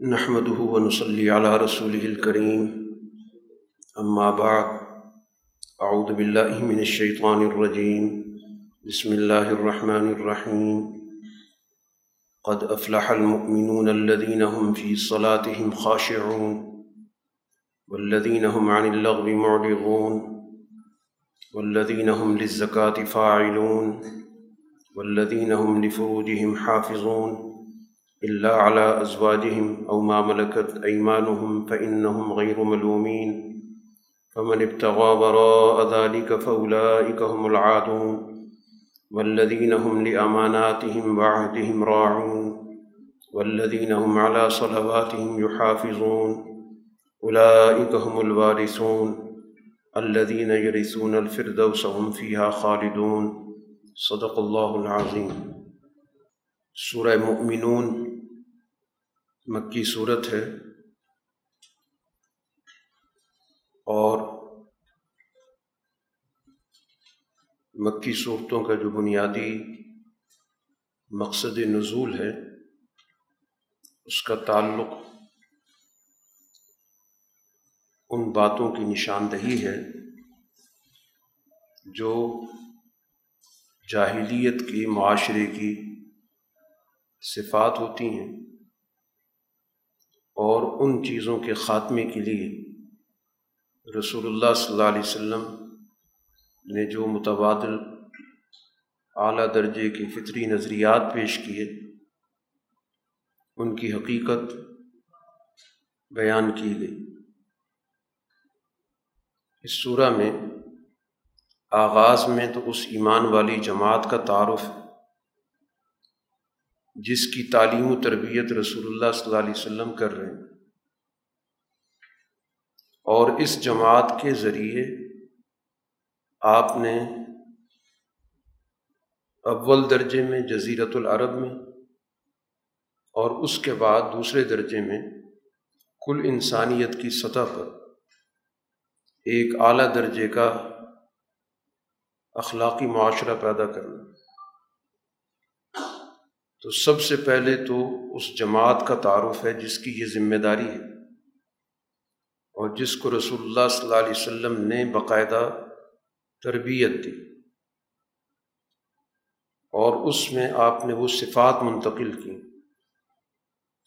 نحمده ونصلي على رسوله الكريم. أما بعد، أعوذ بالله من الشيطان الرجيم. بسم الله الرحمن الرحيم. قد أفلح المؤمنون الذين هم في صلاتهم خاشعون، والذين هم عن اللغو معرضون، والذين هم للزكاة فاعلون، والذين هم لفروجهم حافظون. إلا على أزواجهم أو ما ملكت أيمانهم فإنهم غير ملومين. فمن ابتغى براء ذلك فأولئك هم العادون. والذين هم لأماناتهم وعهدهم راعون. والذين هم على صلواتهم يحافظون. أولئك هم الوارثون. الذين يرثون الفردوس هم فيها خالدون. صدق الله العظيم. سورة مؤمنون مکی صورت ہے اور مکی صورتوں کا جو بنیادی مقصد نزول ہے، اس کا تعلق ان باتوں کی نشاندہی ہے جو جاہلیت کی، معاشرے کی صفات ہوتی ہیں۔ اور ان چیزوں کے خاتمے کے لیے رسول اللہ صلی اللہ علیہ وسلم نے جو متبادل اعلیٰ درجے کے فطری نظریات پیش کیے، ان کی حقیقت بیان کی گئی۔ اس صورہ میں آغاز میں تو اس ایمان والی جماعت کا تعارف ہے جس کی تعلیم و تربیت رسول اللہ صلی اللہ علیہ وسلم کر رہے ہیں۔ اور اس جماعت کے ذریعے آپ نے اول درجے میں جزیرت العرب میں اور اس کے بعد دوسرے درجے میں کل انسانیت کی سطح پر ایک اعلیٰ درجے کا اخلاقی معاشرہ پیدا کرنا۔ تو سب سے پہلے تو اس جماعت کا تعارف ہے جس کی یہ ذمہ داری ہے۔ اور جس کو رسول اللہ صلی اللہ علیہ وسلم نے باقاعدہ تربیت دی۔ اور اس میں آپ نے وہ صفات منتقل کی۔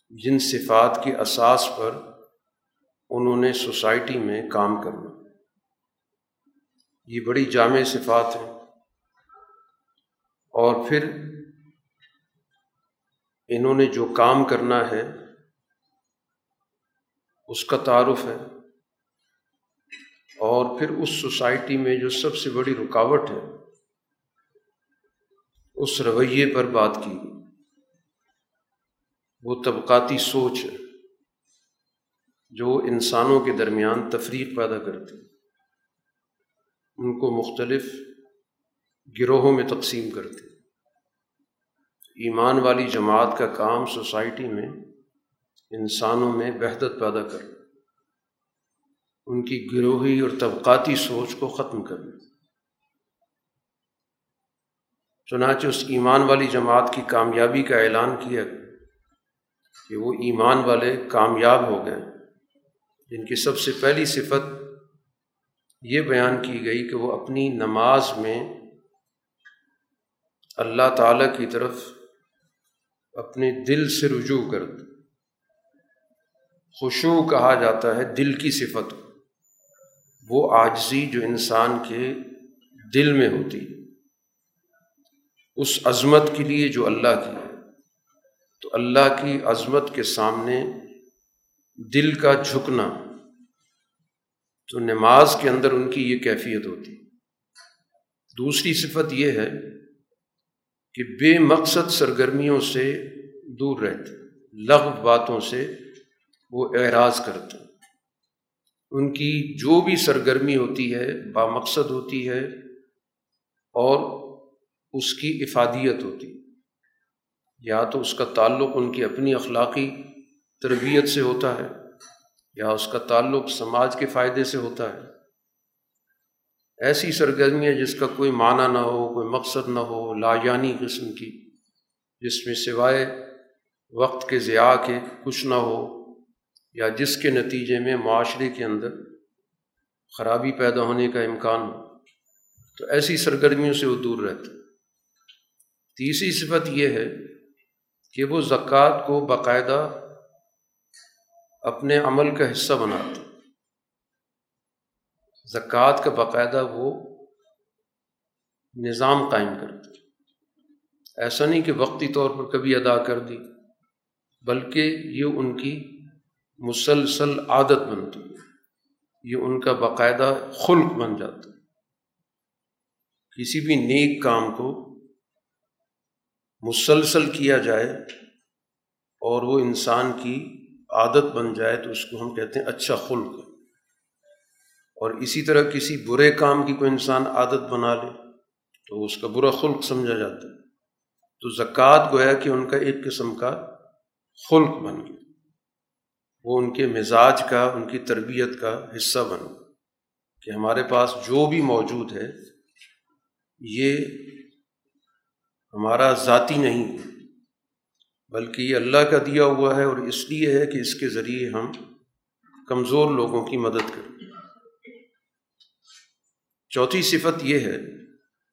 جن صفات کے اساس پر انہوں نے سوسائٹی میں کام کرنا۔ یہ بڑی جامع صفات ہیں۔ اور پھر انہوں نے جو کام کرنا ہے، اس کا تعارف ہے۔ اور پھر اس سوسائٹی میں جو سب سے بڑی رکاوٹ ہے، اس رویے پر بات کی وہ طبقاتی سوچ ہے، جو انسانوں کے درمیان تفریق پیدا کرتی ان کو مختلف گروہوں میں تقسیم کرتے ایمان والی جماعت کا کام سوسائٹی میں، انسانوں میں وحدت پیدا کرنا ان کی گروہی اور طبقاتی سوچ کو ختم کرنا چنانچہ اس ایمان والی جماعت کی کامیابی کا اعلان کیا کہ وہ ایمان والے کامیاب ہو گئے۔ جن کی سب سے پہلی صفت یہ بیان کی گئی کہ وہ اپنی نماز میں اللہ تعالیٰ کی طرف اپنے دل سے رجوع کر دو۔ خوشو کہا جاتا ہے دل کی صفت وہ آجزی جو انسان کے دل میں ہوتی اس عظمت کے لیے جو اللہ کی ہے۔ تو اللہ کی عظمت کے سامنے دل کا جھکنا۔ تو نماز کے اندر ان کی یہ کیفیت ہوتی۔ دوسری صفت یہ ہے کہ بے مقصد سرگرمیوں سے دور رہتے لغ باتوں سے وہ اعراض کرتے۔ ان کی جو بھی سرگرمی ہوتی ہے، با مقصد ہوتی ہے اور اس کی افادیت ہوتی۔ یا تو اس کا تعلق ان کی اپنی اخلاقی تربیت سے ہوتا ہے، یا اس کا تعلق سماج کے فائدے سے ہوتا ہے۔ ایسی سرگرمیاں جس کا کوئی معنی نہ ہو، کوئی مقصد نہ ہو، لاجانی قسم کی، جس میں سوائے وقت کے ضیاع کے کچھ نہ ہو یا جس کے نتیجے میں معاشرے کے اندر خرابی پیدا ہونے کا امکان ہو۔ تو ایسی سرگرمیوں سے وہ دور رہتا تیسری صفت یہ ہے کہ وہ زکوٰۃ کو باقاعدہ اپنے عمل کا حصہ بناتا زکوٰۃ کا باقاعدہ وہ نظام قائم کرتے ایسا نہیں کہ وقتی طور پر کبھی ادا کر دی، بلکہ یہ ان کی مسلسل عادت بنتی ہے۔ یہ ان کا باقاعدہ خلق بن جاتا ہے۔ کسی بھی نیک کام کو مسلسل کیا جائے اور وہ انسان کی عادت بن جائے تو اس کو ہم کہتے ہیں اچھا خلق۔ اور اسی طرح کسی برے کام کی کوئی انسان عادت بنا لے، تو اس کا برا خلق سمجھا جاتا ہے۔ تو زکوٰۃ گویا کہ ان کا ایک قسم کا خلق بن گیا۔ وہ ان کے مزاج کا، ان کی تربیت کا حصہ بن کہ ہمارے پاس جو بھی موجود ہے، یہ ہمارا ذاتی نہیں بلکہ یہ اللہ کا دیا ہوا ہے اور اس لیے ہے کہ اس کے ذریعے ہم کمزور لوگوں کی مدد کریں۔ چوتھی صفت یہ ہے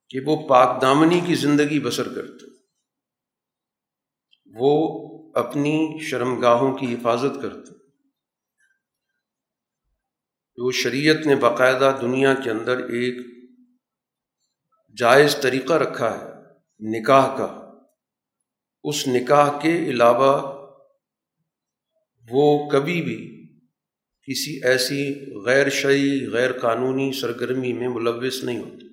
کہ وہ پاک دامنی کی زندگی بسر کرتے وہ اپنی شرم گاہوں کی حفاظت کرتے وہ شریعت نے باقاعدہ دنیا کے اندر ایک جائز طریقہ رکھا ہے، نکاح کا، اس نکاح کے علاوہ وہ کبھی بھی کسی ایسی غیر شعی غیر قانونی سرگرمی میں ملوث نہیں ہوتی۔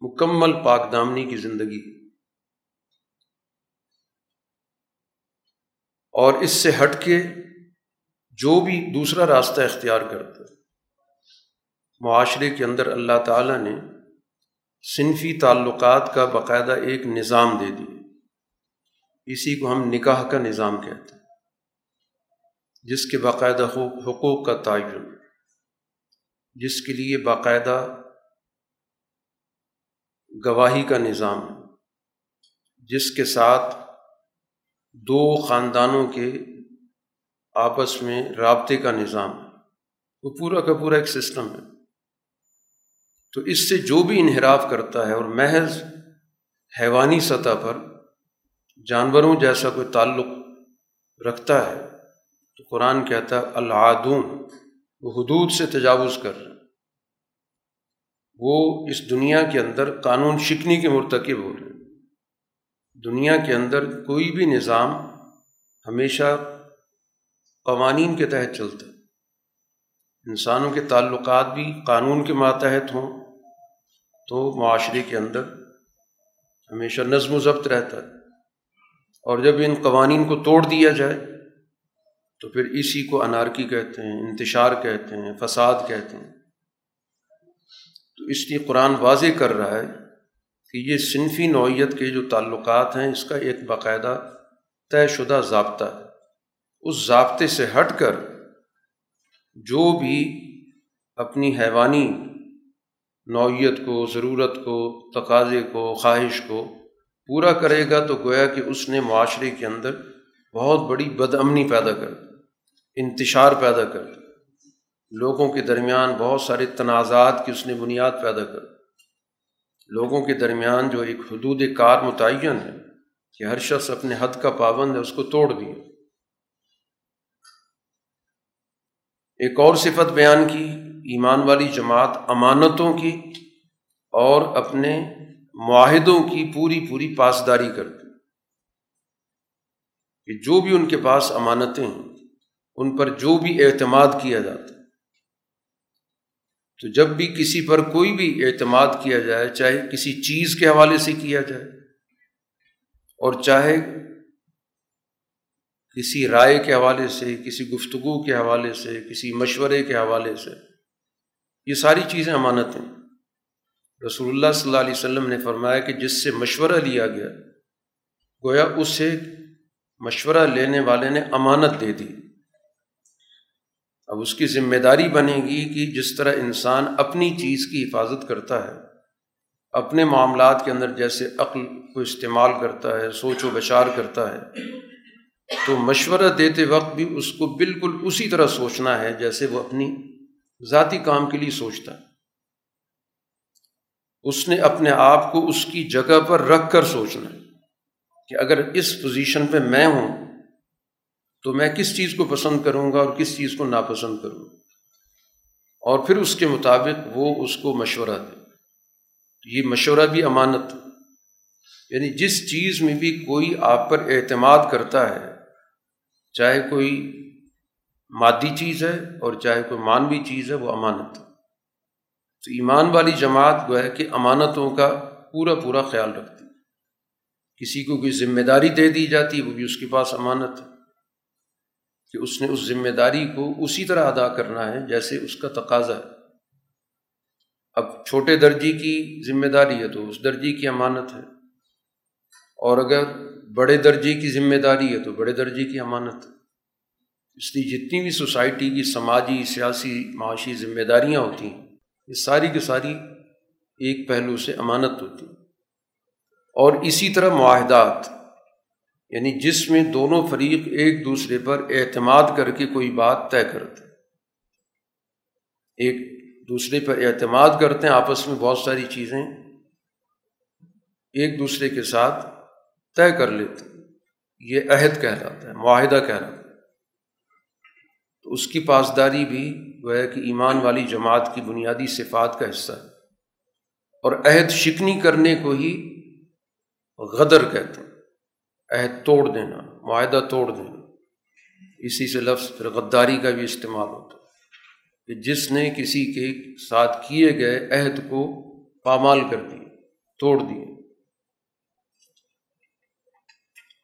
مکمل پاک دامنی کی زندگی۔ اور اس سے ہٹ کے جو بھی دوسرا راستہ اختیار کرتا ہے۔ معاشرے کے اندر اللہ تعالیٰ نے صنفی تعلقات کا باقاعدہ ایک نظام دے دی اسی کو ہم نکاح کا نظام کہتے ہیں۔ جس کے باقاعدہ حقوق کا تعین، جس کے لیے باقاعدہ گواہی کا نظام ہے، جس کے ساتھ دو خاندانوں کے آپس میں رابطے کا نظام ہے۔ وہ پورا کا پورا ایک سسٹم ہے۔ تو اس سے جو بھی انحراف کرتا ہے اور محض حیوانی سطح پر جانوروں جیسا کوئی تعلق رکھتا ہے تو قرآن کہتا ہے، العادون، وہ حدود سے تجاوز کر۔ رہے وہ اس دنیا کے اندر قانون شکنی کے مرتکب ہو رہے دنیا کے اندر کوئی بھی نظام ہمیشہ قوانین کے تحت چلتا ہے۔ انسانوں کے تعلقات بھی قانون کے ماتحت ہوں تو معاشرے کے اندر ہمیشہ نظم و ضبط رہتا ہے۔ اور جب ان قوانین کو توڑ دیا جائے تو پھر اسی کو انارکی کہتے ہیں، انتشار کہتے ہیں، فساد کہتے ہیں۔ تو اس لیے قرآن واضح کر رہا ہے کہ یہ صنفی نوعیت کے جو تعلقات ہیں، اس کا ایک باقاعدہ طے شدہ ضابطہ ہے۔ اس ضابطے سے ہٹ کر جو بھی اپنی حیوانی نوعیت کو، ضرورت کو، تقاضے کو، خواہش کو پورا کرے گا تو گویا کہ اس نے معاشرے کے اندر بہت بڑی بد امنی پیدا کر انتشار پیدا کر لوگوں کے درمیان بہت سارے تنازعات کی اس نے بنیاد پیدا کر لوگوں کے درمیان جو ایک حدود کار متعین ہے کہ ہر شخص اپنے حد کا پابند ہے، اس کو توڑ دیا۔ ایک اور صفت بیان کی، ایمان والی جماعت امانتوں کی اور اپنے معاہدوں کی پوری پوری پاسداری کرتی۔ کہ جو بھی ان کے پاس امانتیں ہیں ان پر جو بھی اعتماد کیا جاتا تو جب بھی کسی پر کوئی بھی اعتماد کیا جائے، چاہے کسی چیز کے حوالے سے کیا جائے، اور چاہے کسی رائے کے حوالے سے، کسی گفتگو کے حوالے سے، کسی مشورے کے حوالے سے، یہ ساری چیزیں امانت ہیں۔ رسول اللہ صلی اللہ علیہ وسلم نے فرمایا کہ جس سے مشورہ لیا گیا، گویا اس سے مشورہ لینے والے نے امانت دے دی۔ اب اس کی ذمہ داری بنے گی کہ جس طرح انسان اپنی چیز کی حفاظت کرتا ہے، اپنے معاملات کے اندر جیسے عقل کو استعمال کرتا ہے، سوچ و بچار کرتا ہے، تو مشورہ دیتے وقت بھی اس کو بالکل اسی طرح سوچنا ہے جیسے وہ اپنی ذاتی کام کے لیے سوچتا ہے۔ اس نے اپنے آپ کو اس کی جگہ پر رکھ کر سوچنا ہے کہ اگر اس پوزیشن پہ میں ہوں تو میں کس چیز کو پسند کروں گا اور کس چیز کو ناپسند کروں گا؟ اور پھر اس کے مطابق وہ اس کو مشورہ دے۔ یہ مشورہ بھی امانت یعنی جس چیز میں بھی کوئی آپ پر اعتماد کرتا ہے، چاہے کوئی مادی چیز ہے اور چاہے کوئی مانوی چیز ہے، وہ امانت تو ایمان والی جماعت جو ہے کہ امانتوں کا پورا پورا خیال رکھتی۔ کسی کو کوئی ذمہ داری دے دی جاتی، وہ بھی اس کے پاس امانت ہے۔ کہ اس نے اس ذمہ داری کو اسی طرح ادا کرنا ہے جیسے اس کا تقاضا ہے۔ اب چھوٹے درجے کی ذمہ داری ہے تو اس درجے کی امانت ہے۔ اور اگر بڑے درجے کی ذمہ داری ہے تو بڑے درجے کی امانت ہے۔ اس لیے جتنی بھی سوسائٹی کی، سماجی، سیاسی، معاشی ذمہ داریاں ہوتی ہیں، یہ ساری کی ساری ایک پہلو سے امانت ہوتی ہیں۔ اور اسی طرح معاہدات۔ یعنی جس میں دونوں فریق ایک دوسرے پر اعتماد کر کے کوئی بات طے کرتے ایک دوسرے پر اعتماد کرتے ہیں، آپس میں بہت ساری چیزیں ایک دوسرے کے ساتھ طے کر لیتے یہ عہد کہلاتا ہے، معاہدہ کہلاتا ہے۔ تو اس کی پاسداری بھی وہ ہے کہ ایمان والی جماعت کی بنیادی صفات کا حصہ ہے۔ اور عہد شکنی کرنے کو ہی غدر کہتے ہیں۔ عہد توڑ دینا، معاہدہ توڑ دینا۔ اسی سے لفظ پھر غداری کا بھی استعمال ہوتا ہے کہ جس نے کسی کے ساتھ کیے گئے عہد کو پامال کر دیے توڑ دیے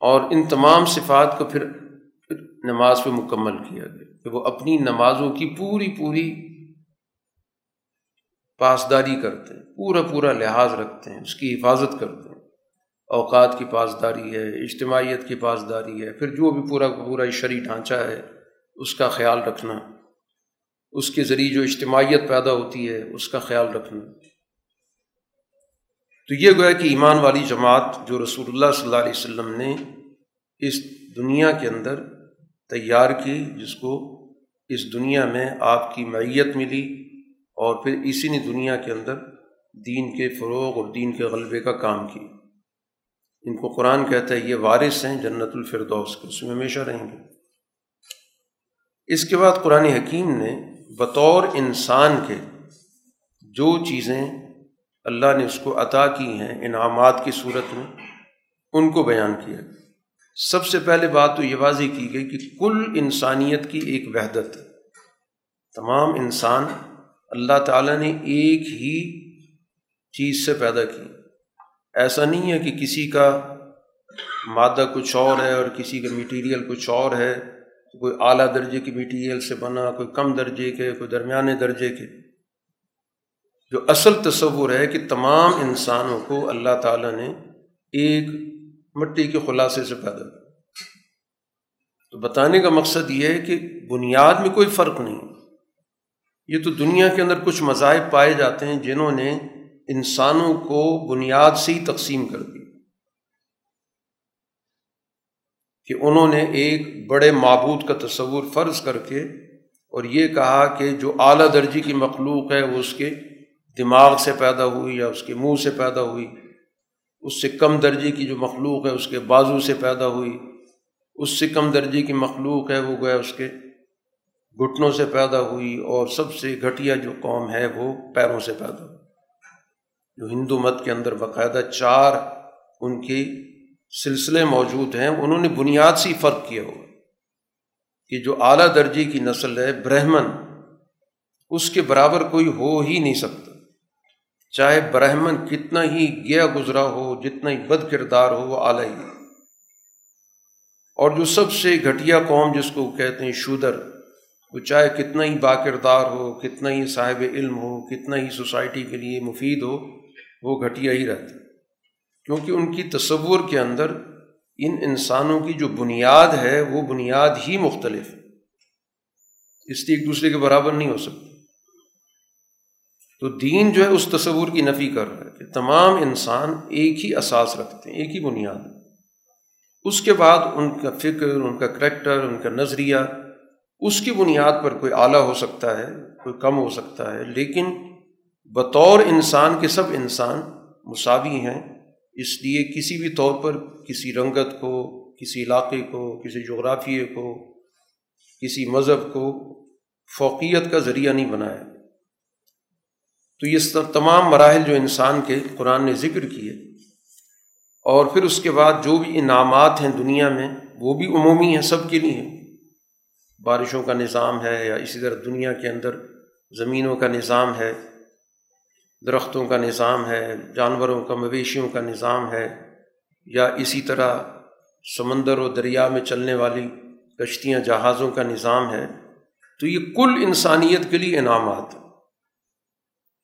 اور ان تمام صفات کو پھر نماز پہ مکمل کیا گیا کہ وہ اپنی نمازوں کی پوری پوری پاسداری کرتے ہیں پورا پورا لحاظ رکھتے ہیں اس کی حفاظت کرتے۔ ہیں اوقات کی پاسداری ہے، اجتماعیت کی پاسداری ہے، پھر جو بھی پورا پورا شرعی ڈھانچہ ہے، اس کا خیال رکھنا۔ اس کے ذریعے جو اجتماعیت پیدا ہوتی ہے، اس کا خیال رکھنا۔ تو یہ گویا کہ ایمان والی جماعت جو رسول اللہ صلی اللہ علیہ وسلم نے اس دنیا کے اندر تیار کی، جس کو اس دنیا میں آپ کی معیت ملی اور پھر اسی نے دنیا کے اندر دین کے فروغ اور دین کے غلبے کا کام کی ان کو قرآن کہتا ہے، یہ وارث ہیں جنت الفردوس کے، اس میں ہمیشہ رہیں گے۔ اس کے بعد قرآن حکیم نے بطور انسان کے جو چیزیں اللہ نے اس کو عطا کی ہیں، انعامات کی صورت میں، ان کو بیان کیا۔ سب سے پہلے بات تو یہ واضح کی گئی کہ کل انسانیت کی ایک وحدت تمام انسان اللہ تعالیٰ نے ایک ہی چیز سے پیدا کی۔ ایسا نہیں ہے کہ کسی کا مادہ کچھ اور ہے اور کسی کا میٹیریل کچھ اور ہے، کوئی اعلیٰ درجے کی میٹیریل سے بنا، کوئی کم درجے کے، کوئی درمیانے درجے کے۔ جو اصل تصور ہے کہ تمام انسانوں کو اللہ تعالیٰ نے ایک مٹی کے خلاصے سے پیدا کیا۔ تو بتانے کا مقصد یہ ہے کہ بنیاد میں کوئی فرق نہیں۔ یہ تو دنیا کے اندر کچھ مذاہب پائے جاتے ہیں جنہوں نے انسانوں کو بنیاد سے ہی تقسیم کر دی۔ کہ انہوں نے ایک بڑے معبود کا تصور فرض کر کے اور یہ کہا کہ جو اعلیٰ درجے کی مخلوق ہے وہ اس کے دماغ سے پیدا ہوئی یا اس کے منہ سے پیدا ہوئی، اس سے کم درجے کی جو مخلوق ہے اس کے بازو سے پیدا ہوئی، اس سے کم درجے کی مخلوق ہے وہ گویا اس کے گھٹنوں سے پیدا ہوئی اور سب سے گھٹیا جو قوم ہے وہ پیروں سے پیدا ہوئی۔ جو ہندو مت کے اندر باقاعدہ چار ان کے سلسلے موجود ہیں، انہوں نے بنیاد سے فرق کیا ہوا۔ کہ جو اعلیٰ درجے کی نسل ہے، برہمن، اس کے برابر کوئی ہو ہی نہیں سکتا۔ چاہے برہمن کتنا ہی گیا گزرا ہو، جتنا ہی بد کردار ہو، وہ اعلیٰ ہی اور جو سب سے گھٹیا قوم جس کو کہتے ہیں شودر، وہ چاہے کتنا ہی با کردار ہو، کتنا ہی صاحب علم ہو، کتنا ہی سوسائٹی کے لیے مفید ہو وہ گھٹیا ہی رہتے کیونکہ ان کی تصور کے اندر ان انسانوں کی جو بنیاد ہے، وہ بنیاد ہی مختلف ہے۔ اس لیے ایک دوسرے کے برابر نہیں ہو سکتی۔ تو دین جو ہے، اس تصور کی نفی کر رہا ہے کہ تمام انسان ایک ہی اساس رکھتے ہیں، ایک ہی بنیاد۔ اس کے بعد ان کا فکر، ان کا کریکٹر، ان کا نظریہ، اس کی بنیاد پر کوئی اعلیٰ ہو سکتا ہے، کوئی کم ہو سکتا ہے، لیکن بطور انسان کے سب انسان مساوی ہیں، اس لیے کسی بھی طور پر کسی رنگت کو، کسی علاقے کو، کسی جغرافیے کو، کسی مذہب کو فوقیت کا ذریعہ نہیں بنایا۔ تو یہ تمام مراحل جو انسان کے قرآن نے ذکر کیے، اور پھر اس کے بعد جو بھی انعامات ہیں دنیا میں، وہ بھی عمومی ہیں، سب کے لیے بارشوں کا نظام ہے یا اسی طرح دنیا کے اندر زمینوں کا نظام ہے درختوں کا نظام ہے، جانوروں کا، مویشیوں کا نظام ہے، یا اسی طرح سمندر و دریا میں چلنے والی کشتیاں، جہازوں کا نظام ہے، تو یہ کل انسانیت کے لیے انعامات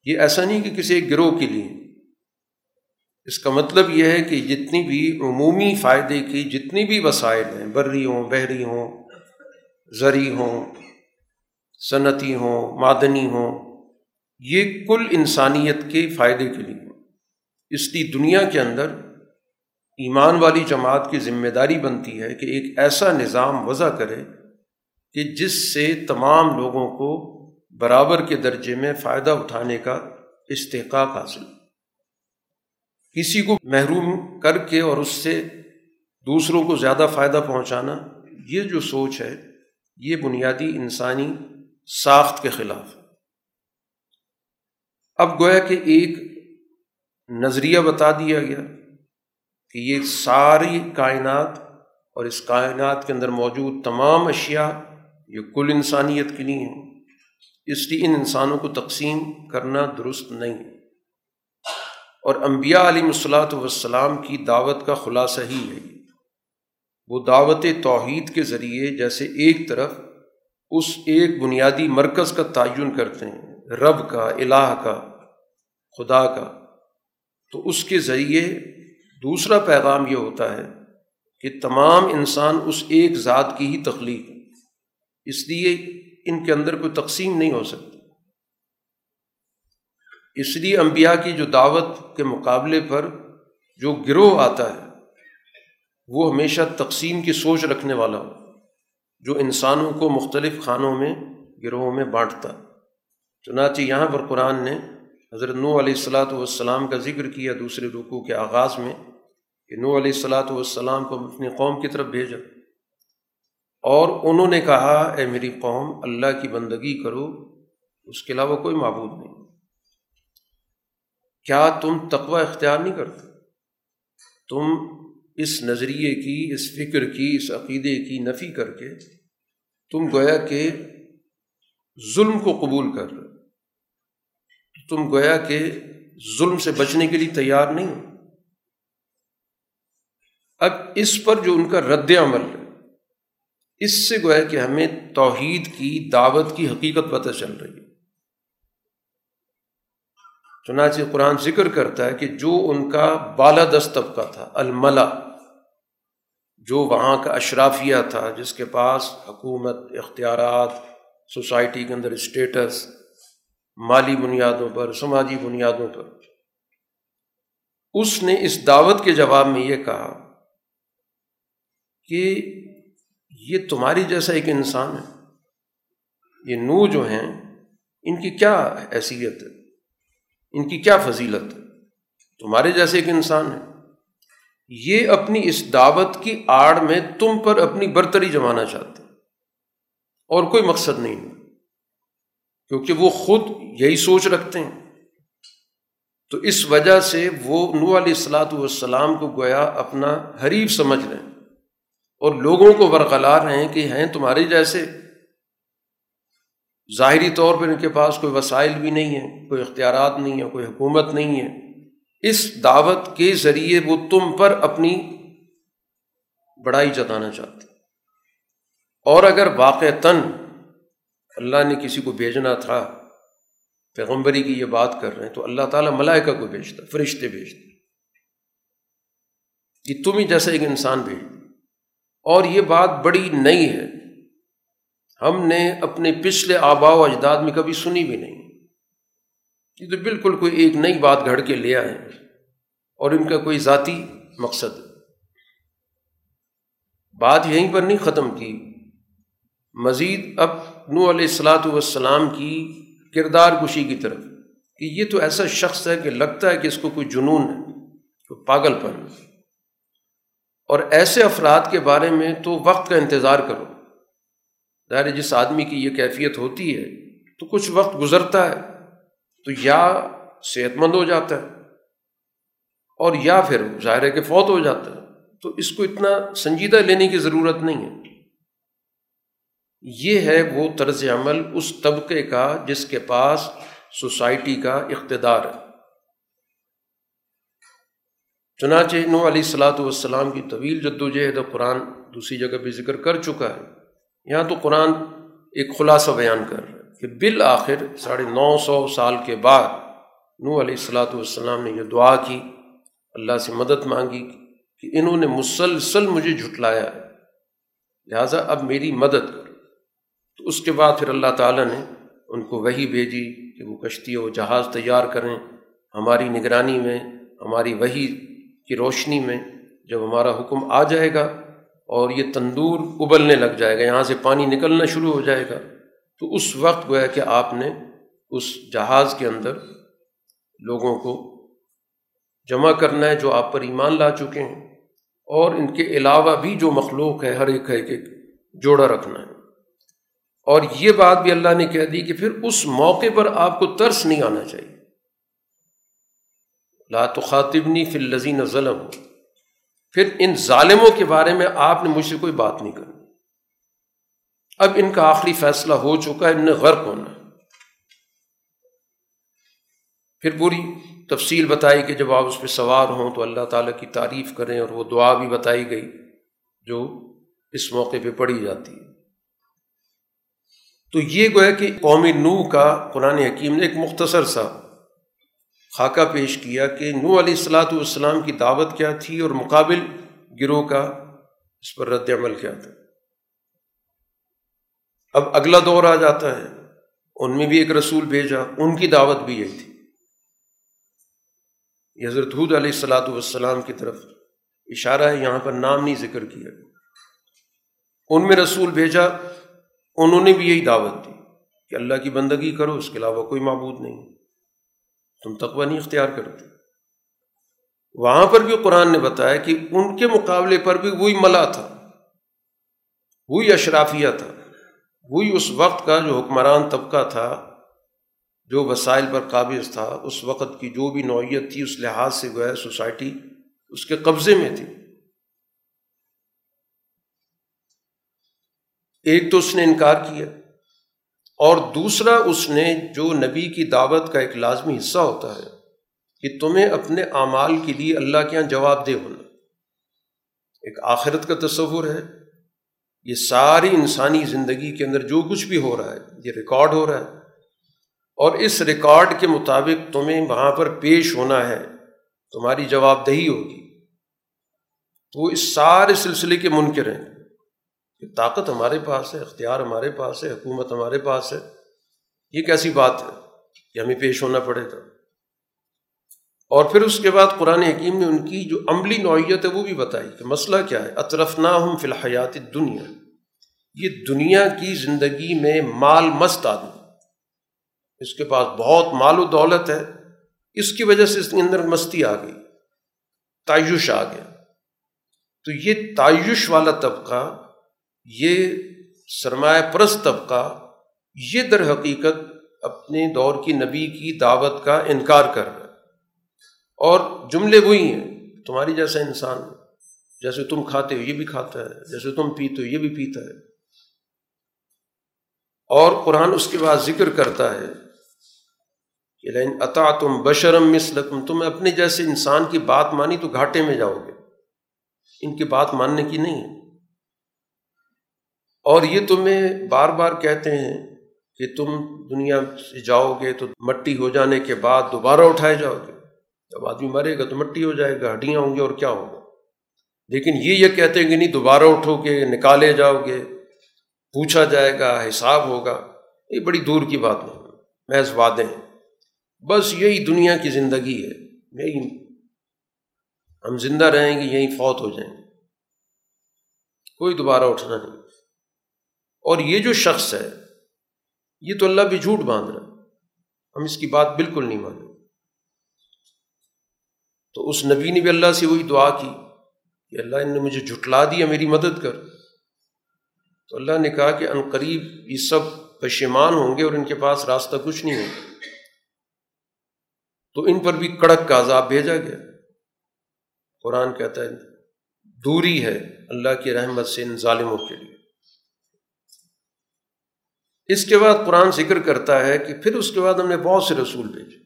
یہ ایسا نہیں کہ کسی ایک گروہ کے لیے۔ اس کا مطلب یہ ہے کہ جتنی بھی عمومی فائدے کی جتنی بھی وسائل ہیں، بری ہوں، بحری ہوں زرعی ہوں، صنعتی ہوں، معدنی ہوں یہ کل انسانیت کے فائدے کے لیے۔ اس لیے دنیا کے اندر ایمان والی جماعت کی ذمہ داری بنتی ہے کہ ایک ایسا نظام وضع کرے کہ جس سے تمام لوگوں کو برابر کے درجے میں فائدہ اٹھانے کا استحقاق حاصل کسی کو محروم کر کے اور اس سے دوسروں کو زیادہ فائدہ پہنچانا، یہ جو سوچ ہے، یہ بنیادی انسانی ساخت کے خلاف اب گویا کہ ایک نظریہ بتا دیا گیا کہ یہ ساری کائنات اور اس کائنات کے اندر موجود تمام اشیاء یہ کل انسانیت کے لیے ہیں۔ اس لیے ان انسانوں کو تقسیم کرنا درست نہیں۔ اور انبیاء علیہ الصلاۃ والسلام کی دعوت کا خلاصہ ہی ہے۔ وہ دعوت توحید کے ذریعے جیسے ایک طرف اس ایک بنیادی مرکز کا تعین کرتے ہیں۔ رب کا، الہ کا، خدا کا۔ تو اس کے ذریعے دوسرا پیغام یہ ہوتا ہے کہ تمام انسان اس ایک ذات کی ہی تخلیق اس لیے ان کے اندر کوئی تقسیم نہیں ہو سکتی۔ اس لیے انبیاء کی جو دعوت کے مقابلے پر جو گروہ آتا ہے، وہ ہمیشہ تقسیم کی سوچ رکھنے والا ہو، جو انسانوں کو مختلف خانوں میں، گروہوں میں بانٹتا ہے۔ چنانچہ یہاں پر قرآن نے حضرت نو علیہ السلاۃ والسلام کا ذکر کیا دوسرے رکوع کے آغاز میں کہ نو علیہ السلاۃ والسلام کو اپنی قوم کی طرف بھیجا۔ اور انہوں نے کہا، اے میری قوم، اللہ کی بندگی کرو، اس کے علاوہ کوئی معبود نہیں۔ کیا تم تقوی اختیار نہیں کرتے؟ تم اس نظریے کی، اس فکر کی، اس عقیدے کی نفی کر کے تم گویا کہ ظلم کو قبول کر رہے تم گویا کہ ظلم سے بچنے کے لیے تیار نہیں اب اس پر جو ان کا رد عمل ہے، اس سے گویا کہ ہمیں توحید کی، دعوت کی حقیقت پتہ چل رہی ہے۔ چنانچہ قرآن ذکر کرتا ہے کہ جو ان کا بالادست طبقہ تھا، الملا، جو وہاں کا اشرافیہ تھا، جس کے پاس حکومت، اختیارات، سوسائٹی کے اندر اسٹیٹس مالی بنیادوں پر، سماجی بنیادوں پر۔ اس نے اس دعوت کے جواب میں یہ کہا کہ یہ تمہاری جیسا ایک انسان ہے۔ یہ نو جو ہیں، ان کی کیا حیثیت ہے؟ ان کی کیا فضیلت ہے؟ تمہارے جیسے ایک انسان ہے۔ یہ اپنی اس دعوت کی آڑ میں تم پر اپنی برتری جمانا چاہتے اور کوئی مقصد نہیں ہے۔ کیونکہ وہ خود یہی سوچ رکھتے ہیں۔ تو اس وجہ سے وہ نو علیہ السلاۃ والسلام کو گویا اپنا حریف سمجھ رہے ہیں اور لوگوں کو برقرار رہے ہیں کہ ہیں تمہارے جیسے۔ ظاہری طور پر ان کے پاس کوئی وسائل بھی نہیں ہے کوئی اختیارات نہیں ہے کوئی حکومت نہیں ہے۔ اس دعوت کے ذریعے وہ تم پر اپنی بڑائی جتانا چاہتے اور اگر واقع تن اللہ نے کسی کو بھیجنا تھا، پیغمبری کی یہ بات کر رہے ہیں، تو اللہ تعالیٰ ملائکہ کو بھیجتا، فرشتے بھیجتے۔ کہ تم ہی جیسا ایک انسان بھیج اور یہ بات بڑی نئی ہے۔ ہم نے اپنے پچھلے آبا و اجداد میں کبھی سنی بھی نہیں۔ یہ تو بالکل کوئی ایک نئی بات گھڑ کے لے آئے اور ان کا کوئی ذاتی مقصد۔ بات یہیں پر نہیں ختم کی۔ مزید اب نو علیہ السلاۃ والسلام کی کردار کشی کی طرف، کہ یہ تو ایسا شخص ہے کہ لگتا ہے کہ اس کو کوئی جنون ہے، کوئی پاگل پن۔ اور ایسے افراد کے بارے میں تو وقت کا انتظار کرو۔ ظاہر جس آدمی کی یہ کیفیت ہوتی ہے، تو کچھ وقت گزرتا ہے، تو یا صحت مند ہو جاتا ہے، اور یا پھر ظاہر ہے کہ فوت ہو جاتا ہے۔ تو اس کو اتنا سنجیدہ لینے کی ضرورت نہیں ہے۔ یہ ہے وہ طرز عمل اس طبقے کا جس کے پاس سوسائٹی کا اقتدار ہے۔ چنانچہ نو علیہ السلاۃ والسلام کی طویل جد و جہد قرآن دوسری جگہ بھی ذکر کر چکا ہے۔ یہاں تو قرآن ایک خلاصہ بیان کر رہا ہے کہ بالآخر ساڑھے نو سو سال کے بعد نو علیہ السلاۃ والسلام نے یہ دعا کی، اللہ سے مدد مانگی کہ انہوں نے مسلسل مجھے جھٹلایا ہے۔ لہٰذا اب میری مدد کر تو اس کے بعد پھر اللہ تعالیٰ نے ان کو وہی بھیجی کہ وہ کشتی و جہاز تیار کریں ہماری نگرانی میں، ہماری وہی کی روشنی میں جب ہمارا حکم آ جائے گا اور یہ تندور ابلنے لگ جائے گا، یہاں سے پانی نکلنا شروع ہو جائے گا، تو اس وقت گویا کہ آپ نے اس جہاز کے اندر لوگوں کو جمع کرنا ہے جو آپ پر ایمان لا چکے ہیں اور ان کے علاوہ بھی جو مخلوق ہے، ہر ایک ہے ایک جوڑا رکھنا ہے۔ اور یہ بات بھی اللہ نے کہہ دی کہ پھر اس موقع پر آپ کو ترس نہیں آنا چاہیے۔ لا تو خاطبنی فی الزین ظلم پھر ان ظالموں کے بارے میں آپ نے مجھ سے کوئی بات نہیں کرنی۔ اب ان کا آخری فیصلہ ہو چکا ہے، ان نے غرق ہونا۔ پھر پوری تفصیل بتائی کہ جب آپ اس پہ سوار ہوں تو اللہ تعالیٰ کی تعریف کریں اور وہ دعا بھی بتائی گئی جو اس موقع پہ پڑھی جاتی ہے۔ تو یہ گویا کہ قومی نو کا قرآن حکیم نے ایک مختصر سا خاکہ پیش کیا کہ نو علیہ السلاۃ والسلام کی دعوت کیا تھی اور مقابل گروہ کا اس پر رد عمل کیا تھا۔ اب اگلا دور آ جاتا ہے۔ ان میں بھی ایک رسول بھیجا، ان کی دعوت بھی یہی تھی۔ یہ حضرت حود علیہ السلاۃ والسلام کی طرف اشارہ ہے، یہاں پر نام نہیں ذکر کیا۔ ان میں رسول بھیجا انہوں نے بھی یہی دعوت دی کہ اللہ کی بندگی کرو، اس کے علاوہ کوئی معبود نہیں۔ تم تقوی نہیں اختیار کرتے۔ وہاں پر بھی قرآن نے بتایا کہ ان کے مقابلے پر بھی وہی ملا تھا، وہی اشرافیہ تھا، وہی اس وقت کا جو حکمران طبقہ تھا، جو وسائل پر قابض تھا، اس وقت کی جو بھی نوعیت تھی، اس لحاظ سے گویا سوسائٹی اس کے قبضے میں تھی۔ ایک تو اس نے انکار کیا اور دوسرا اس نے جو نبی کی دعوت کا ایک لازمی حصہ ہوتا ہے کہ تمہیں اپنے اعمال کے لیے اللہ کے یہاں جواب دہ ہونا۔ ایک آخرت کا تصور ہے۔ یہ ساری انسانی زندگی کے اندر جو کچھ بھی ہو رہا ہے، یہ ریکارڈ ہو رہا ہے۔ اور اس ریکارڈ کے مطابق تمہیں وہاں پر پیش ہونا ہے، تمہاری جواب دہی ہوگی۔ تو وہ اس سارے سلسلے کے منکر ہیں۔ کہ طاقت ہمارے پاس ہے، اختیار ہمارے پاس ہے، حکومت ہمارے پاس ہے۔ یہ کیسی بات ہے؟ کہ ہمیں پیش ہونا پڑے گا۔ اور پھر اس کے بعد قرآن حکیم نے ان کی جو عملی نوعیت ہے وہ بھی بتائی کہ مسئلہ کیا ہے؟ اطرف نہ ہم فی الحیات دنیا یہ دنیا کی زندگی میں مال مست آدمی۔ اس کے پاس بہت مال و دولت ہے۔ اس کی وجہ سے اس کے اندر مستی آ گئی۔ تعیش آ گیا۔ تو یہ تعیش والا طبقہ یہ سرمایہ پرست طبقہ یہ در حقیقت اپنے دور کی نبی کی دعوت کا انکار کر رہا ہے۔ اور جملے وہی ہیں، تمہاری جیسا انسان، جیسے تم کھاتے ہو یہ بھی کھاتا ہے، جیسے تم پیتے ہو یہ بھی پیتا ہے۔ اور قرآن اس کے بعد ذکر کرتا ہے کہ عطا تم بشرم مسلکم تم اپنے جیسے انسان کی بات مانی تو گھاٹے میں جاؤ گے۔ ان کی بات ماننے کی نہیں ہے۔ اور یہ تمہیں بار بار کہتے ہیں کہ تم دنیا سے جاؤ گے تو مٹی ہو جانے کے بعد دوبارہ اٹھائے جاؤ گے۔ جب آدمی مرے گا تو مٹی ہو جائے گا، ہڈیاں ہوں گی اور کیا ہوگا؟ لیکن یہ یہ کہتے ہیں کہ نہیں، دوبارہ اٹھو گے، نکالے جاؤ گے، پوچھا جائے گا، حساب ہوگا۔ یہ بڑی دور کی بات نہیں، محض وعدے ہیں۔ بس یہی دنیا کی زندگی ہے۔ یہی ہم زندہ رہیں گے یہیں فوت ہو جائیں گے۔ کوئی دوبارہ اٹھنا نہیں۔ اور یہ جو شخص ہے، یہ تو اللہ بھی جھوٹ باندھ رہا ہے۔ ہم اس کی بات بالکل نہیں مانیں تو اس نبی نے بھی اللہ سے وہی دعا کی کہ اللہ ان نے مجھے جھٹلا دیا، میری مدد کر۔ تو اللہ نے کہا کہ ان قریب یہ سب پشیمان ہوں گے اور ان کے پاس راستہ کچھ نہیں ہوگا۔ تو ان پر بھی کڑک کا عذاب بھیجا گیا۔ قرآن کہتا ہے، دوری ہے اللہ کی رحمت سے ان ظالموں کے لیے۔ اس کے بعد قرآن ذکر کرتا ہے کہ پھر اس کے بعد ہم نے بہت سے رسول بھیجے۔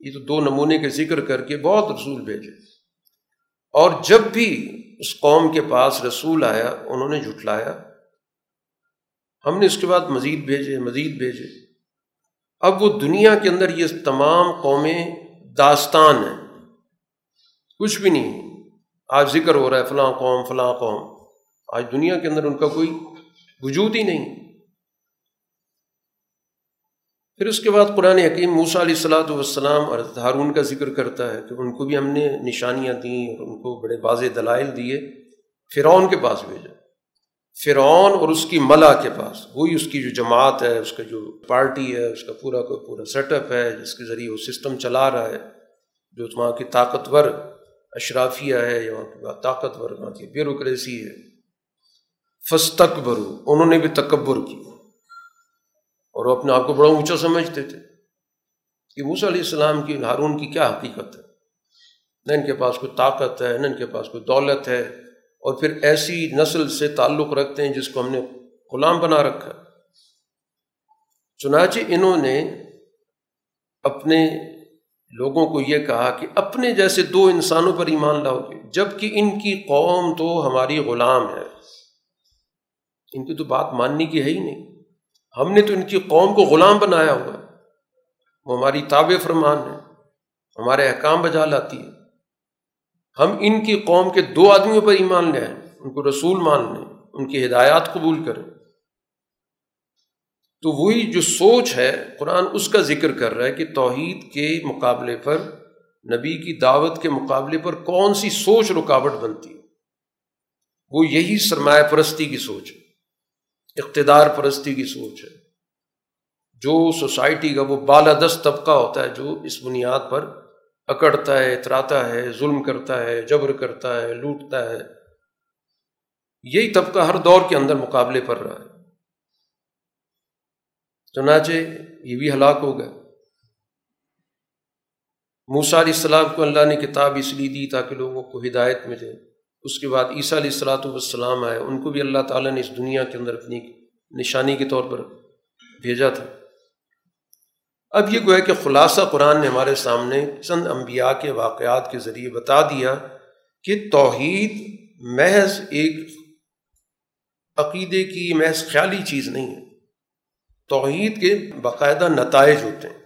یہ تو دو نمونے کے ذکر کر کے بہت رسول بھیجے۔ اور جب بھی اس قوم کے پاس رسول آیا، انہوں نے جھٹلایا۔ ہم نے اس کے بعد مزید بھیجے مزید بھیجے۔ اب وہ دنیا کے اندر یہ تمام قومیں داستان ہیں۔ کچھ بھی نہیں۔ آج ذکر ہو رہا ہے، فلاں قوم فلاں قوم۔ آج دنیا کے اندر ان کا کوئی وجود ہی نہیں۔ پھر اس کے بعد قرآن حکیم موسا علیہ السلاۃ والسلام اور ہارون کا ذکر کرتا ہے کہ ان کو بھی ہم نے نشانیاں دیں اور ان کو بڑے واضح دلائل دیے، فرعون کے پاس بھیجا۔ فرعون اور اس کی ملا کے پاس، وہی اس کی جو جماعت ہے، اس کا جو پارٹی ہے، اس کا پورا کا پورا سیٹ اپ ہے، جس کے ذریعے وہ سسٹم چلا رہا ہے۔ جو وہاں کی طاقتور اشرافیہ ہے یا وہاں کی طاقتور وہاں کی بیوروکریسی ہے۔ فس انہوں نے بھی تکبر کی اور وہ اپنے آپ کو بڑا اونچا سمجھتے تھے کہ موسیٰ علیہ السلام کی ہارون کی کیا حقیقت ہے؟ نہ ان کے پاس کوئی طاقت ہے، نہ ان کے پاس کوئی دولت ہے، اور پھر ایسی نسل سے تعلق رکھتے ہیں جس کو ہم نے غلام بنا رکھا۔ چنانچہ انہوں نے اپنے لوگوں کو یہ کہا کہ اپنے جیسے دو انسانوں پر ایمان لاؤ گے جبکہ ان کی قوم تو ہماری غلام ہے۔ ان کی تو بات ماننے کی ہے ہی نہیں۔ ہم نے تو ان کی قوم کو غلام بنایا ہوا وہ ہماری تاب فرمان ہے ہمارے احکام بجا لاتی ہے ہم ان کی قوم کے دو آدمیوں پر ایمان لیں ان کو رسول مان لیں، ان کی ہدایات قبول کریں۔ تو وہی جو سوچ ہے، قرآن اس کا ذکر کر رہا ہے کہ توحید کے مقابلے پر، نبی کی دعوت کے مقابلے پر کون سی سوچ رکاوٹ بنتی ہے۔ وہ یہی سرمایہ پرستی کی سوچ ہے۔ اقتدار پرستی کی سوچ ہے۔ جو سوسائٹی کا وہ بالادست طبقہ ہوتا ہے جو اس بنیاد پر اکڑتا ہے، اتراتا ہے، ظلم کرتا ہے، جبر کرتا ہے، لوٹتا ہے۔ یہی طبقہ ہر دور کے اندر مقابلے پر رہا ہے۔ چنانچہ یہ بھی ہلاک ہو گئے موسا علیہ السلام کو اللہ نے کتاب اس لیے دی تاکہ لوگوں کو ہدایت ملے۔ اس کے بعد عیسیٰ علیہ السلاۃ والسلام آئے۔ ان کو بھی اللہ تعالیٰ نے اس دنیا کے اندر اپنی نشانی کے طور پر بھیجا تھا۔ اب یہ گویا کہ خلاصہ قرآن نے ہمارے سامنے چند انبیاء کے واقعات کے ذریعے بتا دیا کہ توحید محض ایک عقیدے کی محض خیالی چیز نہیں ہے۔ توحید کے باقاعدہ نتائج ہوتے ہیں۔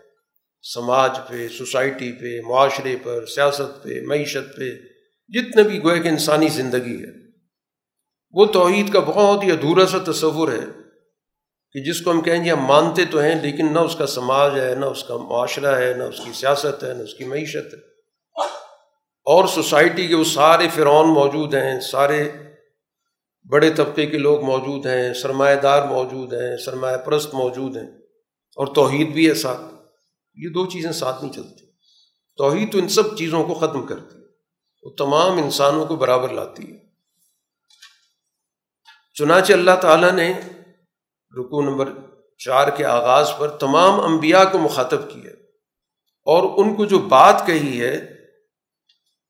سماج پہ، سوسائٹی پہ، معاشرے پر، سیاست پہ، معیشت پہ۔ جتنے بھی گویا کہ انسانی زندگی ہے، وہ توحید کا بہت ہی ادھورا سا تصور ہے کہ جس کو ہم کہیں گے ہم مانتے تو ہیں، لیکن نہ اس کا سماج ہے، نہ اس کا معاشرہ ہے، نہ اس کی سیاست ہے، نہ اس کی معیشت ہے۔ اور سوسائٹی کے وہ سارے فرعون موجود ہیں، سارے بڑے طبقے کے لوگ موجود ہیں، سرمایہ دار موجود ہیں، سرمایہ پرست موجود ہیں۔ اور توحید بھی ہے ساتھ یہ دو چیزیں ساتھ نہیں چلتی۔ توحید تو ان سب چیزوں کو ختم کرتی۔ ہے وہ تمام انسانوں کو برابر لاتی ہے۔ چنانچہ اللہ تعالیٰ نے رکو نمبر چار کے آغاز پر تمام انبیاء کو مخاطب کیا اور ان کو جو بات کہی ہے،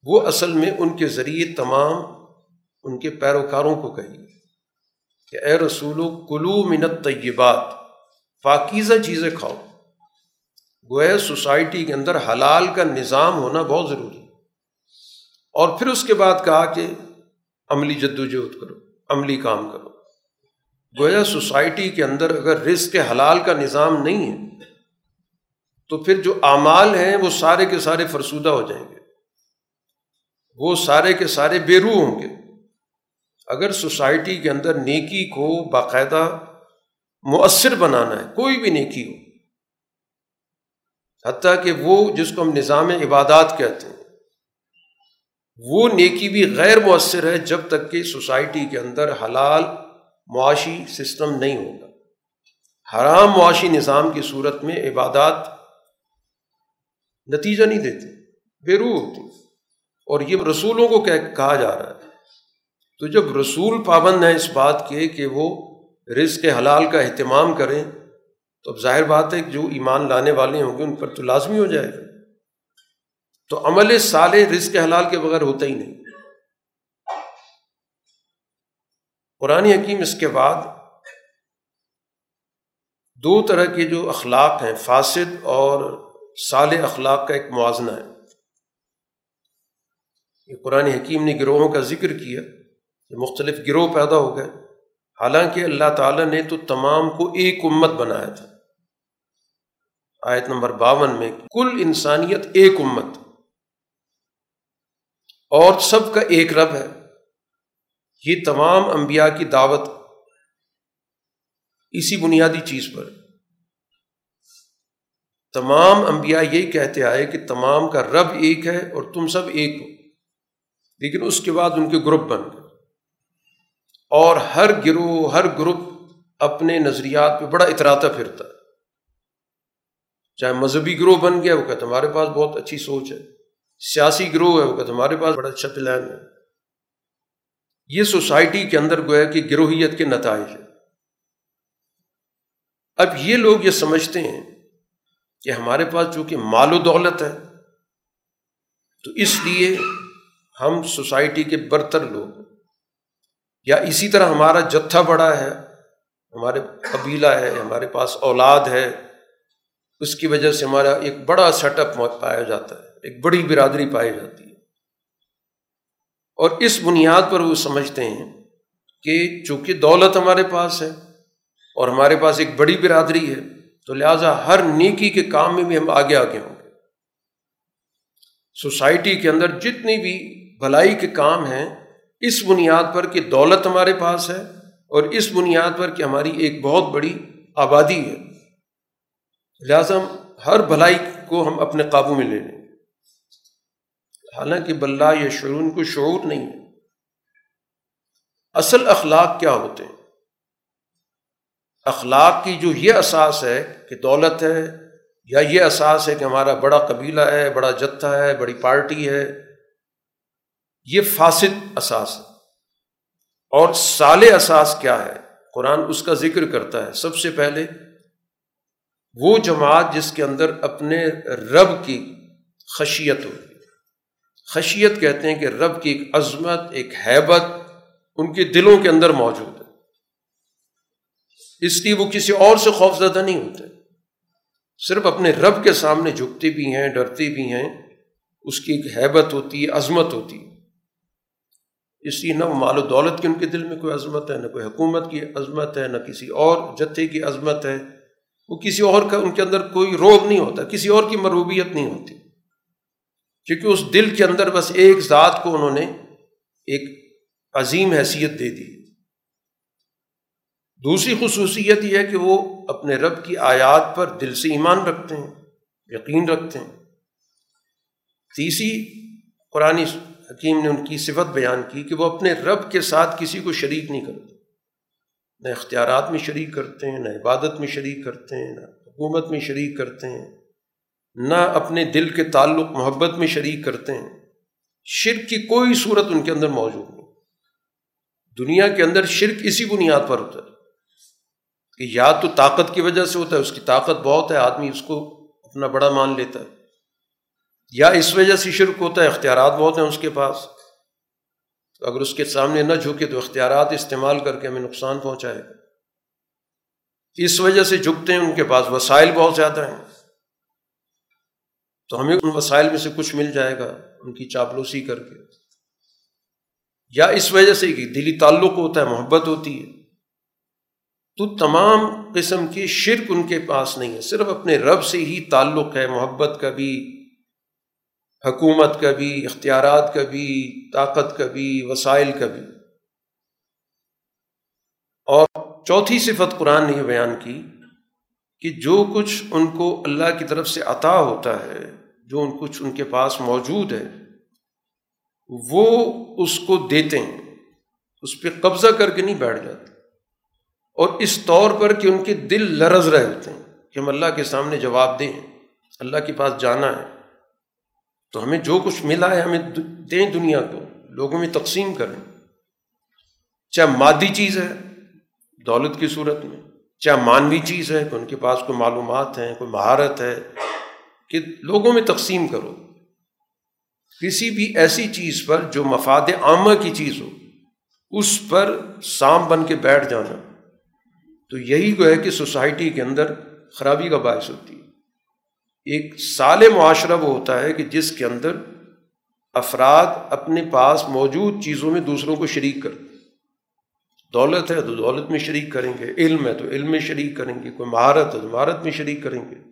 وہ اصل میں ان کے ذریعے تمام ان کے پیروکاروں کو کہی کہ اے رسول و کلو منت طیبات پاکیزہ چیزیں کھاؤ۔ گویا سوسائٹی کے اندر حلال کا نظام ہونا بہت ضروری ہے۔ اور پھر اس کے بعد کہا کہ عملی جد و جہد کرو، عملی کام کرو۔ گویا سوسائٹی کے اندر اگر رزق کے حلال کا نظام نہیں ہے، تو پھر جو اعمال ہیں وہ سارے کے سارے فرسودہ ہو جائیں گے۔ وہ سارے کے سارے بے روح ہوں گے۔ اگر سوسائٹی کے اندر نیکی کو باقاعدہ مؤثر بنانا ہے، کوئی بھی نیکی ہو، حتیٰ کہ وہ جس کو ہم نظام عبادات کہتے ہیں وہ نیکی بھی غیر مؤثر ہے جب تک کہ سوسائٹی کے اندر حلال معاشی سسٹم نہیں ہوگا۔ حرام معاشی نظام کی صورت میں عبادات نتیجہ نہیں دیتے، بے روح ہوتی اور یہ رسولوں کو کہا جا رہا ہے۔ تو جب رسول پابند ہیں اس بات کے کہ وہ رزق حلال کا اہتمام کریں، تو اب ظاہر بات ہے کہ جو ایمان لانے والے ہوں گے ان پر تو لازمی ہو جائے گا۔ تو عمل سال رزق حلال کے بغیر ہوتا ہی نہیں۔ قرآن حکیم اس کے بعد دو طرح کے جو اخلاق ہیں، فاسد اور صالح اخلاق کا ایک موازنہ ہے۔ یہ قرآن حکیم نے گروہوں کا ذکر کیا کہ مختلف گروہ پیدا ہو گئے۔ حالانکہ اللہ تعالیٰ نے تو تمام کو ایک امت بنایا تھا۔ آیت نمبر باون میں، کل انسانیت ایک امت۔ اور سب کا ایک رب ہے۔ یہ تمام انبیاء کی دعوت اسی بنیادی چیز پر۔ تمام انبیاء یہی کہتے آئے کہ تمام کا رب ایک ہے اور تم سب ایک ہو۔ لیکن اس کے بعد ان کے گروپ بن گئے۔ اور ہر گروہ، ہر گروپ اپنے نظریات پہ بڑا اتراتا پھرتا ہے۔ چاہے مذہبی گروہ بن گیا، وہ کہتے ہمارے پاس بہت اچھی سوچ ہے۔ سیاسی گروہ ہے وہ کہتے ہمارے پاس بڑا اچھا پلان ہے۔ یہ سوسائٹی کے اندر گویا کہ گروہیت کے نتائج ہے اب یہ لوگ یہ سمجھتے ہیں کہ ہمارے پاس چونکہ مال و دولت ہے، تو اس لیے ہم سوسائٹی کے برتر لوگ، یا اسی طرح ہمارا جتھا بڑا ہے، ہمارے قبیلہ ہے، ہمارے پاس اولاد ہے، اس کی وجہ سے ہمارا ایک بڑا سیٹ اپ پایا جاتا ہے۔ ایک بڑی برادری پائی جاتی ہے۔ اور اس بنیاد پر وہ سمجھتے ہیں کہ چونکہ دولت ہمارے پاس ہے اور ہمارے پاس ایک بڑی برادری ہے، تو لہٰذا ہر نیکی کے کام میں بھی ہم آگے آگے ہوں گے۔ سوسائٹی کے اندر جتنی بھی بھلائی کے کام ہیں، اس بنیاد پر کہ دولت ہمارے پاس ہے اور اس بنیاد پر کہ ہماری ایک بہت بڑی آبادی ہے۔ لہٰذا ہم ہر بھلائی کو ہم اپنے قابو میں لے لیں۔ حالانکہ بلّہ یا شعور کو شعور نہیں ہے۔ اصل اخلاق کیا ہوتے ہیں؟ اخلاق کی جو یہ اساس ہے کہ دولت ہے، یا یہ اساس ہے کہ ہمارا بڑا قبیلہ ہے، بڑا جتھا ہے، بڑی پارٹی ہے، یہ فاسد اساس ہے۔ اور سال اساس کیا ہے؟ قرآن اس کا ذکر کرتا ہے۔ سب سے پہلے وہ جماعت جس کے اندر اپنے رب کی خشیت ہو۔ خشیت کہتے ہیں کہ رب کی ایک عظمت، ایک حیبت ان کے دلوں کے اندر موجود ہے۔ اس لیے وہ کسی اور سے خوف زدہ نہیں ہوتے۔ صرف اپنے رب کے سامنے جھکتے بھی ہیں، ڈرتے بھی ہیں۔ اس کی ایک حیبت ہوتی ہے، عظمت ہوتی ہے۔ اس لیے نہ مال و دولت کی ان کے دل میں کوئی عظمت ہے، نہ کوئی حکومت کی عظمت ہے، نہ کسی اور جتھے کی عظمت ہے۔ وہ کسی اور کا، ان کے اندر کوئی روب نہیں ہوتا، کسی اور کی مروبیت نہیں ہوتی۔ کیونکہ اس دل کے اندر بس ایک ذات کو انہوں نے ایک عظیم حیثیت دے دی۔ دوسری خصوصیت یہ ہے کہ وہ اپنے رب کی آیات پر دل سے ایمان رکھتے ہیں، یقین رکھتے ہیں۔ تیسری، قرآن حکیم نے ان کی صفت بیان کی کہ وہ اپنے رب کے ساتھ کسی کو شریک نہیں کرتے۔ نہ اختیارات میں شریک کرتے ہیں، نہ عبادت میں شریک کرتے ہیں، نہ حکومت میں شریک کرتے ہیں۔ نہ اپنے دل کے تعلق محبت میں شریک کرتے ہیں۔ شرک کی کوئی صورت ان کے اندر موجود نہیں۔ دنیا کے اندر شرک اسی بنیاد پر ہوتا ہے کہ یا تو طاقت کی وجہ سے ہوتا ہے، اس کی طاقت بہت ہے، آدمی اس کو اپنا بڑا مان لیتا ہے۔ یا اس وجہ سے شرک ہوتا ہے، اختیارات بہت ہیں اس کے پاس۔ تو اگر اس کے سامنے نہ جھکے تو اختیارات استعمال کر کے ہمیں نقصان پہنچائے گا۔ اس وجہ سے جھکتے ہیں، ان کے پاس وسائل بہت زیادہ ہیں۔ تو ہمیں ان وسائل میں سے کچھ مل جائے گا، ان کی چاپلوسی کر کے۔ یا اس وجہ سے کہ دلی تعلق ہوتا ہے، محبت ہوتی ہے۔ تو تمام قسم کی شرک ان کے پاس نہیں ہے، صرف اپنے رب سے ہی تعلق ہے، محبت کا بھی حکومت کا بھی اختیارات کا بھی طاقت کا بھی وسائل کا بھی اور چوتھی صفت قرآن نے یہ بیان کی کہ جو کچھ ان کو اللہ کی طرف سے عطا ہوتا ہے جو ان کچھ ان کے پاس موجود ہے، وہ اس کو دیتے ہیں، اس پہ قبضہ کر کے نہیں بیٹھ جاتے۔ اور اس طور پر کہ ان کے دل لرز رہے ہوتے ہیں کہ ہم اللہ کے سامنے جواب دیں، اللہ کے پاس جانا ہے۔ تو ہمیں جو کچھ ملا ہے، ہمیں دیں دنیا کو، لوگوں میں تقسیم کریں۔ چاہے مادی چیز ہے دولت کی صورت میں، چاہے مانوی چیز ہے، کہ ان کے پاس کوئی معلومات ہیں، کوئی مہارت ہے کہ لوگوں میں تقسیم کرو۔ کسی بھی ایسی چیز پر جو مفاد عامہ کی چیز ہو، اس پر سام بن کے بیٹھ جانا۔ تو یہی کو ہے کہ سوسائٹی کے اندر خرابی کا باعث ہوتی ہے۔ ایک سال معاشرہ وہ ہوتا ہے کہ جس کے اندر افراد اپنے پاس موجود چیزوں میں دوسروں کو شریک کر دولت ہے تو دولت میں شریک کریں گے، علم ہے تو علم میں شریک کریں گے، کوئی مہارت ہے تو مہارت میں شریک کریں گے۔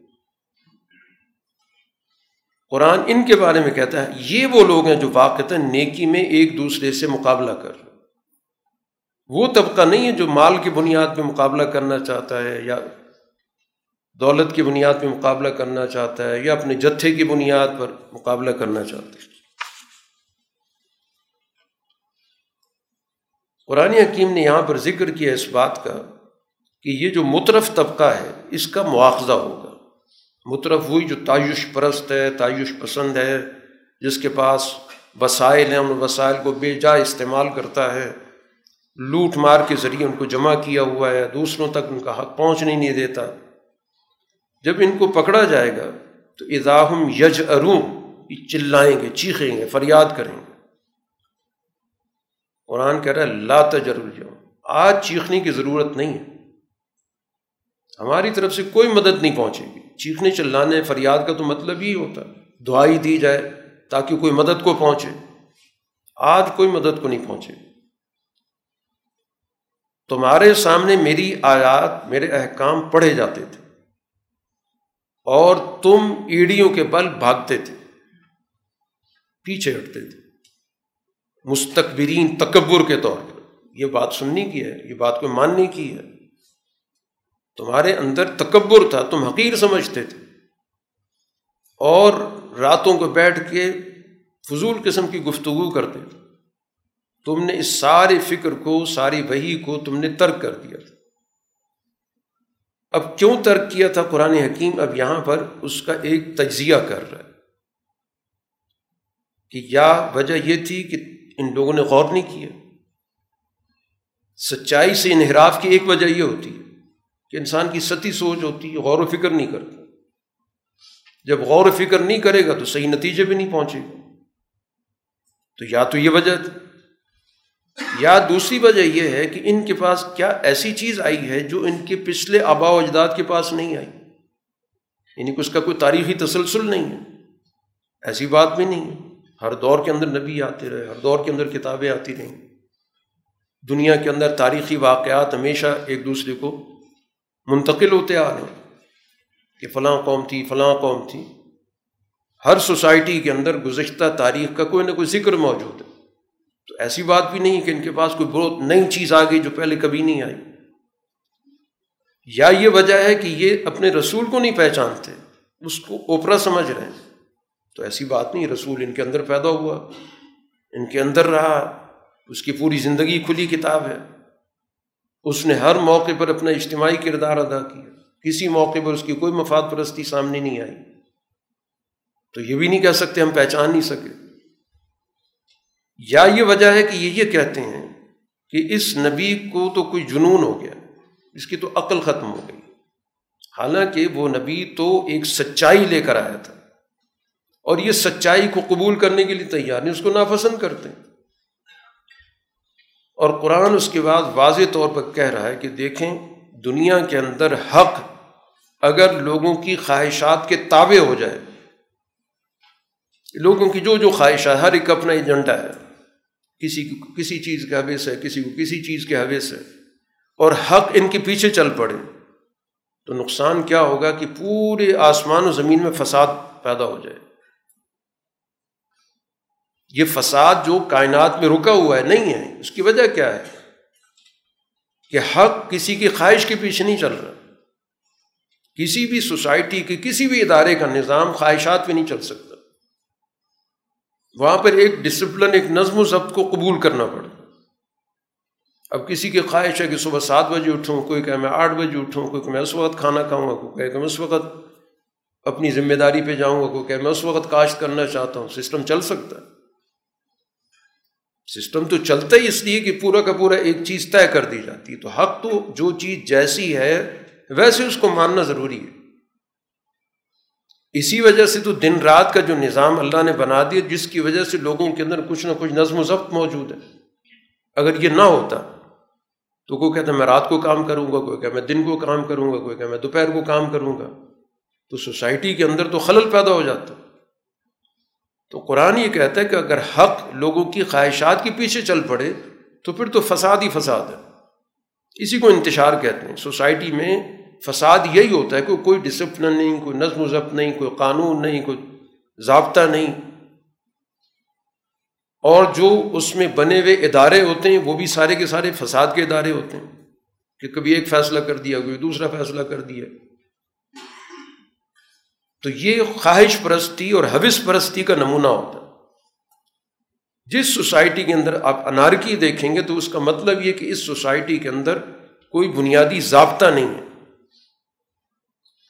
قرآن ان کے بارے میں کہتا ہے، یہ وہ لوگ ہیں جو واقع نیکی میں ایک دوسرے سے مقابلہ کر وہ طبقہ نہیں ہے جو مال کی بنیاد پہ مقابلہ کرنا چاہتا ہے یا دولت کی بنیاد پہ مقابلہ کرنا چاہتا ہے یا اپنے جتھے کی بنیاد پر مقابلہ کرنا چاہتا ہے۔ قرآن حکیم نے یہاں پر ذکر کیا اس بات کا کہ یہ جو مترف طبقہ ہے، اس کا مواخذہ ہوگا۔ مترف ہوئی جو تعیش پرست ہے، تعیش پسند ہے، جس کے پاس وسائل ہیں، ان وسائل کو بے جا استعمال کرتا ہے۔ لوٹ مار کے ذریعے ان کو جمع کیا ہوا ہے، دوسروں تک ان کا حق پہنچنے نہیں دیتا۔ جب ان کو پکڑا جائے گا، تو اضاحم یج اروں چلائیں گے، چیخیں گے، فریاد کریں گے۔ قرآن کہہ رہا ہے، لا تجرب جاؤ آج چیخنے کی ضرورت نہیں ہے۔ ہماری طرف سے کوئی مدد نہیں پہنچے گی۔ چیخنے چلانے فریاد کا تو مطلب ہی ہوتا ہے۔ دعائی دی جائے تاکہ کوئی مدد کو پہنچے۔ آج کوئی مدد کو نہیں پہنچے۔ تمہارے سامنے میری آیات، میرے احکام پڑھے جاتے تھے۔ اور تم ایڑیوں کے بل بھاگتے تھے۔ پیچھے ہٹتے تھے۔ مستقبرین تکبر کے طور پر۔ یہ بات سننے کی ہے، یہ بات کو ماننے کی ہے۔ تمہارے اندر تکبر تھا، تم حقیر سمجھتے تھے۔ اور راتوں کو بیٹھ کے فضول قسم کی گفتگو کرتے تھے۔ تم نے اس سارے فکر کو، ساری وہی کو تم نے ترک کر دیا تھا۔ اب کیوں ترک کیا تھا قرآن حکیم؟ اب یہاں پر اس کا ایک تجزیہ کر رہا ہے۔ کہ یا وجہ یہ تھی کہ ان لوگوں نے غور نہیں کیا۔ سچائی سے انحراف کی ایک وجہ یہ ہوتی ہے۔ کہ انسان کی ستی سوچ ہوتی ہے، غور و فکر نہیں کرتا۔ جب غور و فکر نہیں کرے گا تو صحیح نتیجے بھی نہیں پہنچے گا۔ تو یا تو یہ وجہ تھی۔ یا دوسری وجہ یہ ہے کہ ان کے پاس کیا ایسی چیز آئی ہے جو ان کے پچھلے آبا و اجداد کے پاس نہیں آئی۔ یعنی کہ اس کا کوئی تاریخی تسلسل نہیں ہے۔ ایسی بات بھی نہیں ہے۔ ہر دور کے اندر نبی آتے رہے، ہر دور کے اندر کتابیں آتی رہیں۔ دنیا کے اندر تاریخی واقعات ہمیشہ ایک دوسرے کو منتقل ہوتے آ رہے ہیں کہ فلاں قوم تھی، فلاں قوم تھی۔ ہر سوسائٹی کے اندر گزشتہ تاریخ کا کوئی نہ کوئی ذکر موجود ہے۔ تو ایسی بات بھی نہیں کہ ان کے پاس کوئی بہت نئی چیز آ گئی جو پہلے کبھی نہیں آئی۔ یا یہ وجہ ہے کہ یہ اپنے رسول کو نہیں پہچانتے، اس کو اوپرا سمجھ رہے ہیں۔ تو ایسی بات نہیں، رسول ان کے اندر پیدا ہوا، ان کے اندر رہا، اس کی پوری زندگی کھلی کتاب ہے۔ اس نے ہر موقع پر اپنا اجتماعی کردار ادا کیا۔ کسی موقع پر اس کی کوئی مفاد پرستی سامنے نہیں آئی۔ تو یہ بھی نہیں کہہ سکتے ہم پہچان نہیں سکے۔ یا یہ وجہ ہے کہ یہ یہ کہتے ہیں کہ اس نبی کو تو کوئی جنون ہو گیا، اس کی تو عقل ختم ہو گئی۔ حالانکہ وہ نبی تو ایک سچائی لے کر آیا تھا۔ اور یہ سچائی کو قبول کرنے کے لیے تیار نہیں، اس کو ناپسند کرتے ہیں۔ اور قرآن اس کے بعد واضح طور پر کہہ رہا ہے کہ دیکھیں دنیا کے اندر حق اگر لوگوں کی خواہشات کے تابع ہو جائے، لوگوں کی جو جو خواہش ہے ہر ایک اپنا ایجنڈا ہے، کسی کو کسی چیز کے حوث ہے، کسی کو کسی چیز کے حوث ہے، اور حق ان کے پیچھے چل پڑے، تو نقصان کیا ہوگا کہ پورے آسمان و زمین میں فساد پیدا ہو جائے۔ یہ فساد جو کائنات میں رکا ہوا ہے، نہیں ہے۔ اس کی وجہ کیا ہے؟ کہ حق کسی کی خواہش کے پیچھے نہیں چل رہا۔ کسی بھی سوسائٹی کے، کسی بھی ادارے کا نظام خواہشات پہ نہیں چل سکتا۔ وہاں پر ایک ڈسپلن ایک نظم و ضبط کو قبول کرنا پڑتا اب کسی کی خواہش ہے کہ صبح سات بجے اٹھوں، کوئی کہ میں آٹھ بجے اٹھوں، کوئی کہ میں اس وقت کھانا کھاؤں گا، کوئی کہ میں اس وقت اپنی ذمہ داری پہ جاؤں گا، کوئی کہ میں اس وقت کاشت کرنا چاہتا ہوں۔ سسٹم چل سکتا ہے۔ سسٹم تو چلتا ہی اس لیے کہ پورا کا پورا ایک چیز طے کر دی جاتی ہے۔ تو حق تو جو چیز جیسی ہے، ویسے اس کو ماننا ضروری ہے۔ اسی وجہ سے تو دن رات کا جو نظام اللہ نے بنا دیا، جس کی وجہ سے لوگوں کے اندر کچھ نہ کچھ نظم و ضبط موجود ہے۔ اگر یہ نہ ہوتا، تو کوئی کہتا ہے میں رات کو کام کروں گا، کوئی کہ میں دن کو کام کروں گا، کوئی کہ میں دوپہر کو کام کروں گا۔ تو سوسائٹی کے اندر تو خلل پیدا ہو جاتا۔ تو قرآن یہ کہتا ہے کہ اگر حق لوگوں کی خواہشات کے پیچھے چل پڑے، تو پھر تو فساد ہی فساد ہے۔ اسی کو انتشار کہتے ہیں۔ سوسائٹی میں فساد یہی ہوتا ہے کہ کوئی ڈسپلن نہیں، کوئی نظم و ضبط نہیں، کوئی قانون نہیں، کوئی ضابطہ نہیں۔ اور جو اس میں بنے ہوئے ادارے ہوتے ہیں، وہ بھی سارے کے سارے فساد کے ادارے ہوتے ہیں۔ کہ کبھی ایک فیصلہ کر دیا، کوئی دوسرا فیصلہ کر دیا۔ تو یہ خواہش پرستی اور حوث پرستی کا نمونہ ہوتا ہے۔ جس سوسائٹی کے اندر آپ انارکی دیکھیں گے تو اس کا مطلب یہ کہ اس سوسائٹی کے اندر کوئی بنیادی ضابطہ نہیں ہے۔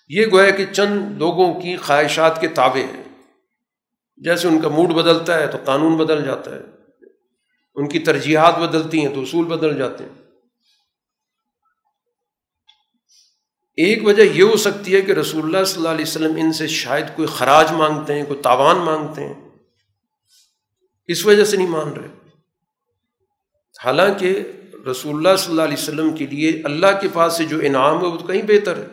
یہ گویا کہ چند لوگوں کی خواہشات کے تابع ہیں۔ جیسے ان کا موڈ بدلتا ہے تو قانون بدل جاتا ہے۔ ان کی ترجیحات بدلتی ہیں تو اصول بدل جاتے ہیں۔ ایک وجہ یہ ہو سکتی ہے کہ رسول اللہ صلی اللہ علیہ وسلم ان سے شاید کوئی خراج مانگتے ہیں، کوئی تاوان مانگتے ہیں۔ اس وجہ سے نہیں مان رہے۔ حالانکہ رسول اللہ صلی اللہ علیہ وسلم کے لیے اللہ کے پاس سے جو انعام ہے، وہ تو کہیں بہتر ہے۔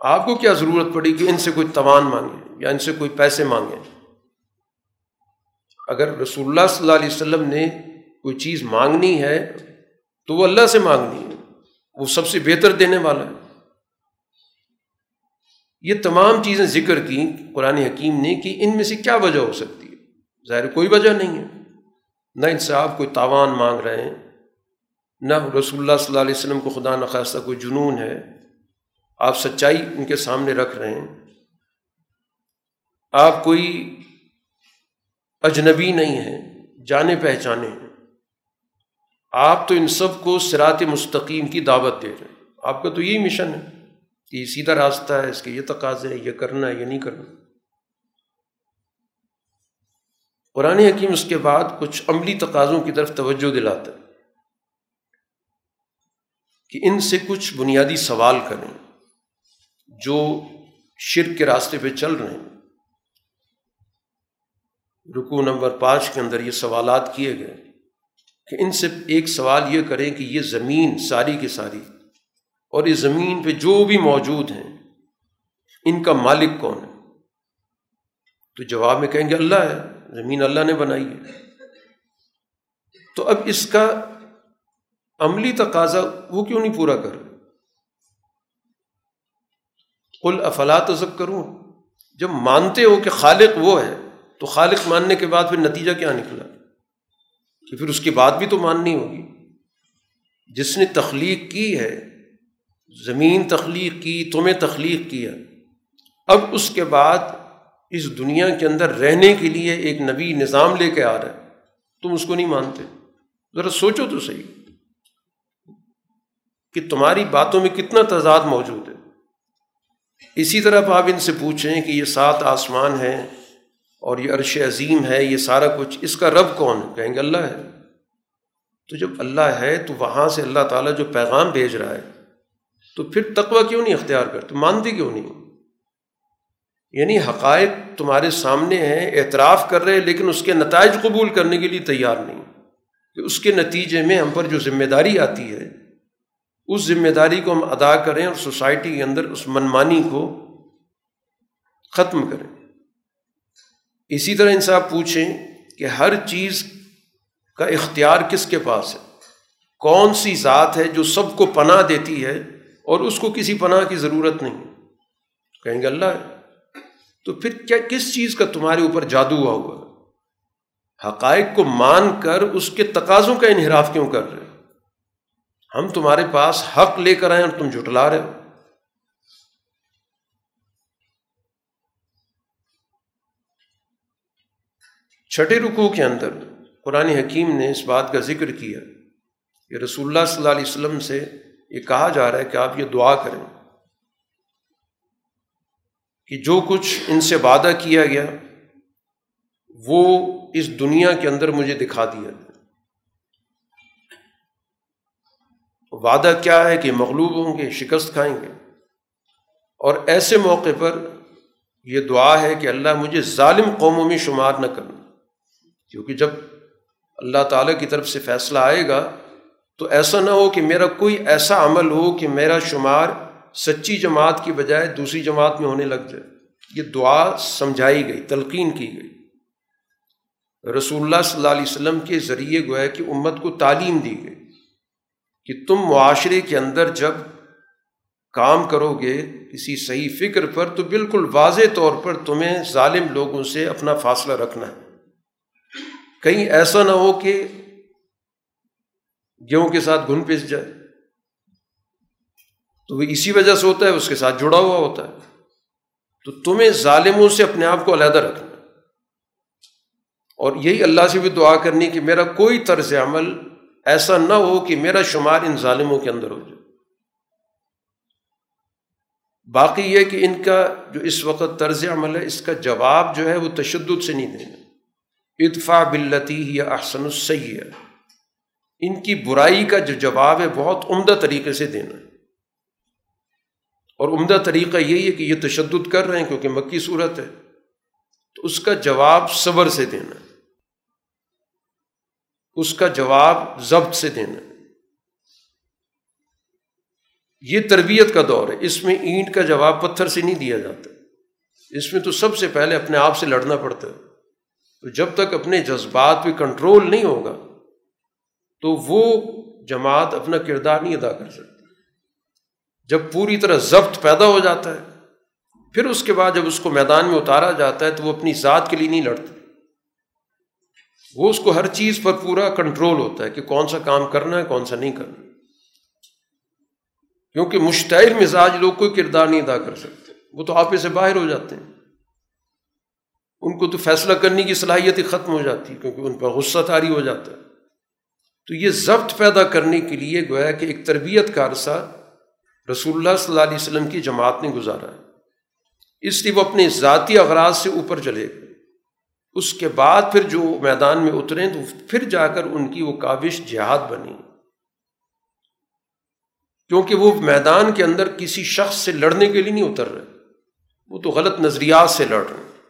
آپ کو کیا ضرورت پڑی کہ ان سے کوئی توان مانگے یا ان سے کوئی پیسے مانگے؟ اگر رسول اللہ صلی اللہ علیہ وسلم نے کوئی چیز مانگنی ہے، تو وہ اللہ سے مانگنی ہے۔ وہ سب سے بہتر دینے والا ہے۔ یہ تمام چیزیں ذکر کی قرآن حکیم نے کہ ان میں سے کیا وجہ ہو سکتی ہے؟ ظاہر کوئی وجہ نہیں ہے۔ نہ ان سے آپ کوئی تاوان مانگ رہے ہیں، نہ رسول اللہ صلی اللہ علیہ وسلم کو خدا نخواستہ کوئی جنون ہے۔ آپ سچائی ان کے سامنے رکھ رہے ہیں۔ آپ کوئی اجنبی نہیں ہیں، جانے پہچانے ہیں۔ آپ تو ان سب کو سرات مستقیم کی دعوت دے رہے ہیں۔ آپ کا تو یہی مشن ہے۔ کہ یہ سیدھا راستہ ہے، اس کے یہ تقاضے ہیں، یہ کرنا ہے، یہ نہیں کرنا۔ قرآن حکیم اس کے بعد کچھ عملی تقاضوں کی طرف توجہ دلاتا ہے کہ ان سے کچھ بنیادی سوال کریں۔ جو شرک کے راستے پہ چل رہے ہیں۔ رکو نمبر پانچ کے اندر یہ سوالات کیے گئے کہ ان سے ایک سوال یہ کریں کہ یہ زمین ساری کی ساری اور اس زمین پہ جو بھی موجود ہیں، ان کا مالک کون ہے؟ تو جواب میں کہیں گے اللہ ہے، زمین اللہ نے بنائی ہے۔ تو اب اس کا عملی تقاضا وہ کیوں نہیں پورا کر؟ کل افلاط ذک کروں جب مانتے ہو کہ خالق وہ ہے، تو خالق ماننے کے بعد پھر نتیجہ کیا نکلا؟ کہ پھر اس کی بات بھی تو ماننی ہوگی۔ جس نے تخلیق کی ہے زمین تخلیق کی، تمہیں تخلیق کیا۔ اب اس کے بعد اس دنیا کے اندر رہنے کے لیے ایک نبی نظام لے کے آ رہا ہے۔ تم اس کو نہیں مانتے۔ ذرا سوچو تو صحیح کہ تمہاری باتوں میں کتنا تضاد موجود ہے۔ اسی طرح آپ ان سے پوچھیں کہ یہ سات آسمان ہیں اور یہ عرش عظیم ہے، یہ سارا کچھ، اس کا رب کون ہے؟ کہیں گے اللہ ہے۔ تو جب اللہ ہے تو وہاں سے اللہ تعالیٰ جو پیغام بھیج رہا ہے تو پھر تقوی کیوں نہیں اختیار کرتے مانتے کیوں نہیں؟ یعنی حقائق تمہارے سامنے ہیں، اعتراف کر رہے لیکن اس کے نتائج قبول کرنے کے لیے تیار نہیں۔ کہ اس کے نتیجے میں ہم پر جو ذمہ داری آتی ہے، اس ذمہ داری کو ہم ادا کریں اور سوسائٹی کے اندر اس منمانی کو ختم کریں۔ اسی طرح ان سے آپ پوچھیں کہ ہر چیز کا اختیار کس کے پاس ہے؟ کون سی ذات ہے جو سب کو پناہ دیتی ہے؟ اور اس کو کسی پناہ کی ضرورت نہیں کہیں گے اللہ ہے تو پھر کیا، کس چیز کا تمہارے اوپر جادو ہوا ہوا حقائق کو مان کر اس کے تقاضوں کا انحراف کیوں کر رہے ہم تمہارے پاس حق لے کر آئے اور تم جھٹلا رہے ہو۔ چھٹے رکوع کے اندر قرآن حکیم نے اس بات کا ذکر کیا کہ رسول اللہ صلی اللہ علیہ وسلم سے یہ کہا جا رہا ہے کہ آپ یہ دعا کریں کہ جو کچھ ان سے وعدہ کیا گیا، وہ اس دنیا کے اندر مجھے دکھا دیا وعدہ کیا ہے کہ مغلوب ہوں گے، شکست کھائیں گے۔ اور ایسے موقع پر یہ دعا ہے کہ اللہ مجھے ظالم قوموں میں شمار نہ کرنا کیونکہ جب اللہ تعالیٰ کی طرف سے فیصلہ آئے گا تو ایسا نہ ہو کہ میرا کوئی ایسا عمل ہو کہ میرا شمار سچی جماعت کی بجائے دوسری جماعت میں ہونے لگ جائے۔ یہ دعا سمجھائی گئی، تلقین کی گئی۔ رسول اللہ صلی اللہ علیہ وسلم کے ذریعے گویا کہ امت کو تعلیم دی گئی کہ تم معاشرے کے اندر جب کام کرو گے کسی صحیح فکر پر تو بالکل واضح طور پر تمہیں ظالم لوگوں سے اپنا فاصلہ رکھنا ہے۔ کہیں ایسا نہ ہو کہ گیہوں کے ساتھ گھن پس جائے۔ تو وہ اسی وجہ سے ہوتا ہے، اس کے ساتھ جڑا ہوا ہوتا ہے۔ تو تمہیں ظالموں سے اپنے آپ کو علیحدہ رکھنا۔ اور یہی اللہ سے بھی دعا کرنی کہ میرا کوئی طرز عمل ایسا نہ ہو کہ میرا شمار ان ظالموں کے اندر ہو جائے۔ باقی یہ کہ ان کا جو اس وقت طرز عمل ہے، اس کا جواب جو ہے، وہ تشدد سے نہیں دینا۔ ادفا بلتی یا احسن السیح ان کی برائی کا جو جواب ہے بہت عمدہ طریقے سے دینا ہے۔ اور عمدہ طریقہ یہی ہے کہ یہ تشدد کر رہے ہیں کیونکہ مکی صورت ہے۔ تو اس کا جواب صبر سے دینا ہے۔ اس کا جواب ضبط سے دینا یہ تربیت کا دور ہے۔ اس میں اینٹ کا جواب پتھر سے نہیں دیا جاتا۔ اس میں تو سب سے پہلے اپنے آپ سے لڑنا پڑتا ہے۔ تو جب تک اپنے جذبات پہ کنٹرول نہیں ہوگا تو وہ جماعت اپنا کردار نہیں ادا کر سکتی۔ جب پوری طرح ضبط پیدا ہو جاتا ہے، پھر اس کے بعد جب اس کو میدان میں اتارا جاتا ہے تو وہ اپنی ذات کے لیے نہیں لڑتا۔ وہ اس کو ہر چیز پر پورا کنٹرول ہوتا ہے کہ کون سا کام کرنا ہے، کون سا نہیں کرنا۔ کیونکہ مشتعل مزاج لوگ کوئی کردار نہیں ادا کر سکتے۔ وہ تو آپے سے باہر ہو جاتے ہیں۔ ان کو تو فیصلہ کرنے کی صلاحیت ہی ختم ہو جاتی ہے، کیونکہ ان پر غصہ تاری ہو جاتا ہے۔ تو یہ ضبط پیدا کرنے کے لیے گویا کہ ایک تربیت کا عرصہ رسول اللہ صلی اللہ علیہ وسلم کی جماعت نے گزارا ہے۔ اس لیے وہ اپنے ذاتی اغراض سے اوپر چلے گئے۔ اس کے بعد پھر جو میدان میں اتریں تو پھر جا کر ان کی وہ کاوش جہاد بنی۔ کیونکہ وہ میدان کے اندر کسی شخص سے لڑنے کے لیے نہیں اتر رہے۔ وہ تو غلط نظریات سے لڑ رہے۔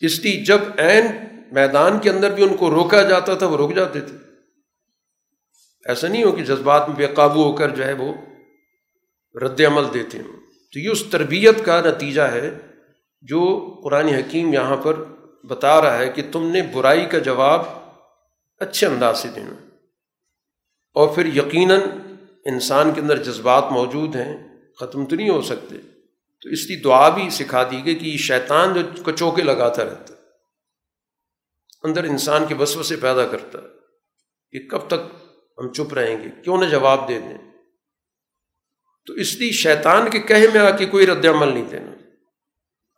اس لیے جب عین میدان کے اندر بھی ان کو روکا جاتا تھا، وہ رک جاتے تھے۔ ایسا نہیں ہو کہ جذبات میں بے قابو ہو کر جو ہے وہ رد عمل دیتے ہیں تو یہ اس تربیت کا نتیجہ ہے جو قرآن حکیم یہاں پر بتا رہا ہے کہ تم نے برائی کا جواب اچھے انداز سے دینا۔ اور پھر یقیناً انسان کے اندر جذبات موجود ہیں، ختم تو نہیں ہو سکتے۔ تو اس کی دعا بھی سکھا دی گئی کہ یہ شیطان جو کچوکے لگاتا رہتا۔ ہے اندر انسان کے وسو سے پیدا کرتا ہے کہ کب تک ہم چپ رہیں گے؟ کیوں نہ جواب دے دیں؟ تو اس لیے شیطان کے کہے میں آ کے کوئی رد عمل نہیں دینا۔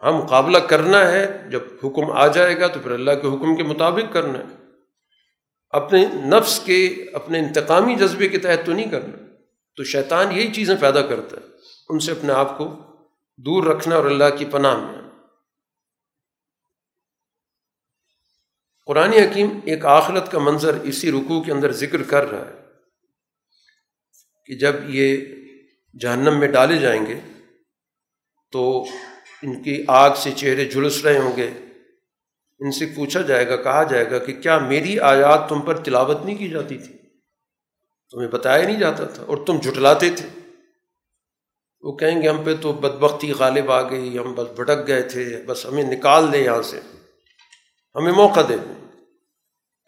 ہاں مقابلہ کرنا ہے، جب حکم آ جائے گا تو پھر اللہ کے حکم کے مطابق کرنا ہے۔ اپنے نفس کے، اپنے انتقامی جذبے کے تحت تو نہیں کرنا۔ تو شیطان یہی چیزیں پیدا کرتا ہے، ان سے اپنے آپ کو دور رکھنا اور اللہ کی پناہ میں قرآن حکیم ایک آخرت کا منظر اسی رکوع کے اندر ذکر کر رہا ہے کہ جب یہ جہنم میں ڈالے جائیں گے تو ان کی آگ سے چہرے جھلس رہے ہوں گے۔ ان سے پوچھا جائے گا، کہا جائے گا کہ کیا میری آیات تم پر تلاوت نہیں کی جاتی تھی؟ تمہیں بتایا نہیں جاتا تھا اور تم جھٹلاتے تھے۔ وہ کہیں گے، ہم پہ تو بدبختی غالب آ گئی، ہم بس بھٹک گئے تھے، بس ہمیں نکال دیں یہاں سے۔ ہمیں موقع دے دیں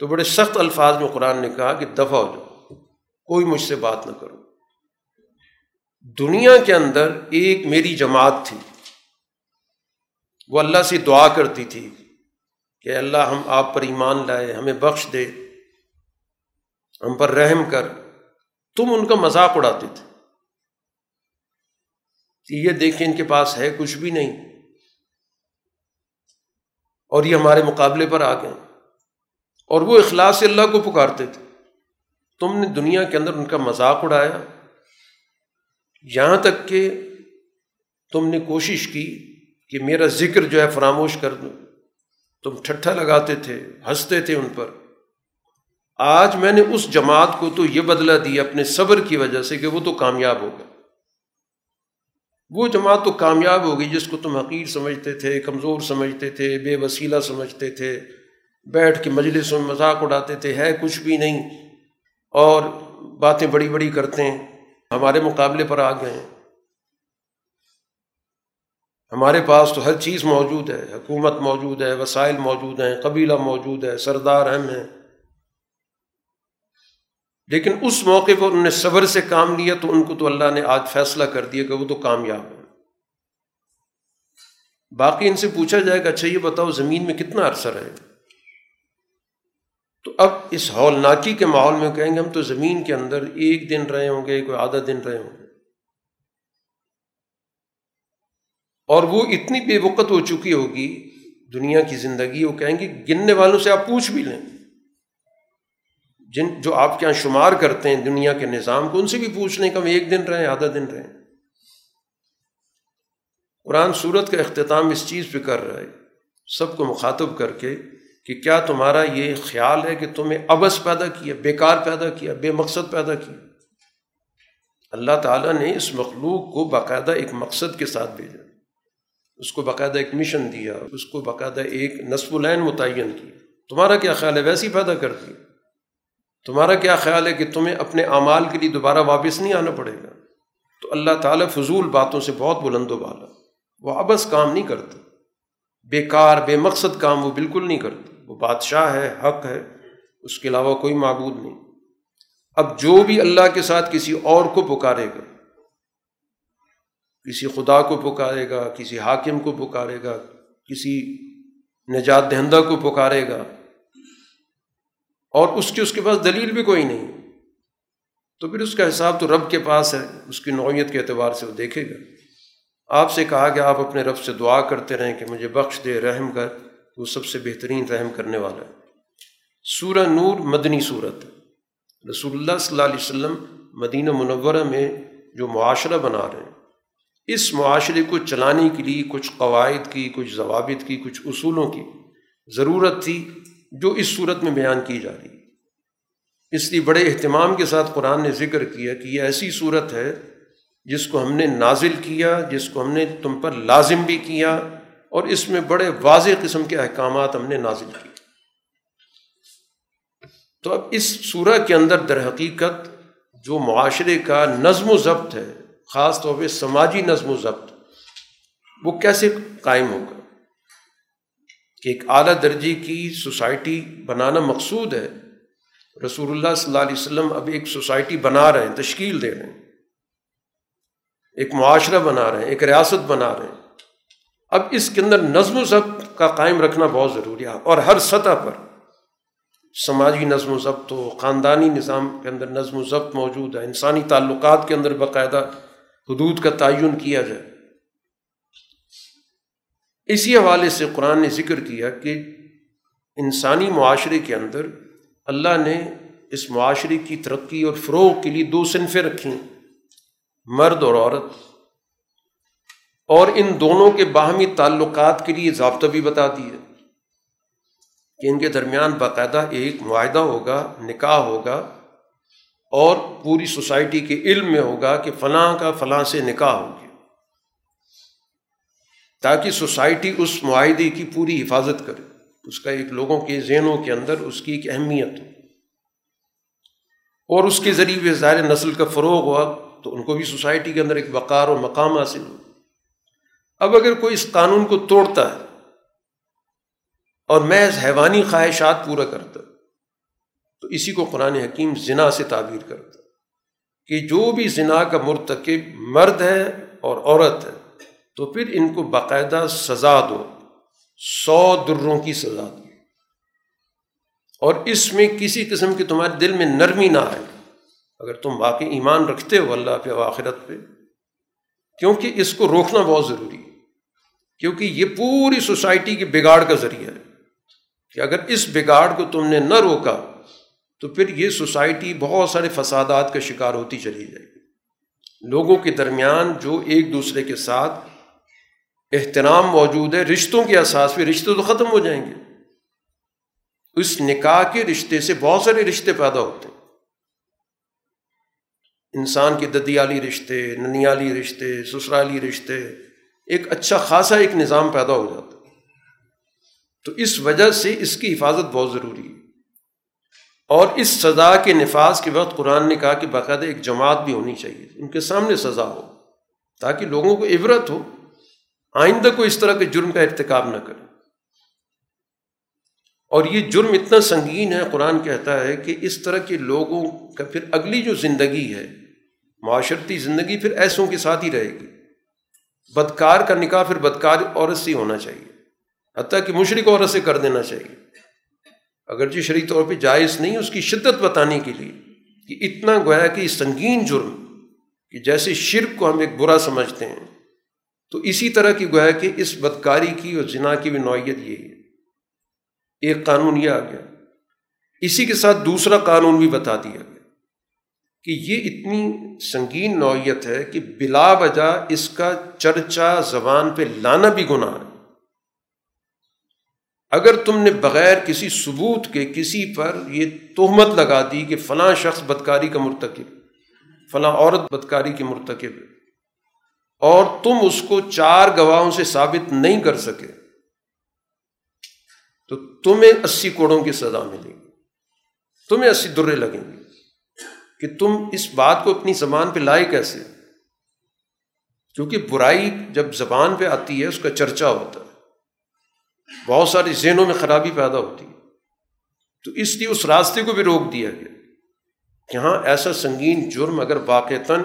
تو بڑے سخت الفاظ میں قرآن نے کہا کہ دفع ہو جاؤ، کوئی مجھ سے بات نہ کرو۔ دنیا کے اندر ایک میری جماعت تھی، وہ اللہ سے دعا کرتی تھی کہ اللہ ہم آپ پر ایمان لائے، ہمیں بخش دے، ہم پر رحم کر۔ تم ان کا مذاق اڑاتے تھے۔ کہ یہ دیکھیں ان کے پاس ہے کچھ بھی نہیں۔ اور یہ ہمارے مقابلے پر آ گئے۔ اور وہ اخلاص سے اللہ کو پکارتے تھے۔ تم نے دنیا کے اندر ان کا مذاق اڑایا۔ یہاں تک کہ تم نے کوشش کی کہ میرا ذکر جو ہے فراموش کر دوں تم ٹھٹھا لگاتے تھے، ہنستے تھے ان پر۔ آج میں نے اس جماعت کو تو یہ بدلا دیا اپنے صبر کی وجہ سے کہ وہ تو کامیاب ہوگا وہ جماعت تو کامیاب ہوگی جس کو تم حقیر سمجھتے تھے، کمزور سمجھتے تھے، بے وسیلہ سمجھتے تھے۔ بیٹھ کے مجلس میں مذاق اڑاتے تھے، ہے کچھ بھی نہیں۔ اور باتیں بڑی بڑی کرتے ہیں۔ ہمارے مقابلے پر آ گئے ہیں۔ ہمارے پاس تو ہر چیز موجود ہے۔ حکومت موجود ہے، وسائل موجود ہیں، قبیلہ موجود ہے، سردار اہم ہیں۔ لیکن اس موقع پر انہوں نے صبر سے کام لیا تو ان کو تو اللہ نے آج فیصلہ کر دیا کہ وہ تو کامیاب ہے باقی ان سے پوچھا جائے گا اچھا یہ بتاؤ، زمین میں کتنا عرصہ رہے؟ تو اب اس ہولناکی کے ماحول میں کہیں گے ہم تو زمین کے اندر ایک دن رہے ہوں گے، کوئی آدھا دن رہے ہوں گے۔ اور وہ اتنی بے وقت ہو چکی ہوگی دنیا کی زندگی، وہ کہیں گے گننے والوں سے آپ پوچھ بھی لیں۔ جن جو آپ کے یہاں شمار کرتے ہیں دنیا کے نظام کو، ان سے بھی پوچھ لیں کہ ہم ایک دن رہیں، آدھا دن رہیں۔ قرآن صورت کا اختتام اس چیز پہ کر رہا ہے، سب کو مخاطب کر کے کہ کیا تمہارا یہ خیال ہے کہ تمہیں ابس پیدا کیا، بیکار پیدا کیا، بے مقصد پیدا کیا؟ اللہ تعالیٰ نے اس مخلوق کو باقاعدہ ایک مقصد کے ساتھ بھیجا۔ اس کو باقاعدہ ایک مشن دیا، اس کو باقاعدہ ایک نصب العین متعین کیا۔ تمہارا کیا خیال ہے؟ ویسی پیدا کر دی تمہارا کیا خیال ہے کہ تمہیں اپنے اعمال کے لیے دوبارہ واپس نہیں آنا پڑے گا؟ تو اللہ تعالیٰ فضول باتوں سے بہت بلند و بالا۔ وہ ابس کام نہیں کرتے بیکار، بے مقصد کام وہ بالکل نہیں کرتے وہ بادشاہ ہے، حق ہے، اس کے علاوہ کوئی معبود نہیں۔ اب جو بھی اللہ کے ساتھ کسی اور کو پکارے گا، کسی خدا کو پکارے گا، کسی حاکم کو پکارے گا، کسی نجات دہندہ کو پکارے گا، اور اس کی اس کے پاس دلیل بھی کوئی نہیں، تو پھر اس کا حساب تو رب کے پاس ہے، اس کی نوعیت کے اعتبار سے وہ دیکھے گا۔ آپ سے کہا کہ آپ اپنے رب سے دعا کرتے رہیں کہ مجھے بخش دے، رحم کر۔ وہ سب سے بہترین رحم کرنے والا ہے۔ سورہ نور مدنی صورت رسول اللہ صلی اللہ علیہ وسلم مدینہ منورہ میں جو معاشرہ بنا رہے ہیں، اس معاشرے کو چلانے کے لیے کچھ قواعد کی، کچھ ضوابط کی، کچھ اصولوں کی ضرورت تھی جو اس صورت میں بیان کی جا رہی اس لیے بڑے اہتمام کے ساتھ قرآن نے ذکر کیا کہ یہ ایسی صورت ہے جس کو ہم نے نازل کیا، جس کو ہم نے تم پر لازم بھی کیا اور اس میں بڑے واضح قسم کے احکامات ہم نے نازل کیے۔ تو اب اس صورح کے اندر در حقیقت جو معاشرے کا نظم و ضبط ہے، خاص طور پہ سماجی نظم و ضبط، وہ کیسے قائم ہوگا؟ کہ ایک اعلیٰ درجے کی سوسائٹی بنانا مقصود ہے۔ رسول اللہ صلی اللہ علیہ وسلم اب ایک سوسائٹی بنا رہے ہیں، تشکیل دے رہے ہیں۔ ایک معاشرہ بنا رہے ہیں، ایک ریاست بنا رہے ہیں۔ اب اس کے اندر نظم و ضبط کا قائم رکھنا بہت ضروری ہے اور ہر سطح پر۔ سماجی نظم و ضبط ہو خاندانی نظام کے اندر نظم و ضبط موجود ہے۔ انسانی تعلقات کے اندر باقاعدہ حدود کا تعین کیا جائے۔ اسی حوالے سے قرآن نے ذکر کیا کہ انسانی معاشرے کے اندر اللہ نے اس معاشرے کی ترقی اور فروغ کے لیے دو صنفیں رکھیں مرد اور عورت۔ اور ان دونوں کے باہمی تعلقات کے لیے ضابطہ بھی بتا دیے کہ ان کے درمیان باقاعدہ ایک معاہدہ ہوگا، نکاح ہوگا اور پوری سوسائٹی کے علم میں ہوگا کہ فلاں کا فلاں سے نکاح ہوگی تاکہ سوسائٹی اس معاہدے کی پوری حفاظت کرے۔ اس کا ایک لوگوں کے ذہنوں کے اندر اس کی ایک اہمیت ہو۔ اور اس کے ذریعے ظاہر نسل کا فروغ ہوا تو ان کو بھی سوسائٹی کے اندر ایک وقار و مقام حاصل ہو۔ اب اگر کوئی اس قانون کو توڑتا ہے اور محض حیوانی خواہشات پورا کرتا تو اسی کو قرآن حکیم زنا سے تعبیر کرتا کہ جو بھی زنا کا مرتکب مرد ہے اور عورت ہے، تو پھر ان کو باقاعدہ سزا دو، سو دروں کی سزا دو۔ اور اس میں کسی قسم کی تمہارے دل میں نرمی نہ آئے۔ اگر تم واقعی ایمان رکھتے ہو اللہ پہ آخرت پہ، کیونکہ اس کو روکنا بہت ضروری ہے۔ کیونکہ یہ پوری سوسائٹی کے بگاڑ کا ذریعہ ہے کہ اگر اس بگاڑ کو تم نے نہ روکا تو پھر یہ سوسائٹی بہت سارے فسادات کا شکار ہوتی چلی جائے گی۔ لوگوں کے درمیان جو ایک دوسرے کے ساتھ احترام موجود ہے، رشتوں کے اساس پہ رشتے تو ختم ہو جائیں گے۔ اس نکاح کے رشتے سے بہت سارے رشتے پیدا ہوتے ہیں۔ انسان کے ددیالی رشتے، ننیالی رشتے، سسرالی رشتے ایک اچھا خاصا ایک نظام پیدا ہو جاتا ہے۔ تو اس وجہ سے اس کی حفاظت بہت ضروری ہے۔ اور اس سزا کے نفاذ کے وقت قرآن نے کہا کہ باقاعدہ ایک جماعت بھی ہونی چاہیے، ان کے سامنے سزا ہو، تاکہ لوگوں کو عبرت ہو، آئندہ کو اس طرح کے جرم کا ارتکاب نہ کرے۔ اور یہ جرم اتنا سنگین ہے، قرآن کہتا ہے کہ اس طرح کے لوگوں کا پھر اگلی جو زندگی ہے، معاشرتی زندگی پھر ایسوں کے ساتھ ہی رہے گی۔ بدکار کا نکاح پھر بدکار عورت سے ہونا چاہیے۔ حتیٰ کہ مشرق عورت سے کر دینا چاہیے۔ اگرچہ شرعی طور پہ جائز نہیں، اس کی شدت بتانے کے لیے کہ اتنا گویا کہ سنگین جرم کہ جیسے شرک کو ہم ایک برا سمجھتے ہیں۔ تو اسی طرح کی گویا کہ اس بدکاری کی اور جنا کی بھی نوعیت یہی ہے۔ ایک قانون یہ آ گیا۔ اسی کے ساتھ دوسرا قانون بھی بتا دیا۔ گیا کہ یہ اتنی سنگین نوعیت ہے کہ بلا وجہ اس کا چرچا زبان پہ لانا بھی گناہ ہے۔ اگر تم نے بغیر کسی ثبوت کے کسی پر یہ تہمت لگا دی کہ فلاں شخص بدکاری کا مرتکب، فلاں عورت بدکاری کی مرتکب اور تم اس کو چار گواہوں سے ثابت نہیں کر سکے، تو تمہیں اسی کوڑوں کی سزا ملے گی، تمہیں اسی درے لگیں گے۔ کہ تم اس بات کو اپنی زبان پہ لائے کیسے؟ کیونکہ برائی جب زبان پہ آتی ہے، اس کا چرچا ہوتا ہے۔ بہت ساری ذہنوں میں خرابی پیدا ہوتی ہے۔ تو اس لیے اس راستے کو بھی روک دیا گیا کہ ہاں ایسا سنگین جرم اگر واقعتاً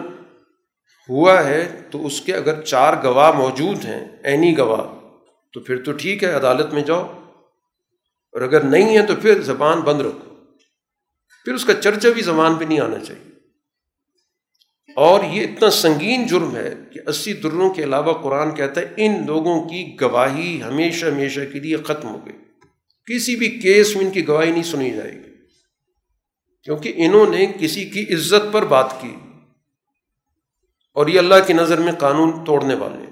ہوا ہے، تو اس کے اگر چار گواہ موجود ہیں عینی گواہ، تو پھر تو ٹھیک ہے، عدالت میں جاؤ۔ اور اگر نہیں ہے، تو پھر زبان بند رکھو۔ پھر اس کا چرچا بھی زبان پہ نہیں آنا چاہیے۔ اور یہ اتنا سنگین جرم ہے کہ اسی دروں کے علاوہ قرآن کہتا ہے، ان لوگوں کی گواہی ہمیشہ ہمیشہ کے لیے ختم ہو گئی۔ کسی بھی کیس میں ان کی گواہی نہیں سنی جائے گی۔ کیونکہ انہوں نے کسی کی عزت پر بات کی۔ اور یہ اللہ کی نظر میں قانون توڑنے والے۔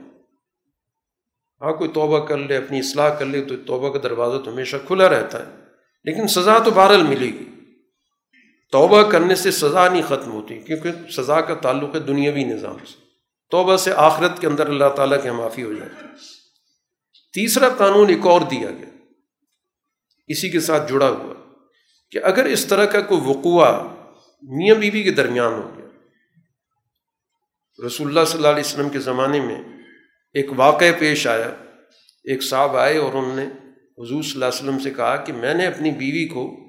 ہاں کوئی توبہ کر لے، اپنی اصلاح کر لے، تو توبہ کا دروازہ تو ہمیشہ کھلا رہتا ہے۔ لیکن سزا تو بہرحال ملے گی۔ توبہ کرنے سے سزا نہیں ختم ہوتی، کیونکہ سزا کا تعلق ہے دنیاوی نظام سے۔ توبہ سے آخرت کے اندر اللہ تعالیٰ کے معافی ہو جاتی ہے۔ تیسرا قانون ایک اور دیا گیا۔ اسی کے ساتھ جڑا ہوا کہ اگر اس طرح کا کوئی وقوع میاں بیوی کے درمیان ہو گیا۔ رسول اللہ صلی اللہ علیہ وسلم کے زمانے میں ایک واقع پیش آیا۔ ایک صاحب آئے اور انہوں نے حضور صلی اللہ علیہ وسلم سے کہا کہ میں نے اپنی بیوی کو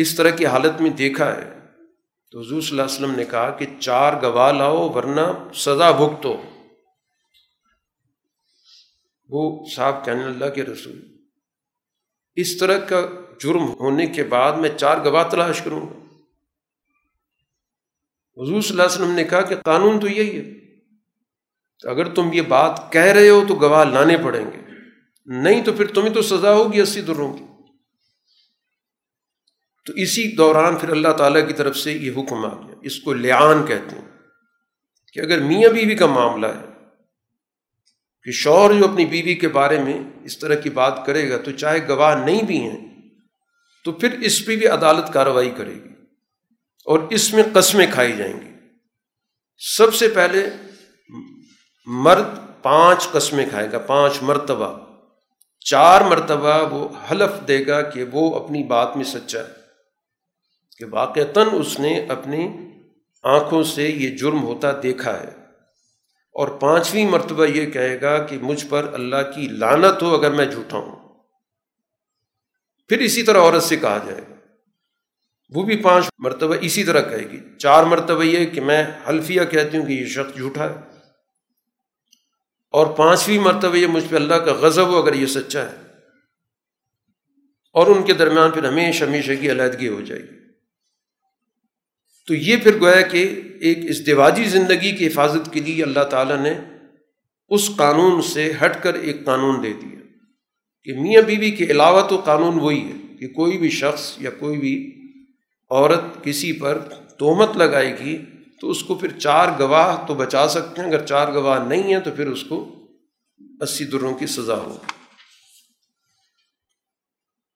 اس طرح کی حالت میں دیکھا ہے۔ تو حضور صلی اللہ علیہ وسلم نے کہا کہ چار گواہ لاؤ ورنہ سزا بھگتو۔ وہ صاحب کہنے اللہ کے رسول، اس طرح کا جرم ہونے کے بعد میں چار گواہ تلاش کروں گا۔ حضور صلی اللہ علیہ وسلم نے کہا کہ قانون تو یہی ہے۔ اگر تم یہ بات کہہ رہے ہو تو گواہ لانے پڑیں گے۔ نہیں تو پھر تمہیں تو سزا ہوگی اسی دروں کی۔ تو اسی دوران پھر اللہ تعالیٰ کی طرف سے یہ حکم آ گیا۔ اس کو لیان کہتے ہیں کہ اگر میاں بیوی کا معاملہ ہے کہ شوہر جو اپنی بیوی کے بارے میں اس طرح کی بات کرے گا تو چاہے گواہ نہیں بھی ہیں، تو پھر اس پہ بھی عدالت کارروائی کرے گی اور اس میں قسمیں کھائی جائیں گی۔ سب سے پہلے مرد پانچ قسمیں کھائے گا، پانچ مرتبہ۔ چار مرتبہ وہ حلف دے گا کہ وہ اپنی بات میں سچا ہے۔ کہ واقعتاً اس نے اپنی آنکھوں سے یہ جرم ہوتا دیکھا ہے۔ اور پانچویں مرتبہ یہ کہے گا کہ مجھ پر اللہ کی لانت ہو اگر میں جھوٹا ہوں۔ پھر اسی طرح عورت سے کہا جائے گا۔ وہ بھی پانچ مرتبہ اسی طرح کہے گی۔ چار مرتبہ یہ کہ میں حلفیہ کہتی ہوں کہ یہ شخص جھوٹا ہے۔ اور پانچویں مرتبہ یہ مجھ پہ اللہ کا غضب ہو اگر یہ سچا ہے۔ اور ان کے درمیان پھر ہمیشہ ہمیشہ کی علیحدگی ہو جائے گی۔ تو یہ پھر گویا کہ ایک ازدواجی زندگی کی حفاظت کے لیے اللہ تعالیٰ نے اس قانون سے ہٹ کر ایک قانون دے دیا کہ میاں بیوی کے علاوہ تو قانون وہی ہے کہ کوئی بھی شخص یا کوئی بھی عورت کسی پر تہمت لگائے گی تو اس کو پھر چار گواہ تو بچا سکتے ہیں، اگر چار گواہ نہیں ہیں تو پھر اس کو اسی دروں کی سزا ہو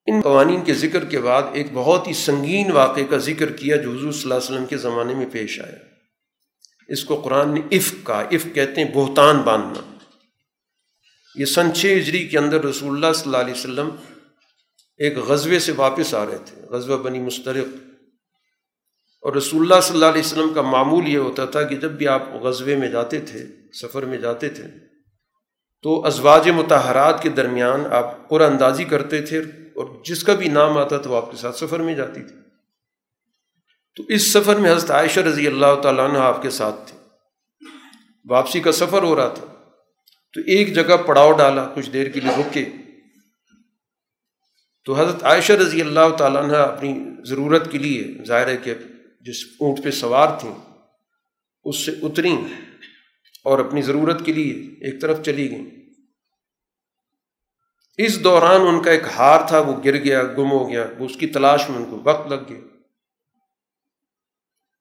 ان قوانین کے ذکر کے بعد ایک بہت ہی سنگین واقعے کا ذکر کیا جو حضور صلی اللہ علیہ وسلم کے زمانے میں پیش آیا۔ اس کو قرآن نے عفق کا عفق کہتے ہیں بہتان باندھنا۔ یہ سن چھ ہجری کے اندر رسول اللہ صلی اللہ علیہ وسلم ایک غزبے سے واپس آ رہے تھے، غزوہ بنی مسترق۔ اور رسول اللہ صلی اللہ علیہ وسلم کا معمول یہ ہوتا تھا کہ جب بھی آپ غزبے میں جاتے تھے، سفر میں جاتے تھے، تو ازواج متحرات کے درمیان آپ قرآن اندازی کرتے تھے۔ اور جس کا بھی نام آتا تھا وہ آپ کے ساتھ سفر میں جاتی تھی۔ تو اس سفر میں حضرت عائشہ رضی اللہ تعالیٰ عنہ آپ کے ساتھ تھے۔ واپسی کا سفر ہو رہا تھا۔ تو ایک جگہ پڑاؤ ڈالا، کچھ دیر کے لیے رکے۔ تو حضرت عائشہ رضی اللہ تعالیٰ عنہ اپنی ضرورت کے لیے، ظاہر ہے کہ جس اونٹ پہ سوار تھیں اس سے اتریں اور اپنی ضرورت کے لیے ایک طرف چلی گئیں۔ اس دوران ان کا ایک ہار تھا، وہ گر گیا، گم ہو گیا، وہ اس کی تلاش میں ان کو وقت لگ گیا۔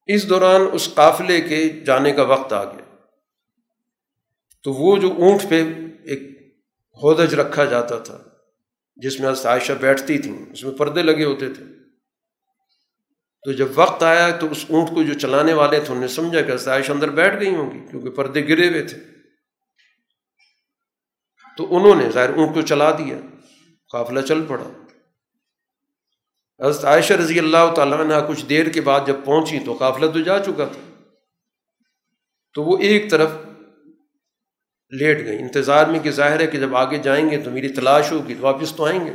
اس دوران اس قافلے کے جانے کا وقت آ گیا۔ تو وہ جو اونٹ پہ ایک ہودج رکھا جاتا تھا، جس میں عائشہ بیٹھتی تھیں، اس میں پردے لگے ہوتے تھے۔ تو جب وقت آیا تو اس اونٹ کو جو چلانے والے تھے، انہوں نے سمجھا کہ عائشہ اندر بیٹھ گئی ہوں گی، کیونکہ پردے گرے ہوئے تھے۔ تو انہوں نے ظاہر اونٹ کو چلا دیا، قافلہ چل پڑا۔ حضرت عائشہ رضی اللہ تعالیٰ نے کچھ دیر کے بعد جب پہنچی تو قافلہ تو جا چکا تھا۔ تو وہ ایک طرف لیٹ گئی انتظار میں کہ ظاہر ہے کہ جب آگے جائیں گے تو میری تلاش ہوگی، تو واپس تو آئیں گے۔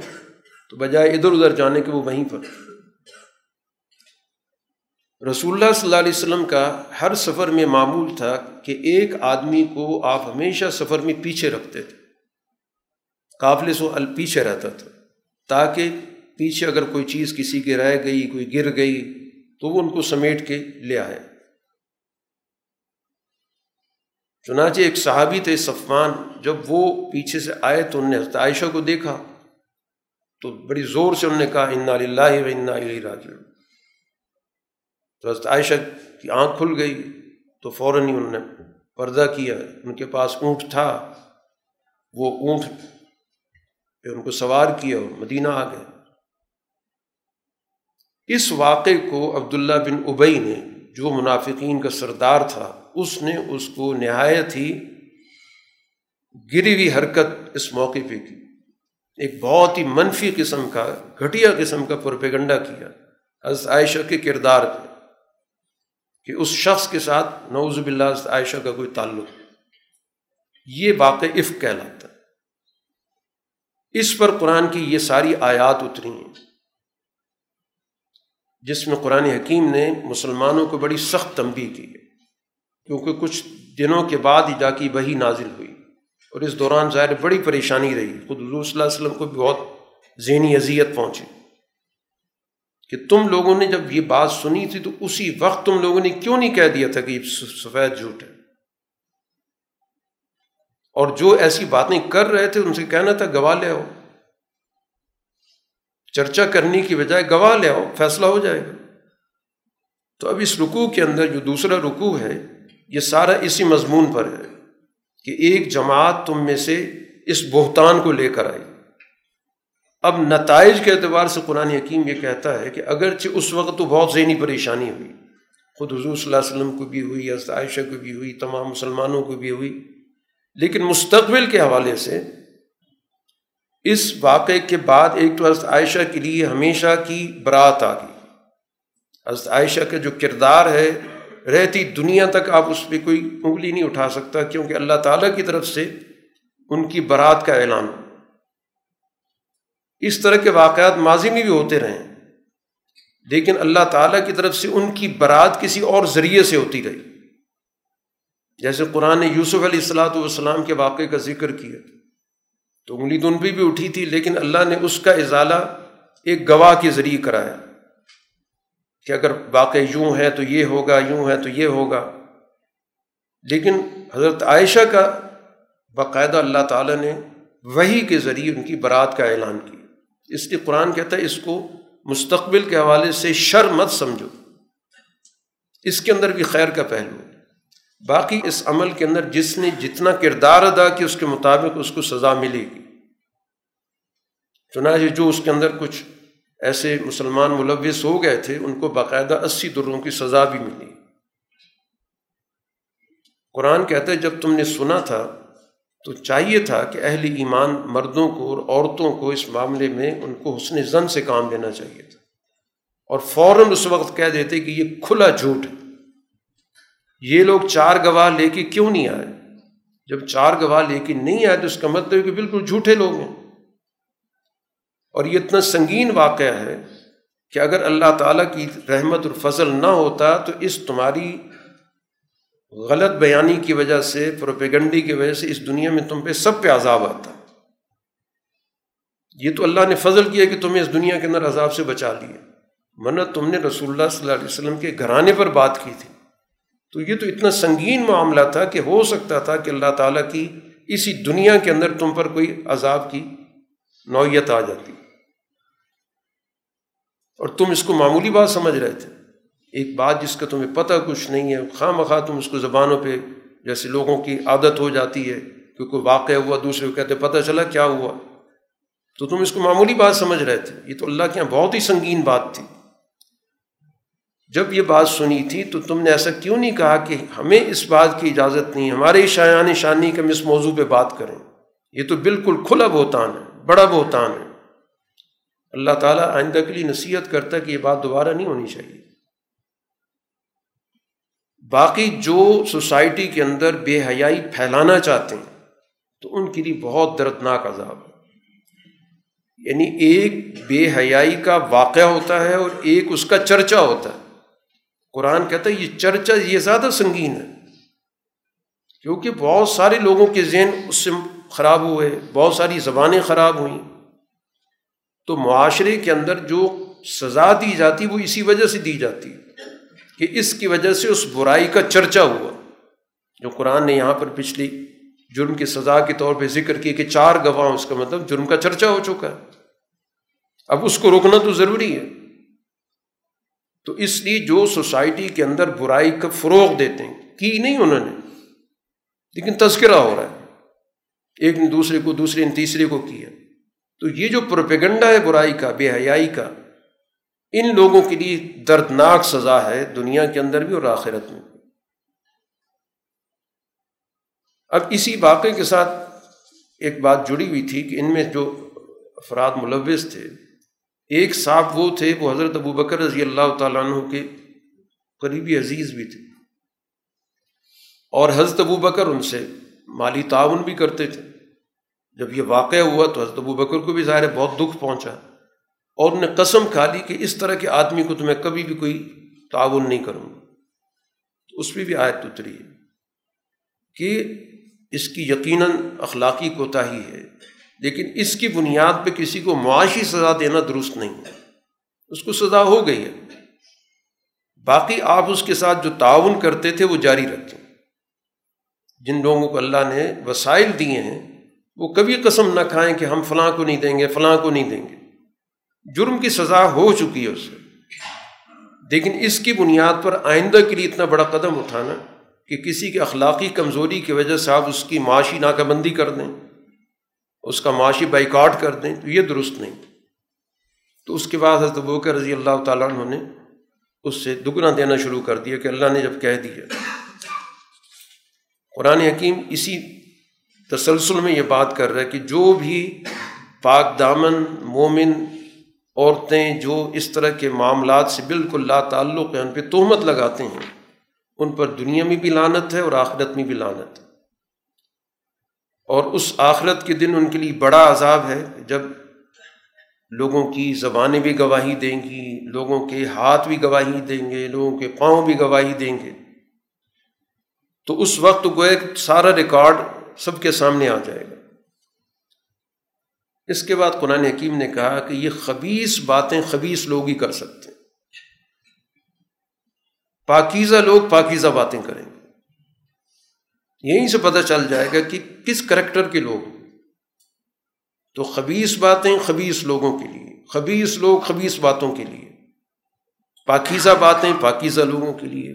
تو بجائے ادھر ادھر جانے کے وہ وہیں پر۔ رسول اللہ صلی اللہ علیہ وسلم کا ہر سفر میں معمول تھا کہ ایک آدمی کو آپ ہمیشہ سفر میں پیچھے رکھتے تھے۔ قافلے سے پیچھے رہتا تھا۔ تاکہ پیچھے اگر کوئی چیز کسی کے رہ گئی، کوئی گر گئی، تو وہ ان کو سمیٹ کے لے آئے چنانچہ ایک صحابی تھے صفان جب وہ پیچھے سے آئے تو انہوں نے حضرت عائشہ کو دیکھا۔ تو بڑی زور سے انہوں نے کہا، انا اللہ و انا راج تو حضرت عائشہ کی آنکھ کھل گئی۔ تو فوراً ہی انہوں نے پردہ کیا۔ ان کے پاس اونٹ تھا۔ وہ اونٹ پہ ان کو سوار کیا اور مدینہ آ گئے۔ اس واقعے کو عبداللہ بن ابئی نے، جو منافقین کا سردار تھا، اس نے اس کو نہایت ہی گری ہوئی حرکت اس موقع پہ کی۔ ایک بہت ہی منفی قسم کا، گھٹیا قسم کا پرپیگنڈا کیا۔ حضرت عائشہ کے کردار پہ کہ اس شخص کے ساتھ نوز باللہ عائشہ کا کوئی تعلق۔ یہ واقع عفق کہلاتا۔ ہے اس پر قرآن کی یہ ساری آیات اتری ہیں۔ جس میں قرآن حکیم نے مسلمانوں کو بڑی سخت تنبیہ کی ہے، کیونکہ کچھ دنوں کے بعد ہی جا کے وہی نازل ہوئی۔ اور اس دوران ظاہر بڑی پریشانی رہی۔ خود حضور صلی اللہ علیہ وسلم کو بھی بہت ذہنی اذیت پہنچی کہ تم لوگوں نے جب یہ بات سنی تھی تو اسی وقت تم لوگوں نے کیوں نہیں کہہ دیا تھا کہ یہ سفید جھوٹ ہے؟ اور جو ایسی باتیں کر رہے تھے، ان سے کہنا تھا، گواہ لے آؤ۔ چرچا کرنے کی بجائے گواہ لے آؤ، فیصلہ ہو جائے گا۔ تو اب اس رکوع کے اندر جو دوسرا رکوع ہے، یہ سارا اسی مضمون پر ہے کہ ایک جماعت تم میں سے اس بہتان کو لے کر آئی۔ اب نتائج کے اعتبار سے قرآن حکیم یہ کہتا ہے کہ اگرچہ اس وقت تو بہت ذہنی پریشانی ہوئی، خود حضور صلی اللہ علیہ وسلم کو بھی ہوئی، حضرت عائشہ کو بھی ہوئی، تمام مسلمانوں کو بھی ہوئی لیکن مستقبل کے حوالے سے اس واقعے کے بعد ایک تو حضرت عائشہ کے لیے ہمیشہ کی برات آ گئی۔ حضرت عائشہ کا جو کردار ہے، رہتی دنیا تک آپ اس پہ کوئی انگلی نہیں اٹھا سکتا کیونکہ اللہ تعالیٰ کی طرف سے ان کی برات کا اعلان۔ اس طرح کے واقعات ماضی میں بھی ہوتے رہے۔ لیکن اللہ تعالیٰ کی طرف سے ان کی برات کسی اور ذریعے سے ہوتی رہی۔ جیسے قرآن یوسف علیہ السلاۃ والسلام کے واقعے کا ذکر کیا تو انگلی تو ان پہ بھی اٹھی تھی، لیکن اللہ نے اس کا ازالہ ایک گواہ کے ذریعے کرایا کہ اگر واقع یوں ہے تو یہ ہوگا، یوں ہے تو یہ ہوگا۔ لیکن حضرت عائشہ کا باقاعدہ اللہ تعالیٰ نے وہی کے ذریعے ان کی برات کا اعلان کیا۔ اس لیے قرآن کہتا ہے، اس کو مستقبل کے حوالے سے شر مت سمجھو۔ اس کے اندر بھی خیر کا پہلو باقی اس عمل کے اندر جس نے جتنا کردار ادا کیا اس کے مطابق اس کو سزا ملے گی۔ چنانچہ جو اس کے اندر کچھ ایسے مسلمان ملوث ہو گئے تھے، ان کو باقاعدہ اسی دروں کی سزا بھی ملی۔ قرآن کہتا ہے، جب تم نے سنا تھا، تو چاہیے تھا کہ اہل ایمان مردوں کو اور عورتوں کو اس معاملے میں ان کو حسن زن سے کام لینا چاہیے تھا۔ اور فوراً اس وقت کہہ دیتے کہ یہ کھلا جھوٹ ہے۔ یہ لوگ چار گواہ لے کے کیوں نہیں آئے؟ جب چار گواہ لے کے نہیں آئے تو اس کا مطلب کہ بالکل جھوٹے لوگ ہیں۔ اور یہ اتنا سنگین واقعہ ہے کہ اگر اللہ تعالیٰ کی رحمت اور فضل نہ ہوتا تو اس تمہاری غلط بیانی کی وجہ سے، پروپیگنڈی کی وجہ سے اس دنیا میں تم پہ سب پہ عذاب آتا۔ یہ تو اللہ نے فضل کیا کہ تمہیں اس دنیا کے اندر عذاب سے بچا لیا۔ ورنہ تم نے رسول اللہ صلی اللہ علیہ وسلم کے گھرانے پر بات کی تھی۔ تو یہ تو اتنا سنگین معاملہ تھا کہ ہو سکتا تھا کہ اللہ تعالیٰ کی اسی دنیا کے اندر تم پر کوئی عذاب کی نوعیت آ جاتی۔ اور تم اس کو معمولی بات سمجھ رہے تھے۔ ایک بات جس کا تمہیں پتہ کچھ نہیں ہے، خواہ مخواہ تم اس کو زبانوں پہ جیسے لوگوں کی عادت ہو جاتی ہے کہ کوئی واقع ہوا، دوسرے کو کہتے پتہ چلا کیا ہوا؟ تو تم اس کو معمولی بات سمجھ رہے تھے۔ یہ تو اللہ کے یہاں بہت ہی سنگین بات تھی۔ جب یہ بات سنی تھی تو تم نے ایسا کیوں نہیں کہا کہ ہمیں اس بات کی اجازت نہیں ہمارے شایان شانی کے ہم اس موضوع پہ بات کریں۔ یہ تو بالکل کھلا بہتان ہے، بڑا بہتان ہے۔ اللہ تعالیٰ آئندہ کے لیے نصیحت کرتا ہے کہ یہ بات دوبارہ نہیں ہونی چاہیے۔ باقی جو سوسائٹی کے اندر بے حیائی پھیلانا چاہتے ہیں، تو ان کے لیے بہت دردناک عذاب ہے۔ یعنی ایک بے حیائی کا واقعہ ہوتا ہے اور ایک اس کا چرچا ہوتا ہے۔ قرآن کہتا ہے یہ چرچا یہ زیادہ سنگین ہے۔ کیونکہ بہت سارے لوگوں کے ذہن اس سے خراب ہوئے، بہت ساری زبانیں خراب ہوئیں۔ تو معاشرے کے اندر جو سزا دی جاتی وہ اسی وجہ سے دی جاتی کہ اس کی وجہ سے اس برائی کا چرچا ہوا۔ جو قرآن نے یہاں پر پچھلی جرم کی سزا کے طور پہ ذکر کیا کہ چار گواہ اس کا مطلب جرم کا چرچا ہو چکا ہے۔ اب اس کو روکنا تو ضروری ہے۔ تو اس لیے جو سوسائٹی کے اندر برائی کا فروغ دیتے ہیں، کی نہیں انہوں نے، لیکن تذکرہ ہو رہا ہے۔ ایک نے دوسرے کو، دوسرے نے تیسرے کو کیا۔ تو یہ جو پروپیگنڈا ہے برائی کا، بے حیائی کا، ان لوگوں کے لیے دردناک سزا ہے دنیا کے اندر بھی اور آخرت میں اب اسی واقعے کے ساتھ ایک بات جڑی ہوئی تھی کہ ان میں جو افراد ملوث تھے ایک صاحب وہ تھے، وہ حضرت ابو بکر رضی اللہ تعالیٰ عنہ کے قریبی عزیز بھی تھے۔ اور حضرت ابو بکر ان سے مالی تعاون بھی کرتے تھے۔ جب یہ واقعہ ہوا تو حضرت ابو بکر کو بھی ظاہر ہے بہت دکھ پہنچا۔ اور انہیں قسم کھا لی کہ اس طرح کے آدمی کو تو میں کبھی بھی کوئی تعاون نہیں کروں گا۔ اس پہ بھی آیت اتری ہے کہ اس کی یقیناً اخلاقی کوتاہی ہے۔ لیکن اس کی بنیاد پہ کسی کو معاشی سزا دینا درست نہیں ہے۔ اس کو سزا ہو گئی ہے۔ باقی آپ اس کے ساتھ جو تعاون کرتے تھے وہ جاری رکھیں جن لوگوں کو اللہ نے وسائل دیے ہیں، وہ کبھی قسم نہ کھائیں کہ ہم فلاں کو نہیں دیں گے، فلاں کو نہیں دیں گے۔ جرم کی سزا ہو چکی ہے اس سے۔ لیکن اس کی بنیاد پر آئندہ کے لیے اتنا بڑا قدم اٹھانا کہ کسی کی اخلاقی کمزوری کی وجہ سے آپ اس کی معاشی ناکہ بندی کر دیں۔ اس کا معاشی بائیکاٹ کر دیں تو یہ درست نہیں۔ تو اس کے بعد حضرت بوکر رضی اللہ تعالیٰ عنہ نے اس سے دگنا دینا شروع کر دیا کہ اللہ نے جب کہہ دیا۔ قرآن حکیم اسی تسلسل میں یہ بات کر رہا ہے کہ جو بھی پاک دامن، مومن عورتیں جو اس طرح کے معاملات سے بالکل لا تعلق ہیں، ان پہ تہمت لگاتے ہیں، ان پر دنیا میں بھی لانت ہے اور آخرت میں بھی لانت ہے۔ اور اس آخرت کے دن ان کے لیے بڑا عذاب ہے جب لوگوں کی زبانیں بھی گواہی دیں گی، لوگوں کے ہاتھ بھی گواہی دیں گے، لوگوں کے پاؤں بھی گواہی دیں گے۔ تو اس وقت گوئے سارا ریکارڈ سب کے سامنے آ جائے گا۔ اس کے بعد قرآن حکیم نے کہا کہ یہ خبیص باتیں خبیص لوگ ہی کر سکتے ہیں۔ پاکیزہ لوگ پاکیزہ باتیں کریں گے۔ یہیں سے پتہ چل جائے گا کہ کس کریکٹر کے لوگ تو خبیص باتیں خبیص لوگوں کے لیے خبیص لوگ خبیص باتوں کے لیے، پاکیزہ باتیں پاکیزہ لوگوں کے لیے،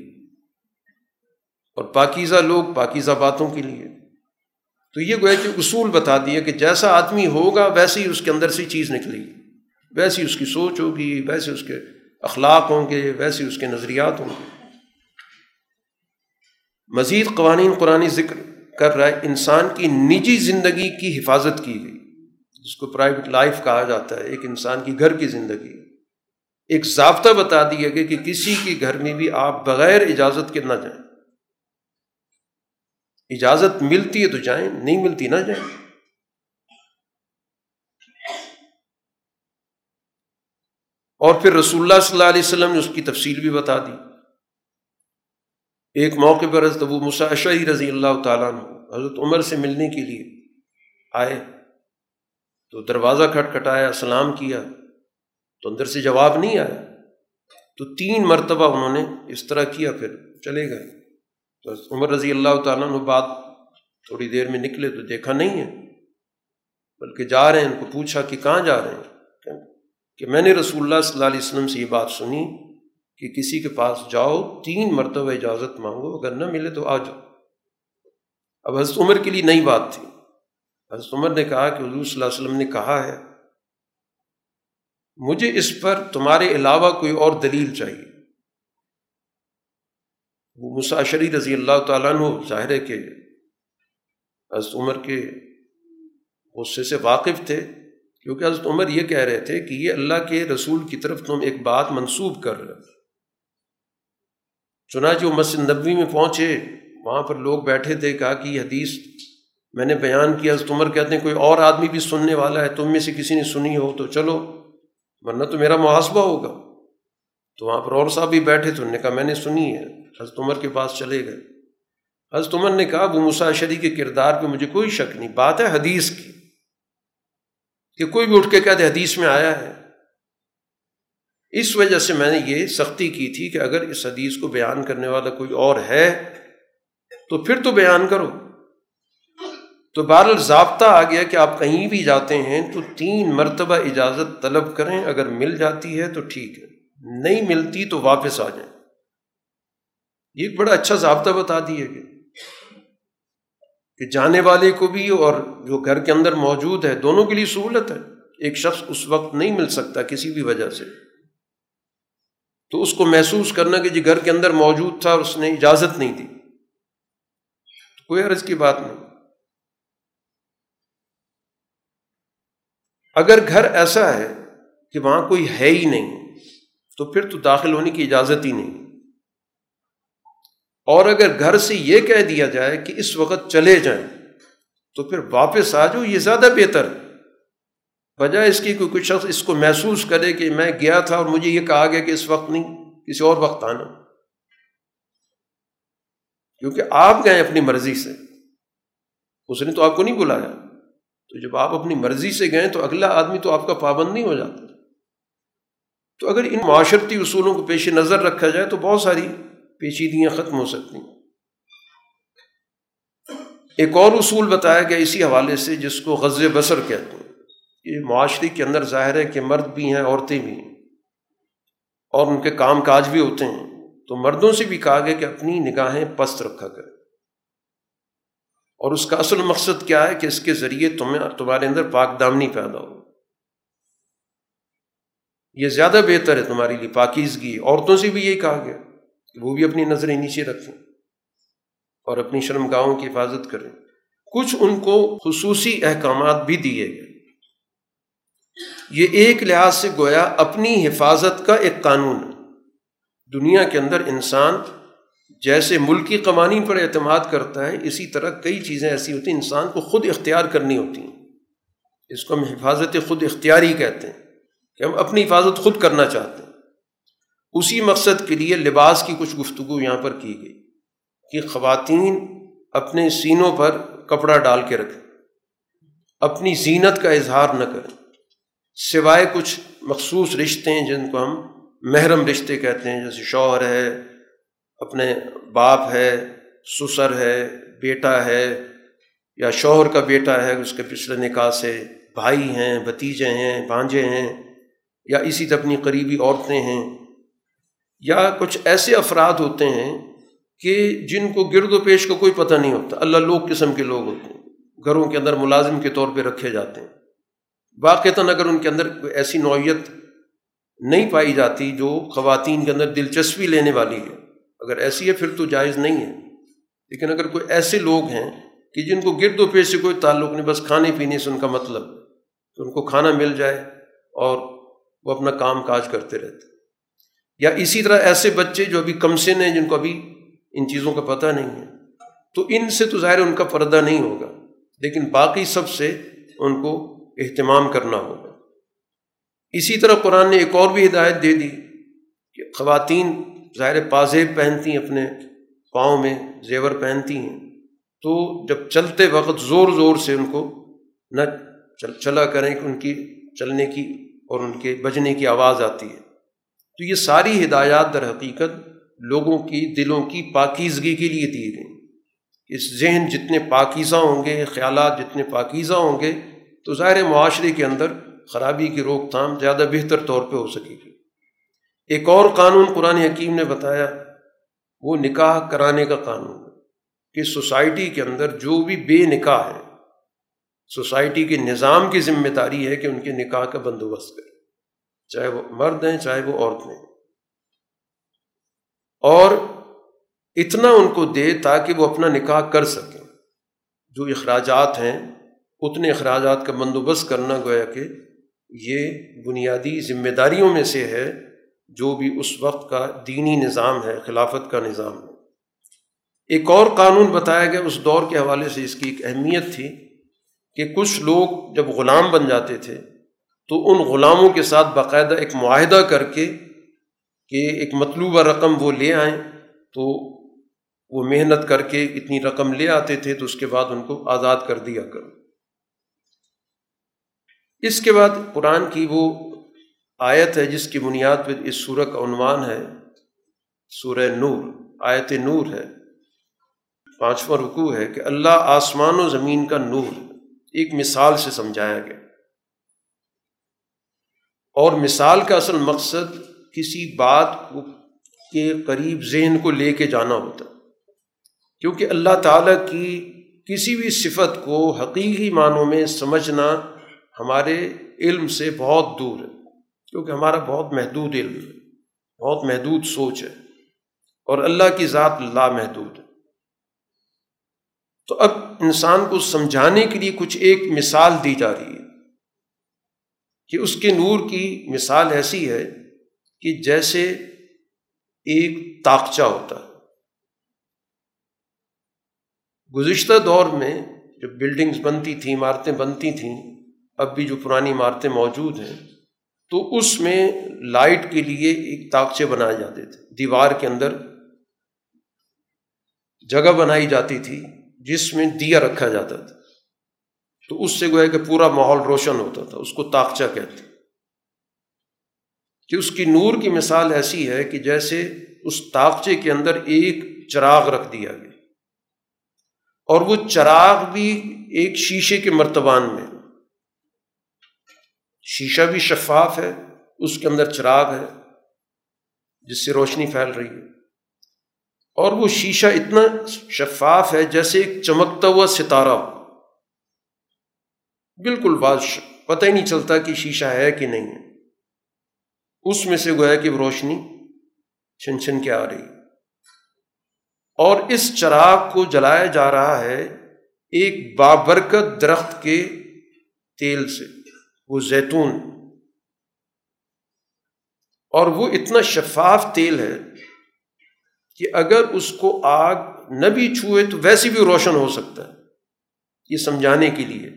اور پاکیزہ لوگ پاکیزہ باتوں کے لیے۔ تو یہ گویا کہ اصول بتا دیا کہ جیسا آدمی ہوگا ویسے ہی اس کے اندر سے چیز نکلے گی۔ ویسی اس کی سوچ ہوگی ویسے اس کے اخلاق ہوں گے ویسے اس کے نظریات ہوں گے۔ مزید قوانین قرآن ذکر کر رہا ہے، انسان کی نجی زندگی کی حفاظت کی گئی۔ جس کو پرائیویٹ لائف کہا جاتا ہے، ایک انسان کی گھر کی زندگی۔ ایک ضابطہ بتا دیا گیا کہ کسی کے گھر میں بھی آپ بغیر اجازت کے نہ جائیں۔ اجازت ملتی ہے تو جائیں، نہیں ملتی نہ جائیں۔ اور پھر رسول اللہ صلی اللہ علیہ وسلم نے اس کی تفصیل بھی بتا دی۔ ایک موقع پر حضرت ابو مساشی رضی اللہ تعالیٰ نے حضرت عمر سے ملنے کے لیے آئے، تو دروازہ کھٹکھٹایا، سلام کیا، تو اندر سے جواب نہیں آیا۔ تو تین مرتبہ انہوں نے اس طرح کیا، پھر چلے گئے۔ تو عمر رضی اللہ تعالیٰ نے بات تھوڑی دیر میں نکلے، تو دیکھا نہیں ہے، بلکہ جا رہے ہیں، ان کو پوچھا کہ کہاں جا رہے ہیں؟ کہ میں نے رسول اللہ صلی اللہ علیہ وسلم سے یہ بات سنی کہ کسی کے پاس جاؤ، تین مرتبہ اجازت مانگو، اگر نہ ملے تو آ جاؤ۔ اب حضرت عمر کے لیے نئی بات تھی۔ حضرت عمر نے کہا کہ حضور صلی اللہ علیہ وسلم نے کہا ہے، مجھے اس پر تمہارے علاوہ کوئی اور دلیل چاہیے۔ وہ مساشری رضی اللہ تعالیٰ عنہ، ظاہر ہے کہ حضرت عمر کے غصے سے واقف تھے، کیونکہ حضرت عمر یہ کہہ رہے تھے کہ یہ اللہ کے رسول کی طرف تم ایک بات منسوب کر رہے چنانچہ وہ مسجد نبوی میں پہنچے، وہاں پر لوگ بیٹھے تھے، کہا کہ یہ حدیث میں نے بیان کیا حضرت عمر کہتے ہیں، کوئی اور آدمی بھی سننے والا ہے، تم میں سے کسی نے سنی ہو تو چلو، ورنہ تو میرا محاسبہ ہوگا۔ تو وہاں پر اور صاحب بھی بیٹھے تھے انہوں نے کہا، میں نے سنی ہے، حضرت عمر کے پاس چلے گئے۔ حضرت عمر نے کہا وہ مساشری کے کردار پہ مجھے کوئی شک نہیں، بات ہے حدیث کی، کہ کوئی بھی اٹھ کے کہتے حدیث میں آیا ہے۔ اس وجہ سے میں نے یہ سختی کی تھی کہ اگر اس حدیث کو بیان کرنے والا کوئی اور ہے، تو پھر تو بیان کرو۔ تو بہرحال ضابطہ آ گیا کہ آپ کہیں بھی جاتے ہیں تو تین مرتبہ اجازت طلب کریں، اگر مل جاتی ہے تو ٹھیک ہے۔ نہیں ملتی تو واپس آ جائیں۔ یہ ایک بڑا اچھا ضابطہ بتا دیے گا کہ جانے والے کو بھی اور جو گھر کے اندر موجود ہے، دونوں کے لیے سہولت ہے۔ ایک شخص اس وقت نہیں مل سکتا کسی بھی وجہ سے۔ تو اس کو محسوس کرنا کہ جی گھر کے اندر موجود تھا اور اس نے اجازت نہیں دی۔ کوئی عرض کی بات نہیں۔ اگر گھر ایسا ہے کہ وہاں کوئی ہے ہی نہیں، تو پھر تو داخل ہونے کی اجازت ہی نہیں۔ اور اگر گھر سے یہ کہہ دیا جائے کہ اس وقت چلے جائیں، تو پھر واپس آ جاؤ، یہ زیادہ بہتر ہے۔ بجائے اس کی کوئی کچھ شخص اس کو محسوس کرے کہ میں گیا تھا اور مجھے یہ کہا گیا کہ اس وقت نہیں، کسی اور وقت آنا۔ کیونکہ آپ گئے اپنی مرضی سے۔ اس نے تو آپ کو نہیں بلایا۔ تو جب آپ اپنی مرضی سے گئے تو اگلا آدمی تو آپ کا پابند نہیں ہو جاتا۔ تو اگر ان معاشرتی اصولوں کو پیش نظر رکھا جائے تو بہت ساری پیچیدگیاں ختم ہو سکتی ہیں۔ ایک اور اصول بتایا گیا اسی حوالے سے جس کو غز بسر کہتے ہیں۔ یہ معاشرے کے اندر ظاہر ہے کہ مرد بھی ہیں، عورتیں بھی ہیں۔ اور ان کے کام کاج بھی ہوتے ہیں۔ تو مردوں سے بھی کہا گیا کہ اپنی نگاہیں پست رکھا کرے اور اس کا اصل مقصد کیا ہے کہ اس کے ذریعے تمہیں، تمہارے اندر پاک دامنی پیدا ہو۔ یہ زیادہ بہتر ہے تمہارے لیے پاکیزگی۔ عورتوں سے بھی یہی کہا گیا کہ وہ بھی اپنی نظریں نیچے رکھیں اور اپنی شرم گاہوں کی حفاظت کریں۔ کچھ ان کو خصوصی احکامات بھی دیے گئے۔ یہ ایک لحاظ سے گویا اپنی حفاظت کا ایک قانون ہے۔ دنیا کے اندر انسان جیسے ملکی قوانین پر اعتماد کرتا ہے، اسی طرح کئی چیزیں ایسی ہوتی ہیں، انسان کو خود اختیار کرنی ہوتی ہیں۔ اس کو ہم حفاظت خود اختیاری کہتے ہیں کہ ہم اپنی حفاظت خود کرنا چاہتے ہیں۔ اسی مقصد کے لیے لباس کی کچھ گفتگو یہاں پر کی گئی کہ خواتین اپنے سینوں پر کپڑا ڈال کے رکھیں۔ اپنی زینت کا اظہار نہ کریں۔ سوائے کچھ مخصوص رشتے ہیں جن کو ہم محرم رشتے کہتے ہیں، جیسے شوہر ہے، اپنے باپ ہے، سسر ہے، بیٹا ہے، یا شوہر کا بیٹا ہے، اس کے پچھلے نکاح سے بھائی ہیں، بھتیجے ہیں، بھانجے ہیں، یا اسی طرح اپنی قریبی عورتیں ہیں، یا کچھ ایسے افراد ہوتے ہیں کہ جن کو گرد و پیش کا کوئی پتہ نہیں ہوتا، اللہ لوگ قسم کے لوگ ہوتے ہیں، گھروں کے اندر ملازم کے طور پہ رکھے جاتے ہیں۔ واقعتاً اگر ان کے اندر کوئی ایسی نوعیت نہیں پائی جاتی جو خواتین کے اندر دلچسپی لینے والی ہے، اگر ایسی ہے پھر تو جائز نہیں ہے۔ لیکن اگر کوئی ایسے لوگ ہیں کہ جن کو گرد و پیش سے کوئی تعلق نہیں، بس کھانے پینے سے ان کا مطلب کہ ان کو کھانا مل جائے اور وہ اپنا کام کاج کرتے رہتے۔ یا اسی طرح ایسے بچے جو ابھی کم سن ہیں جن کو ابھی ان چیزوں کا پتہ نہیں ہے، تو ان سے تو ظاہر ان کا پردہ نہیں ہوگا، لیکن باقی سب سے ان کو اہتمام کرنا ہوگا اسی طرح قرآن نے ایک اور بھی ہدایت دے دی کہ خواتین ظاہر پازیب پہنتی ہیں، اپنے پاؤں میں زیور پہنتی ہیں۔ تو جب چلتے وقت زور زور سے ان کو نہ چل، چلا کریں کہ ان کی چلنے کی اور ان کے بجنے کی آواز آتی ہے۔ تو یہ ساری ہدایات در حقیقت لوگوں کی دلوں کی پاکیزگی کے لیے دی گئیں اس ذہن جتنے پاکیزہ ہوں گے، خیالات جتنے پاکیزہ ہوں گے تو ظاہر معاشرے کے اندر خرابی کی روک تھام زیادہ بہتر طور پہ ہو سکے گی ایک اور قانون قرآن حکیم نے بتایا، وہ نکاح کرانے کا قانون کہ سوسائٹی کے اندر جو بھی بے نکاح ہے، سوسائٹی کے نظام کی ذمہ داری ہے کہ ان کے نکاح کا بندوبست کرے، چاہے وہ مرد ہیں، چاہے وہ عورتیں اور اتنا ان کو دے تاکہ وہ اپنا نکاح کر سکیں۔ جو اخراجات ہیں اتنے اخراجات کا بندوبست کرنا گویا کہ یہ بنیادی ذمہ داریوں میں سے ہے جو بھی اس وقت کا دینی نظام ہے، خلافت کا نظام ہے۔ ایک اور قانون بتایا گیا، اس دور کے حوالے سے اس کی ایک اہمیت تھی کہ کچھ لوگ جب غلام بن جاتے تھے تو ان غلاموں کے ساتھ باقاعدہ ایک معاہدہ کر کے کہ ایک مطلوبہ رقم وہ لے آئیں۔ تو وہ محنت کر کے اتنی رقم لے آتے تھے تو اس کے بعد ان کو آزاد کر دیا کرو اس کے بعد قرآن کی وہ آیت ہے جس کی بنیاد پہ اس سورہ کا عنوان ہے، سورہ نور، آیت نور ہے۔ پانچواں رکوع ہے کہ اللہ آسمان و زمین کا نور ایک مثال سے سمجھایا گیا۔ اور مثال کا اصل مقصد کسی بات کے قریب ذہن کو لے کے جانا ہوتا۔ کیونکہ اللہ تعالیٰ کی کسی بھی صفت کو حقیقی معنوں میں سمجھنا ہمارے علم سے بہت دور ہے، کیونکہ ہمارا بہت محدود علم ہے، بہت محدود سوچ ہے، اور اللہ کی ذات لامحدود ہے۔ تو اب انسان کو سمجھانے کے لیے کچھ ایک مثال دی جا رہی ہے۔ کہ اس کے نور کی مثال ایسی ہے کہ جیسے ایک تاکچہ ہوتا ہے۔ گزشتہ دور میں جب بلڈنگز بنتی تھیں، عمارتیں بنتی تھیں اب بھی جو پرانی عمارتیں موجود ہیں، تو اس میں لائٹ کے لیے ایک تاکچے بنائے جاتے تھے۔ دیوار کے اندر جگہ بنائی جاتی تھی جس میں دیا رکھا جاتا تھا۔ تو اس سے گویا کہ پورا ماحول روشن ہوتا تھا، اس کو تاکچہ کہتے کہ اس کی نور کی مثال ایسی ہے کہ جیسے اس تاکچے کے اندر ایک چراغ رکھ دیا گیا۔ اور وہ چراغ بھی ایک شیشے کے مرتبان میں شیشہ بھی شفاف ہے، اس کے اندر چراغ ہے، جس سے روشنی پھیل رہی ہے۔ اور وہ شیشہ اتنا شفاف ہے جیسے ایک چمکتا ہوا ستارہ ہو۔ بالکل بادش پتہ ہی نہیں چلتا کہ شیشہ ہے کہ نہیں ہے۔ اس میں سے گویا کہ روشنی چھن چھن کے آ رہی اور اس چراغ کو جلایا جا رہا ہے ایک بابرکت درخت کے تیل سے۔ وہ زیتون۔ اور وہ اتنا شفاف تیل ہے کہ اگر اس کو آگ نہ بھی چھوئے تو ویسے بھی روشن ہو سکتا ہے۔ یہ سمجھانے کے لیے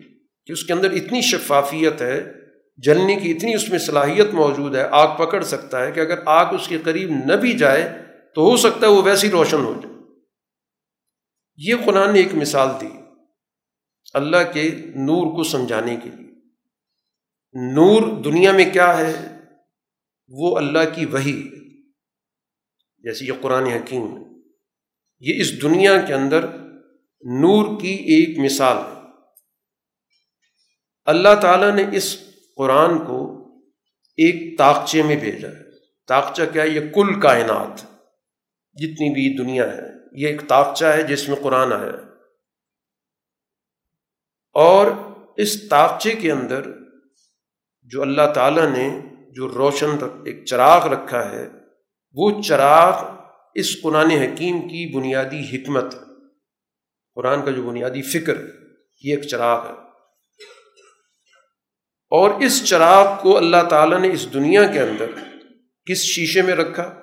کہ اس کے اندر اتنی شفافیت ہے، جلنے کی اتنی اس میں صلاحیت موجود ہے، آگ پکڑ سکتا ہے کہ اگر آگ اس کے قریب نہ بھی جائے تو ہو سکتا ہے وہ ویسی روشن ہو جائے۔ یہ قرآن نے ایک مثال دی اللہ کے نور کو سمجھانے کے لیے۔ نور دنیا میں کیا ہے؟ وہ اللہ کی وہی جیسے یہ قرآن حکیم ہے۔ یہ اس دنیا کے اندر نور کی ایک مثال ہے۔ اللہ تعالیٰ نے اس قرآن کو ایک تاکچے میں بھیجا ہے۔ تاکچہ کیا ہے؟ یہ کل کائنات، جتنی بھی دنیا ہے۔ یہ ایک تاکچہ ہے جس میں قرآن آیا ہے۔ اور اس تاکچے کے اندر جو اللہ تعالیٰ نے جو روشن ایک چراغ رکھا ہے، وہ چراغ اس قرآن حکیم کی بنیادی حکمت قرآن کا جو بنیادی فکر یہ ایک چراغ ہے۔ اور اس چراغ کو اللہ تعالیٰ نے اس دنیا کے اندر کس شیشے میں رکھا؟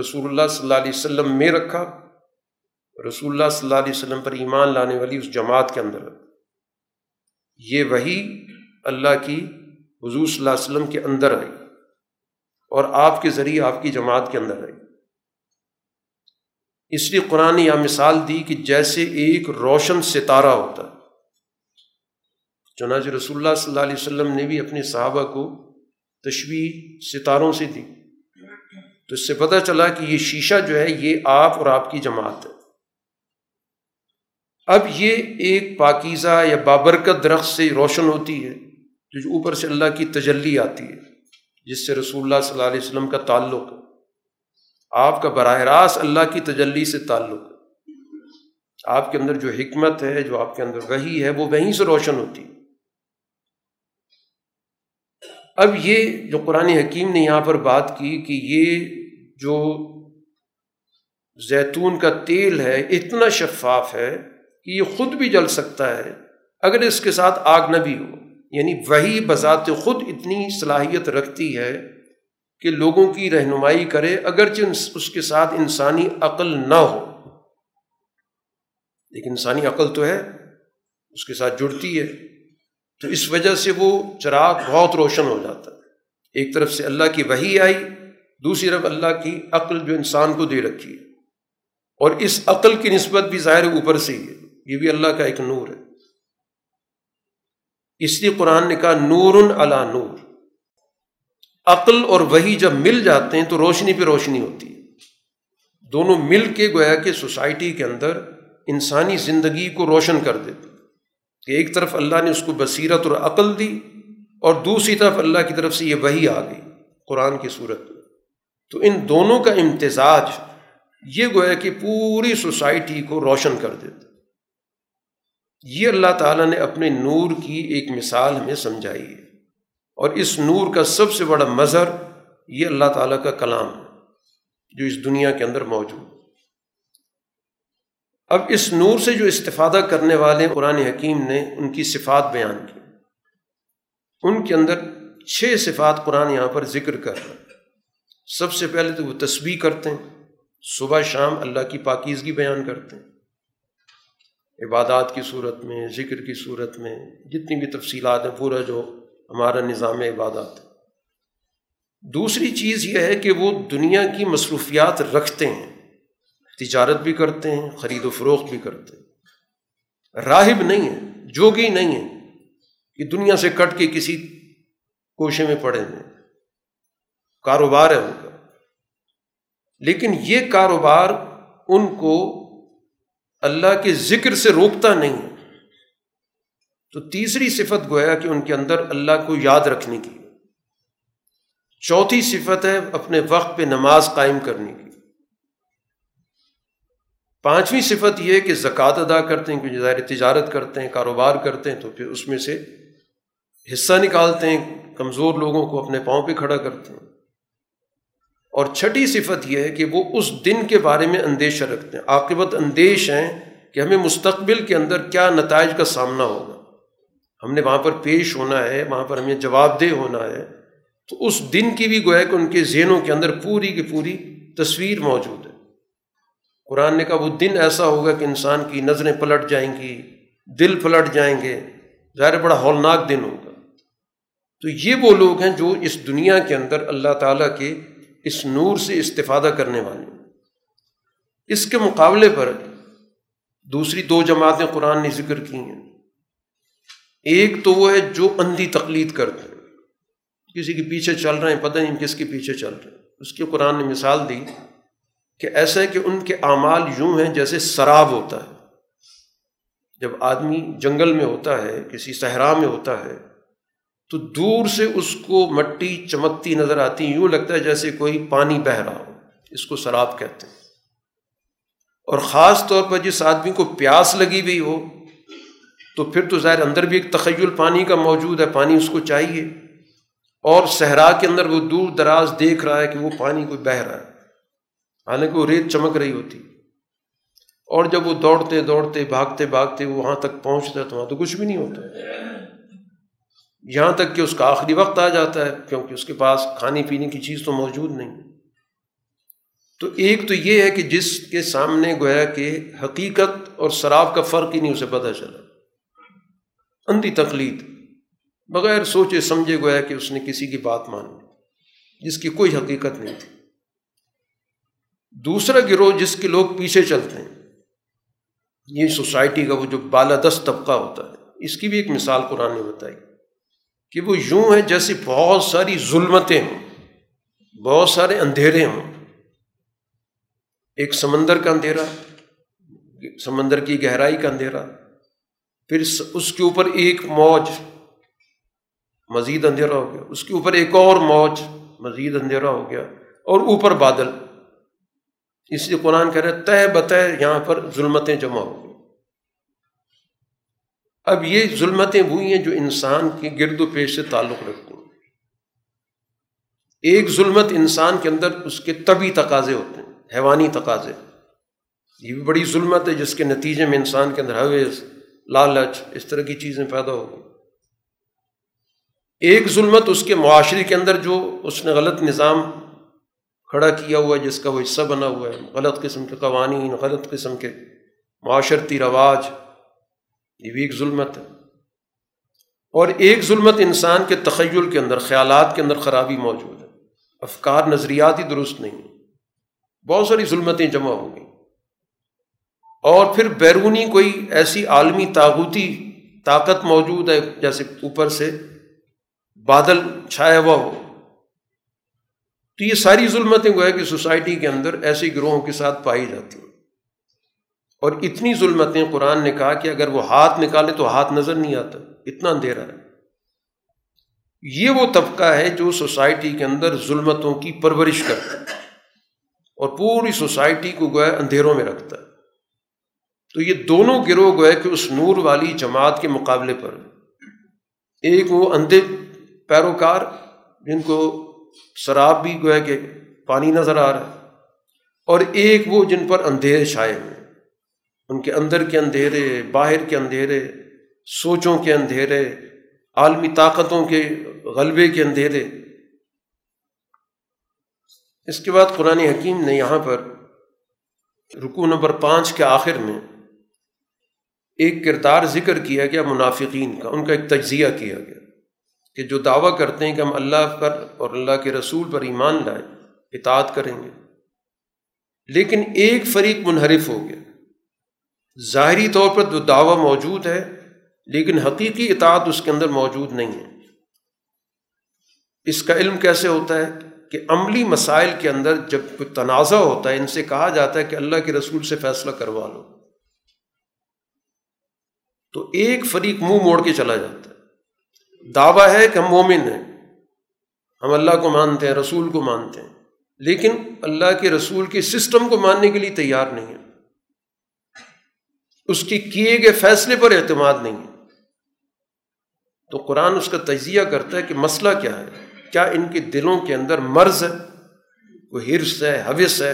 رسول اللہ صلی اللہ علیہ وسلم میں رکھا۔ رسول اللہ صلی اللہ علیہ وسلم پر ایمان لانے والی اس جماعت کے اندر یہ وہی اللہ کی حضور صلی اللہ علیہ وسلم کے اندر آئی اور آپ کے ذریعے آپ کی جماعت کے اندر آئی۔ اس لیے قرآن یہ مثال دی کہ جیسے ایک روشن ستارہ ہوتا ہے۔ چنانچہ رسول اللہ صلی اللہ علیہ وسلم نے بھی اپنے صحابہ کو تشویح ستاروں سے دی۔ تو اس سے پتہ چلا کہ یہ شیشہ جو ہے، یہ آپ اور آپ کی جماعت ہے۔ اب یہ ایک پاکیزہ یا بابرکت درخت سے روشن ہوتی ہے۔ جو اوپر سے اللہ کی تجلی آتی ہے، جس سے رسول اللہ صلی اللہ علیہ وسلم کا تعلق ہے آپ کا براہ راست اللہ کی تجلی سے تعلق۔ ہے آپ کے اندر جو حکمت ہے، جو آپ کے اندر وہی ہے، وہ وہیں سے روشن ہوتی۔ ہے اب یہ جو قرآن حکیم نے یہاں پر بات کی کہ یہ جو زیتون کا تیل ہے، اتنا شفاف ہے کہ یہ خود بھی جل سکتا ہے، اگر اس کے ساتھ آگ نہ بھی ہو۔ یعنی وہی بذات خود اتنی صلاحیت رکھتی ہے کہ لوگوں کی رہنمائی کرے، اگرچہ اس کے ساتھ انسانی عقل نہ ہو۔ لیکن انسانی عقل تو ہے، اس کے ساتھ جڑتی ہے۔ تو اس وجہ سے وہ چراغ بہت روشن ہو جاتا ہے۔ ایک طرف سے اللہ کی وہی آئی، دوسری طرف اللہ کی عقل جو انسان کو دے رکھی ہے۔ اور اس عقل کی نسبت بھی ظاہر اوپر سے ہی ہے۔ یہ بھی اللہ کا ایک نور ہے۔ اس لیے قرآن نے کہا نور اللہ نور۔ عقل اور وہی جب مل جاتے ہیں تو روشنی پہ روشنی ہوتی ہے۔ دونوں مل کے گویا کہ سوسائٹی کے اندر انسانی زندگی کو روشن کر دیتے کہ ایک طرف اللہ نے اس کو بصیرت اور عقل دی اور دوسری طرف اللہ کی طرف سے یہ وہی آ گئی قرآن کی صورت میں۔ تو ان دونوں کا امتزاج یہ گویا کہ پوری سوسائٹی کو روشن کر دیتا یہ اللہ تعالیٰ نے اپنے نور کی ایک مثال ہمیں سمجھائی ہے۔ اور اس نور کا سب سے بڑا مظہر یہ اللہ تعالیٰ کا کلام ہے، جو اس دنیا کے اندر موجود۔ اب اس نور سے جو استفادہ کرنے والے قرآن حکیم نے ان کی صفات بیان کی۔ ان کے اندر چھ صفات قرآن یہاں پر ذکر کر رہا سب سے پہلے تو وہ تسبیح کرتے ہیں، صبح شام اللہ کی پاکیزگی بیان کرتے ہیں۔ عبادات کی صورت میں، ذکر کی صورت میں، جتنی بھی تفصیلات ہیں، پورا جو ہمارا نظام عبادات ہے۔ دوسری چیز یہ ہے کہ وہ دنیا کی مصروفیات رکھتے ہیں۔ تجارت بھی کرتے ہیں، خرید و فروخت بھی کرتے ہیں۔ راہب نہیں ہے جوگی نہیں ہے کہ دنیا سے کٹ کے کسی کوشے میں پڑے ہیں۔ کاروبار ہے ان کا۔ لیکن یہ کاروبار ان کو اللہ کے ذکر سے روکتا نہیں۔ ہے تو تیسری صفت گویا کہ ان کے اندر اللہ کو یاد رکھنے کی۔ چوتھی صفت ہے اپنے وقت پہ نماز قائم کرنے کی۔ پانچویں صفت یہ کہ زکوٰۃ ادا کرتے ہیں، کیونکہ ظاہر تجارت کرتے ہیں، کاروبار کرتے ہیں، تو پھر اس میں سے حصہ نکالتے ہیں، کمزور لوگوں کو اپنے پاؤں پہ کھڑا کرتے ہیں۔ اور چھٹی صفت یہ ہے کہ وہ اس دن کے بارے میں اندیشہ رکھتے ہیں۔ عاقبت اندیش ہیں کہ ہمیں مستقبل کے اندر کیا نتائج کا سامنا ہوگا۔ ہم نے وہاں پر پیش ہونا ہے، وہاں پر ہمیں جواب دہ ہونا ہے۔ تو اس دن کی بھی گویا کہ ان کے ذہنوں کے اندر پوری کی پوری تصویر موجود ہے۔ قرآن نے کہا، وہ دن ایسا ہوگا کہ انسان کی نظریں پلٹ جائیں گی، دل پلٹ جائیں گے۔ ظاہر بڑا ہولناک دن ہوگا۔ تو یہ وہ لوگ ہیں جو اس دنیا کے اندر اللہ تعالیٰ کے اس نور سے استفادہ کرنے والے۔ اس کے مقابلے پر دوسری دو جماعتیں قرآن نے ذکر کی ہیں۔ ایک تو وہ ہے جو اندھی تقلید کرتے ہیں۔ کسی کے پیچھے چل رہے ہیں، پتہ نہیں کس کے پیچھے چل رہے ہیں۔ اس کی قرآن نے مثال دی کہ ایسا ہے کہ ان کے اعمال یوں ہیں جیسے سراب ہوتا ہے۔ جب آدمی جنگل میں ہوتا ہے، کسی صحرا میں ہوتا ہے تو دور سے اس کو مٹی چمکتی نظر آتی، یوں لگتا ہے جیسے کوئی پانی بہہ رہا ہو۔ اس کو سراب کہتے ہیں۔ اور خاص طور پر جس آدمی کو پیاس لگی ہوئی ہو، تو پھر تو ظاہر اندر بھی ایک تخیل پانی کا موجود ہے، پانی اس کو چاہیے۔ اور صحرا کے اندر وہ دور دراز دیکھ رہا ہے کہ وہ پانی کوئی بہہ رہا ہے۔ حالانکہ وہ ریت چمک رہی ہوتی۔ اور جب وہ دوڑتے دوڑتے، بھاگتے بھاگتے وہاں تک پہنچتا ہے، تو وہاں تو کچھ بھی نہیں ہوتا۔ یہاں تک کہ اس کا آخری وقت آ جاتا ہے، کیونکہ اس کے پاس کھانے پینے کی چیز تو موجود نہیں۔ تو ایک تو یہ ہے کہ جس کے سامنے گویا کہ حقیقت اور شراب کا فرق ہی نہیں، اسے پتہ چلا۔ اندھی تقلید۔ بغیر سوچے سمجھے گویا کہ اس نے کسی کی بات مانی جس کی کوئی حقیقت نہیں تھی۔ دوسرا گروہ جس کے لوگ پیچھے چلتے ہیں، یہ سوسائٹی کا وہ جو بالادست طبقہ ہوتا ہے، اس کی بھی ایک مثال قرآن نے بتائی۔ کہ وہ یوں ہے جیسے بہت ساری ظلمتیں ہوں، بہت سارے اندھیرے ہوں۔ ایک سمندر کا اندھیرا، سمندر کی گہرائی کا اندھیرا، پھر اس کے اوپر ایک موج، مزید اندھیرا ہو گیا۔ اس کے اوپر ایک اور موج، مزید اندھیرا ہو گیا۔ اور اوپر بادل۔ اس لیے قرآن کہہ رہے تہ بتہ یہاں پر ظلمتیں جمع ہو اب یہ ظلمتیں وہی ہیں جو انسان کے گرد و پیش سے تعلق رکھتی ہیں۔ ایک ظلمت انسان کے اندر اس کے طبی تقاضے ہوتے ہیں، حیوانی تقاضے۔ یہ بھی بڑی ظلمت ہے جس کے نتیجے میں انسان کے اندر حویز لالچ اس طرح کی چیزیں پیدا ہو گئی۔ ایک ظلمت اس کے معاشرے کے اندر جو اس نے غلط نظام کھڑا کیا ہوا ہے، جس کا وہ حصہ بنا ہوا ہے۔ غلط قسم کے قوانین، غلط قسم کے معاشرتی رواج یہ بھی ایک ظلمت ہے۔ اور ایک ظلمت انسان کے تخیل کے اندر، خیالات کے اندر خرابی موجود ہے۔ افکار، نظریات ہی درست نہیں بہت ساری ظلمتیں جمع ہو گئیں۔ اور پھر بیرونی کوئی ایسی عالمی تاغوتی طاقت موجود ہے، جیسے اوپر سے بادل چھایا ہوا ہو۔ تو یہ ساری ظلمتیں گویا کہ سوسائٹی کے اندر ایسے گروہوں کے ساتھ پائی جاتی ہیں۔ اور اتنی ظلمتیں قرآن نے کہا کہ اگر وہ ہاتھ نکالے تو ہاتھ نظر نہیں آتا، اتنا اندھیرا ہے۔ یہ وہ طبقہ ہے جو سوسائٹی کے اندر ظلمتوں کی پرورش کرتا ہے اور پوری سوسائٹی کو گویا اندھیروں میں رکھتا ہے۔ تو یہ دونوں گروہ گویا کہ اس نور والی جماعت کے مقابلے پر ایک وہ اندھے پیروکار جن کو شراب بھی گویا کہ پانی نظر آ رہا ہے، اور ایک وہ جن پر اندھیرے چھائے ہوئے ان کے اندر کے اندھیرے، باہر کے اندھیرے، سوچوں کے اندھیرے، عالمی طاقتوں کے غلبے کے اندھیرے۔ اس کے بعد قرآن حکیم نے یہاں پر رکو نمبر پانچ کے آخر میں ایک کردار ذکر کیا گیا منافقین کا، ان کا ایک تجزیہ کیا گیا کہ جو دعویٰ کرتے ہیں کہ ہم اللہ پر اور اللہ کے رسول پر ایمان لائیں، اطاعت کریں گے۔ لیکن ایک فریق منحرف ہو گیا۔ ظاہری طور پر جو دعویٰ موجود ہے، لیکن حقیقی اطاعت اس کے اندر موجود نہیں ہے۔ اس کا علم کیسے ہوتا ہے کہ عملی مسائل کے اندر جب کوئی تنازع ہوتا ہے، ان سے کہا جاتا ہے کہ اللہ کے رسول سے فیصلہ کروا لو۔ تو ایک فریق منہ مو موڑ کے چلا جاتا ہے۔ دعویٰ ہے کہ ہم مومن ہیں۔ ہم اللہ کو مانتے ہیں، رسول کو مانتے ہیں۔ لیکن اللہ کے رسول کے سسٹم کو ماننے کے لیے تیار نہیں ہے۔ اس کی کیے گئے فیصلے پر اعتماد نہیں ہے۔ تو قرآن اس کا تجزیہ کرتا ہے کہ مسئلہ کیا ہے؟ کیا ان کے دلوں کے اندر مرض ہے؟ کوئی حرص ہے؟ حوث ہے؟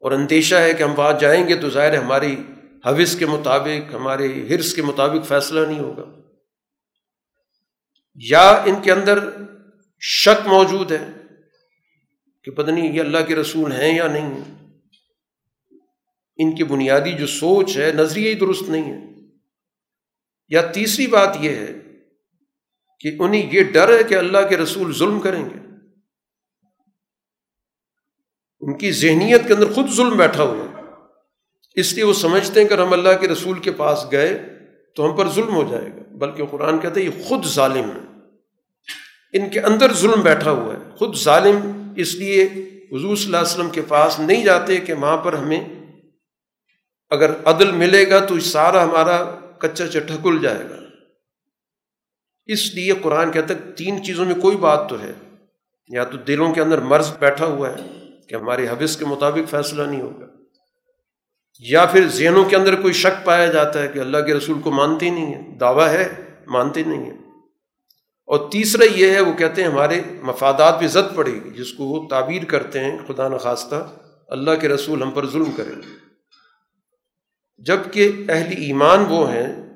اور اندیشہ ہے کہ ہم وہاں جائیں گے تو ظاہر ہماری حوث کے مطابق، ہمارے حرص کے مطابق فیصلہ نہیں ہوگا۔ یا ان کے اندر شک موجود ہے کہ پتہ نہیں یہ اللہ کے رسول ہیں یا نہیں۔ ان کی بنیادی جو سوچ ہے نظریہ ہی درست نہیں ہے۔ یا تیسری بات یہ ہے کہ انہیں یہ ڈر ہے کہ اللہ کے رسول ظلم کریں گے۔ ان کی ذہنیت کے اندر خود ظلم بیٹھا ہوا ہے۔ اس لیے وہ سمجھتے ہیں کہ ہم اللہ کے رسول کے پاس گئے تو ہم پر ظلم ہو جائے گا۔ بلکہ قرآن کہتے ہیں یہ خود ظالم ہے۔ ان کے اندر ظلم بیٹھا ہوا ہے۔ خود ظالم اس لیے حضور صلی اللہ علیہ وسلم کے پاس نہیں جاتے کہ وہاں پر ہمیں اگر عدل ملے گا تو سارا ہمارا کچا چٹھا کل جائے گا۔ اس لیے قرآن کہتا ہے تین چیزوں میں کوئی بات تو ہے۔ یا تو دلوں کے اندر مرض بیٹھا ہوا ہے کہ ہمارے حوث کے مطابق فیصلہ نہیں ہوگا۔ یا پھر ذہنوں کے اندر کوئی شک پایا جاتا ہے کہ اللہ کے رسول کو مانتے نہیں ہیں۔ دعویٰ ہے، مانتے نہیں ہیں۔ اور تیسرا یہ ہے، وہ کہتے ہیں ہمارے مفادات پہ زد پڑے گی، جس کو وہ تعبیر کرتے ہیں، خدا نخواستہ، اللہ کے رسول ہم پر ظلم کریں جبکہ اہل ایمان وہ ہیں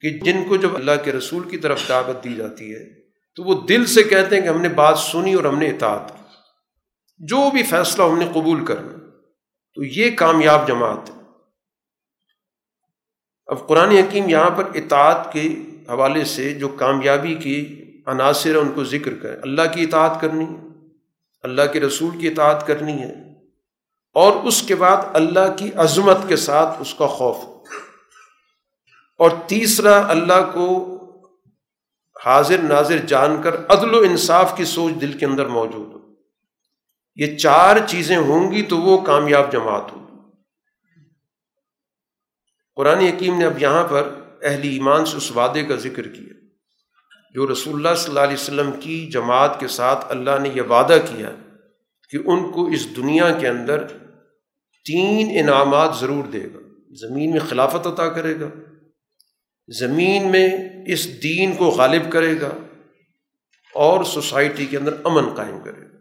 کہ جن کو جب اللہ کے رسول کی طرف دعوت دی جاتی ہے، تو وہ دل سے کہتے ہیں کہ ہم نے بات سنی اور ہم نے اطاعت کی۔ جو بھی فیصلہ ہم نے قبول کرنا، تو یہ کامیاب جماعت ہے۔ اب قرآن حکیم یہاں پر اطاعت کے حوالے سے جو کامیابی کی عناصر ہے ان کو ذکر کرے اللہ کی اطاعت کرنی ہے، اللہ کے رسول کی اطاعت کرنی ہے۔ اور اس کے بعد اللہ کی عظمت کے ساتھ اس کا خوف. اور تیسرا، اللہ کو حاضر ناظر جان کر عدل و انصاف کی سوچ دل کے اندر موجود ہو. یہ چار چیزیں ہوں گی تو وہ کامیاب جماعت ہوگی قرآن حکیم نے اب یہاں پر اہل ایمان سے اس وعدے کا ذکر کیا جو رسول اللہ صلی اللہ علیہ وسلم کی جماعت کے ساتھ اللہ نے یہ وعدہ کیا کہ ان کو اس دنیا کے اندر تین انعامات ضرور دے گا۔ زمین میں خلافت عطا کرے گا۔ زمین میں اس دین کو غالب کرے گا۔ اور سوسائٹی کے اندر امن قائم کرے گا۔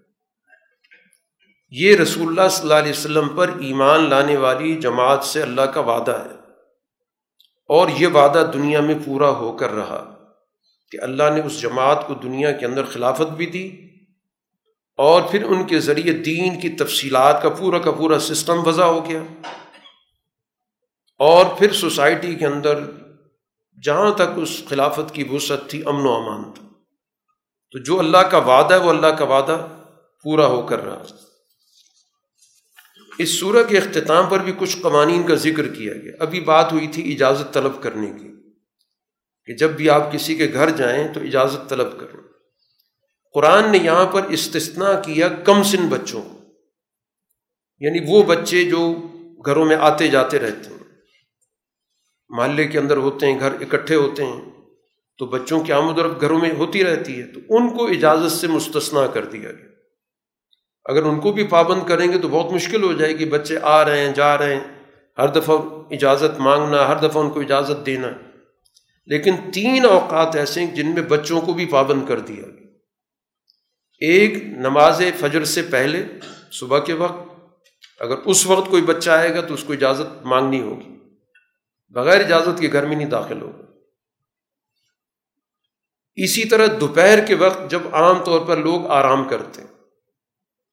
یہ رسول اللہ صلی اللہ علیہ وسلم پر ایمان لانے والی جماعت سے اللہ کا وعدہ ہے۔ اور یہ وعدہ دنیا میں پورا ہو کر رہا کہ اللہ نے اس جماعت کو دنیا کے اندر خلافت بھی دی اور پھر ان کے ذریعے دین کی تفصیلات کا پورا کا پورا سسٹم وضع ہو گیا۔ اور پھر سوسائٹی کے اندر جہاں تک اس خلافت کی وسعت تھی، امن و امان تھا۔ تو جو اللہ کا وعدہ ہے، وہ اللہ کا وعدہ پورا ہو کر رہا۔ اس سورہ کے اختتام پر بھی کچھ قوانین کا ذکر کیا گیا۔ ابھی بات ہوئی تھی اجازت طلب کرنے کی، کہ جب بھی آپ کسی کے گھر جائیں تو اجازت طلب کریں قرآن نے یہاں پر استثنا کیا کم سن بچوں کو۔ یعنی وہ بچے جو گھروں میں آتے جاتے رہتے ہیں۔ محلے کے اندر ہوتے ہیں، گھر اکٹھے ہوتے ہیں۔ تو بچوں کی آمد و رفت گھروں میں ہوتی رہتی ہے۔ تو ان کو اجازت سے مستثنا کر دیا گیا۔ اگر ان کو بھی پابند کریں گے تو بہت مشکل ہو جائے گی۔ بچے آ رہے ہیں، جا رہے ہیں۔ ہر دفعہ اجازت مانگنا، ہر دفعہ ان کو اجازت دینا۔ لیکن تین اوقات ایسے ہیں جن میں بچوں کو بھی پابند کر دیا گیا۔ ایک نماز فجر سے پہلے صبح کے وقت اگر اس وقت کوئی بچہ آئے گا تو اس کو اجازت مانگنی ہوگی۔ بغیر اجازت کے گھر میں نہیں داخل ہوگا۔ اسی طرح دوپہر کے وقت جب عام طور پر لوگ آرام کرتے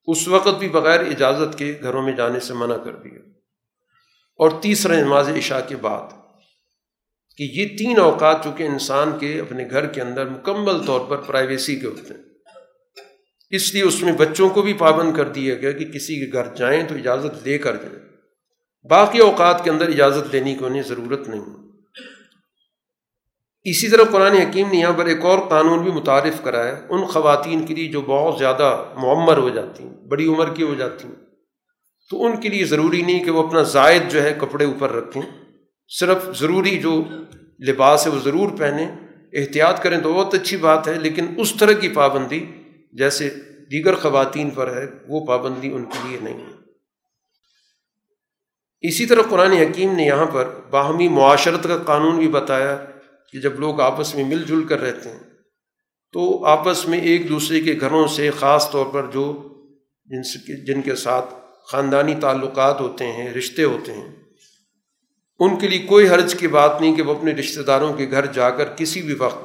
اس وقت بھی بغیر اجازت کے گھروں میں جانے سے منع کر دیا۔ اور تیسرا نماز عشاء کے بعد، کہ یہ تین اوقات چونکہ انسان کے اپنے گھر کے اندر مکمل طور پر پرائیویسی کے ہوتے ہیں اس لیے اس میں بچوں کو بھی پابند کر دیا گیا کہ کسی کے گھر جائیں تو اجازت لے کر جائیں۔ باقی اوقات کے اندر اجازت دینے کی انہیں ضرورت نہیں۔ اسی طرح قرآن حکیم نے یہاں پر ایک اور قانون بھی متعارف کرا ہے ان خواتین کے لیے جو بہت زیادہ معمر ہو جاتی ہیں، بڑی عمر کی ہو جاتی ہیں، تو ان کے لیے ضروری نہیں کہ وہ اپنا زائد جو ہے کپڑے اوپر رکھیں۔ صرف ضروری جو لباس ہے وہ ضرور پہنیں، احتیاط کریں تو بہت اچھی بات ہے، لیکن اس طرح کی پابندی جیسے دیگر خواتین پر ہے، وہ پابندی ان کے لیے نہیں ہے۔ اسی طرح قرآن حکیم نے یہاں پر باہمی معاشرت کا قانون بھی بتایا کہ جب لوگ آپس میں مل جل کر رہتے ہیں، تو آپس میں ایک دوسرے کے گھروں سے خاص طور پر جو جن سے جن کے ساتھ خاندانی تعلقات ہوتے ہیں، رشتے ہوتے ہیں، ان کے لیے کوئی حرج کی بات نہیں کہ وہ اپنے رشتہ داروں کے گھر جا کر کسی بھی وقت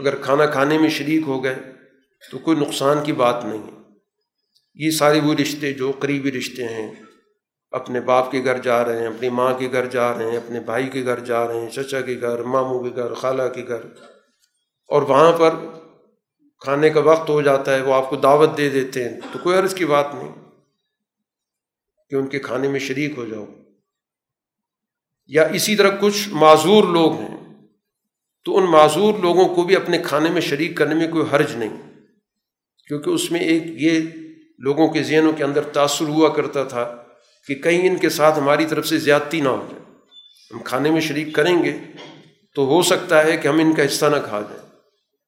اگر کھانا کھانے میں شریک ہو گئے تو کوئی نقصان کی بات نہیں یہ سارے وہ رشتے جو قریبی رشتے ہیں، اپنے باپ کے گھر جا رہے ہیں، اپنی ماں کے گھر جا رہے ہیں، اپنے بھائی کے گھر جا رہے ہیں، چچا کے گھر، ماموں کے گھر، خالہ کے گھر۔ اور وہاں پر کھانے کا وقت ہو جاتا ہے، وہ آپ کو دعوت دے دیتے ہیں۔ تو کوئی عرض کی بات نہیں کہ ان کے کھانے میں شریک ہو جاؤ۔ یا اسی طرح کچھ معذور لوگ ہیں، تو ان معذور لوگوں کو بھی اپنے کھانے میں شریک کرنے میں کوئی حرج نہیں۔ کیونکہ اس میں ایک یہ لوگوں کے ذہنوں کے اندر تاثر ہوا کرتا تھا کہ کہیں ان کے ساتھ ہماری طرف سے زیادتی نہ ہو جائے۔ ہم کھانے میں شریک کریں گے تو ہو سکتا ہے کہ ہم ان کا حصہ نہ کھا جائیں۔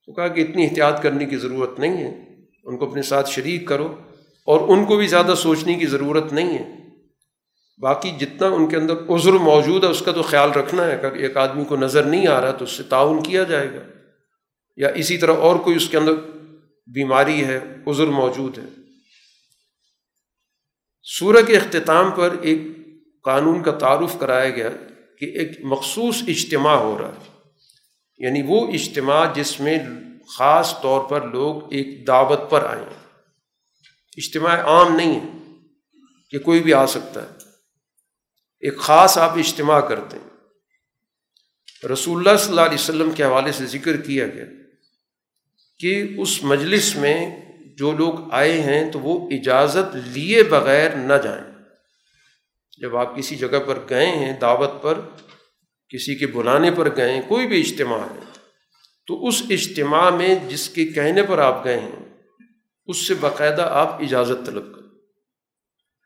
تو کہا کہ اتنی احتیاط کرنے کی ضرورت نہیں ہے۔ ان کو اپنے ساتھ شریک کرو اور ان کو بھی زیادہ سوچنے کی ضرورت نہیں ہے۔ باقی جتنا ان کے اندر عذر موجود ہے، اس کا تو خیال رکھنا ہے۔ اگر ایک آدمی کو نظر نہیں آ رہا تو اس سے تعاون کیا جائے گا۔ یا اسی طرح اور کوئی اس کے اندر بیماری ہے، عذر موجود ہے۔ سورہ کے اختتام پر ایک قانون کا تعارف کرایا گیا کہ ایک مخصوص اجتماع ہو رہا ہے۔ یعنی وہ اجتماع جس میں خاص طور پر لوگ ایک دعوت پر آئیں اجتماع عام نہیں ہے کہ کوئی بھی آ سکتا ہے۔ ایک خاص آپ اجتماع کرتے ہیں۔ رسول اللہ صلی اللہ علیہ وسلم کے حوالے سے ذکر کیا گیا کہ اس مجلس میں جو لوگ آئے ہیں تو وہ اجازت لیے بغیر نہ جائیں۔ جب آپ کسی جگہ پر گئے ہیں، دعوت پر، کسی کے بلانے پر گئے ہیں، کوئی بھی اجتماع ہے، تو اس اجتماع میں جس کے کہنے پر آپ گئے ہیں، اس سے باقاعدہ آپ اجازت طلب کریں۔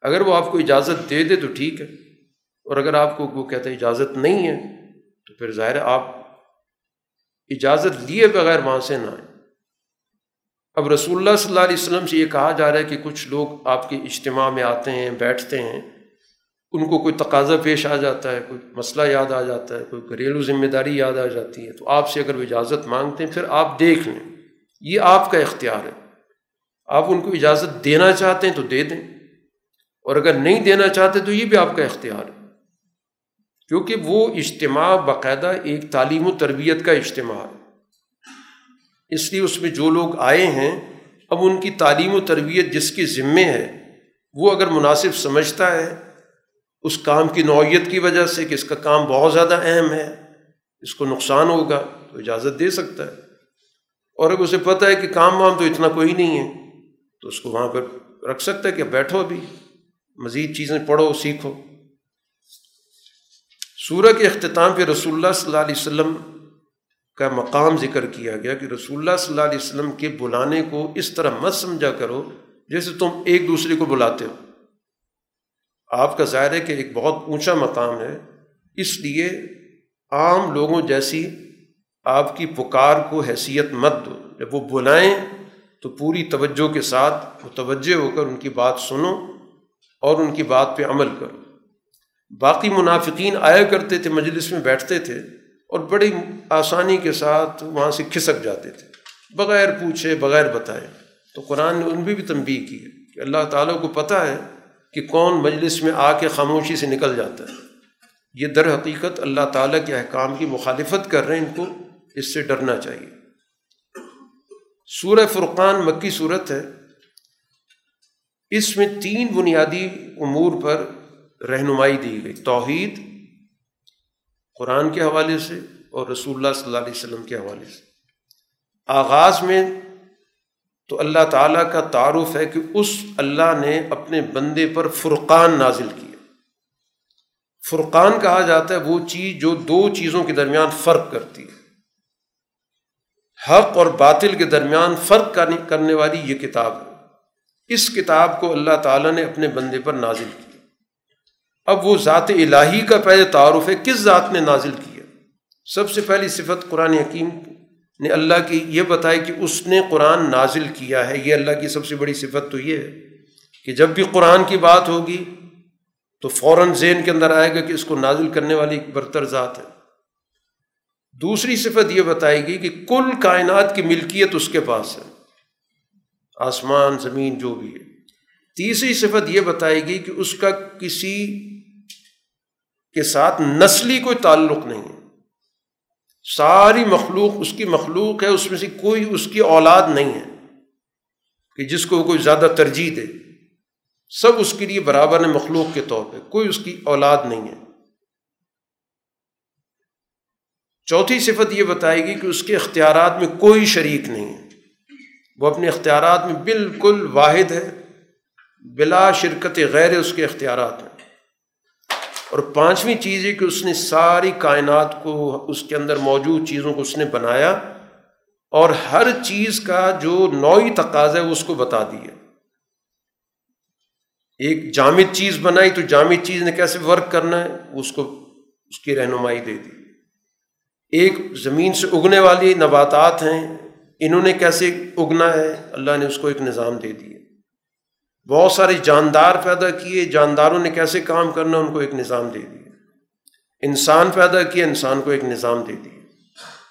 اگر وہ آپ کو اجازت دے دے تو ٹھیک ہے، اور اگر آپ کو وہ کہتا ہے اجازت نہیں ہے، تو پھر ظاہر آپ اجازت لیے بغیر وہاں سے نہ آئیں۔ اب رسول اللہ صلی اللہ علیہ وسلم سے یہ کہا جا رہا ہے کہ کچھ لوگ آپ کے اجتماع میں آتے ہیں، بیٹھتے ہیں، ان کو کوئی تقاضا پیش آ جاتا ہے، کوئی مسئلہ یاد آ جاتا ہے، کوئی گھریلو ذمہ داری یاد آ جاتی ہے، تو آپ سے اگر وہ اجازت مانگتے ہیں، پھر آپ دیکھ لیں۔ یہ آپ کا اختیار ہے۔ آپ ان کو اجازت دینا چاہتے ہیں تو دے دیں۔ اور اگر نہیں دینا چاہتے تو یہ بھی آپ کا اختیار ہے۔ کیونکہ وہ اجتماع باقاعدہ ایک تعلیم و تربیت کا اجتماع ہے۔ اس لیے اس میں جو لوگ آئے ہیں، اب ان کی تعلیم و تربیت جس کی ذمے ہے، وہ اگر مناسب سمجھتا ہے، اس کام کی نوعیت کی وجہ سے کہ اس کا کام بہت زیادہ اہم ہے، اس کو نقصان ہوگا، تو اجازت دے سکتا ہے۔ اور اگر اسے پتہ ہے کہ کام وام تو اتنا کوئی نہیں ہے، تو اس کو وہاں پر رکھ سکتا ہے کہ بیٹھو ابھی، مزید چیزیں پڑھو، سیکھو۔ سورہ کے اختتام پہ رسول اللہ صلی اللہ علیہ وسلم کا مقام ذکر کیا گیا کہ رسول اللہ صلی اللہ علیہ وسلم کے بلانے کو اس طرح مت سمجھا کرو جیسے تم ایک دوسرے کو بلاتے ہو۔ آپ کا ظاہر ہے کہ ایک بہت اونچا مقام ہے۔ اس لیے عام لوگوں جیسی آپ کی پکار کو حیثیت مت دو۔ جب وہ بلائیں تو پوری توجہ کے ساتھ متوجہ ہو کر ان کی بات سنو اور ان کی بات پہ عمل کرو۔ باقی منافقین آیا کرتے تھے، مجلس میں بیٹھتے تھے۔ اور بڑی آسانی کے ساتھ وہاں سے کھسک جاتے تھے۔ بغیر پوچھے، بغیر بتائے۔ تو قرآن نے ان بھی بھی تنبیہ کی ہے کہ اللہ تعالیٰ کو پتہ ہے کہ کون مجلس میں آ کے خاموشی سے نکل جاتا ہے۔ یہ در حقیقت اللہ تعالیٰ کے احکام کی مخالفت کر رہے ہیں، ان کو اس سے ڈرنا چاہیے۔ سورہ فرقان مکی صورت ہے۔ اس میں تین بنیادی امور پر رہنمائی دی گئی۔ توحید قرآن کے حوالے سے اور رسول اللہ صلی اللہ علیہ وسلم کے حوالے سے۔ آغاز میں تو اللہ تعالیٰ کا تعارف ہے کہ اس اللہ نے اپنے بندے پر فرقان نازل کیا فرقان کہا جاتا ہے وہ چیز جو دو چیزوں کے درمیان فرق کرتی ہے۔ حق اور باطل کے درمیان فرق کرنے والی یہ کتاب ہے۔ اس کتاب کو اللہ تعالیٰ نے اپنے بندے پر نازل کیا۔ اب وہ ذات الہی کا پہلے تعارف ہے، کس ذات نے نازل کیا سب سے پہلی صفت قرآن حکیم نے اللہ کی یہ بتایا کہ اس نے قرآن نازل کیا ہے۔ یہ اللہ کی سب سے بڑی صفت تو یہ ہے کہ جب بھی قرآن کی بات ہوگی تو فوراً ذہن کے اندر آئے گا کہ اس کو نازل کرنے والی ایک برتر ذات ہے۔ دوسری صفت یہ بتائے گی کہ کل کائنات کی ملکیت اس کے پاس ہے۔ آسمان، زمین، جو بھی ہے۔ تیسری صفت یہ بتائے گی کہ اس کا کسی کے ساتھ نسلی کوئی تعلق نہیں ہے۔ ساری مخلوق اس کی مخلوق ہے، اس میں سے کوئی اس کی اولاد نہیں ہے کہ جس کو کوئی زیادہ ترجیح دے۔ سب اس کے لیے برابر ہے مخلوق کے طور پہ، کوئی اس کی اولاد نہیں ہے۔ چوتھی صفت یہ بتائے گی کہ اس کے اختیارات میں کوئی شریک نہیں ہے۔ وہ اپنے اختیارات میں بالکل واحد ہے۔ بلا شرکت غیر اس کے اختیارات ہیں۔ اور پانچویں چیز یہ کہ اس نے ساری کائنات کو اس کے اندر موجود چیزوں کو اس نے بنایا اور ہر چیز کا جو نوعی تقاضا ہے اس کو بتا دیا ایک جامد چیز بنائی تو جامد چیز نے کیسے ورک کرنا ہے؟ اس کو اس کی رہنمائی دے دی۔ ایک زمین سے اگنے والی نباتات ہیں، انہوں نے کیسے اگنا ہے؟ اللہ نے اس کو ایک نظام دے دیا۔ بہت سارے جاندار پیدا کیے، جانداروں نے کیسے کام کرنا، ان کو ایک نظام دے دیا۔ انسان پیدا کیا، انسان کو ایک نظام دے دیا۔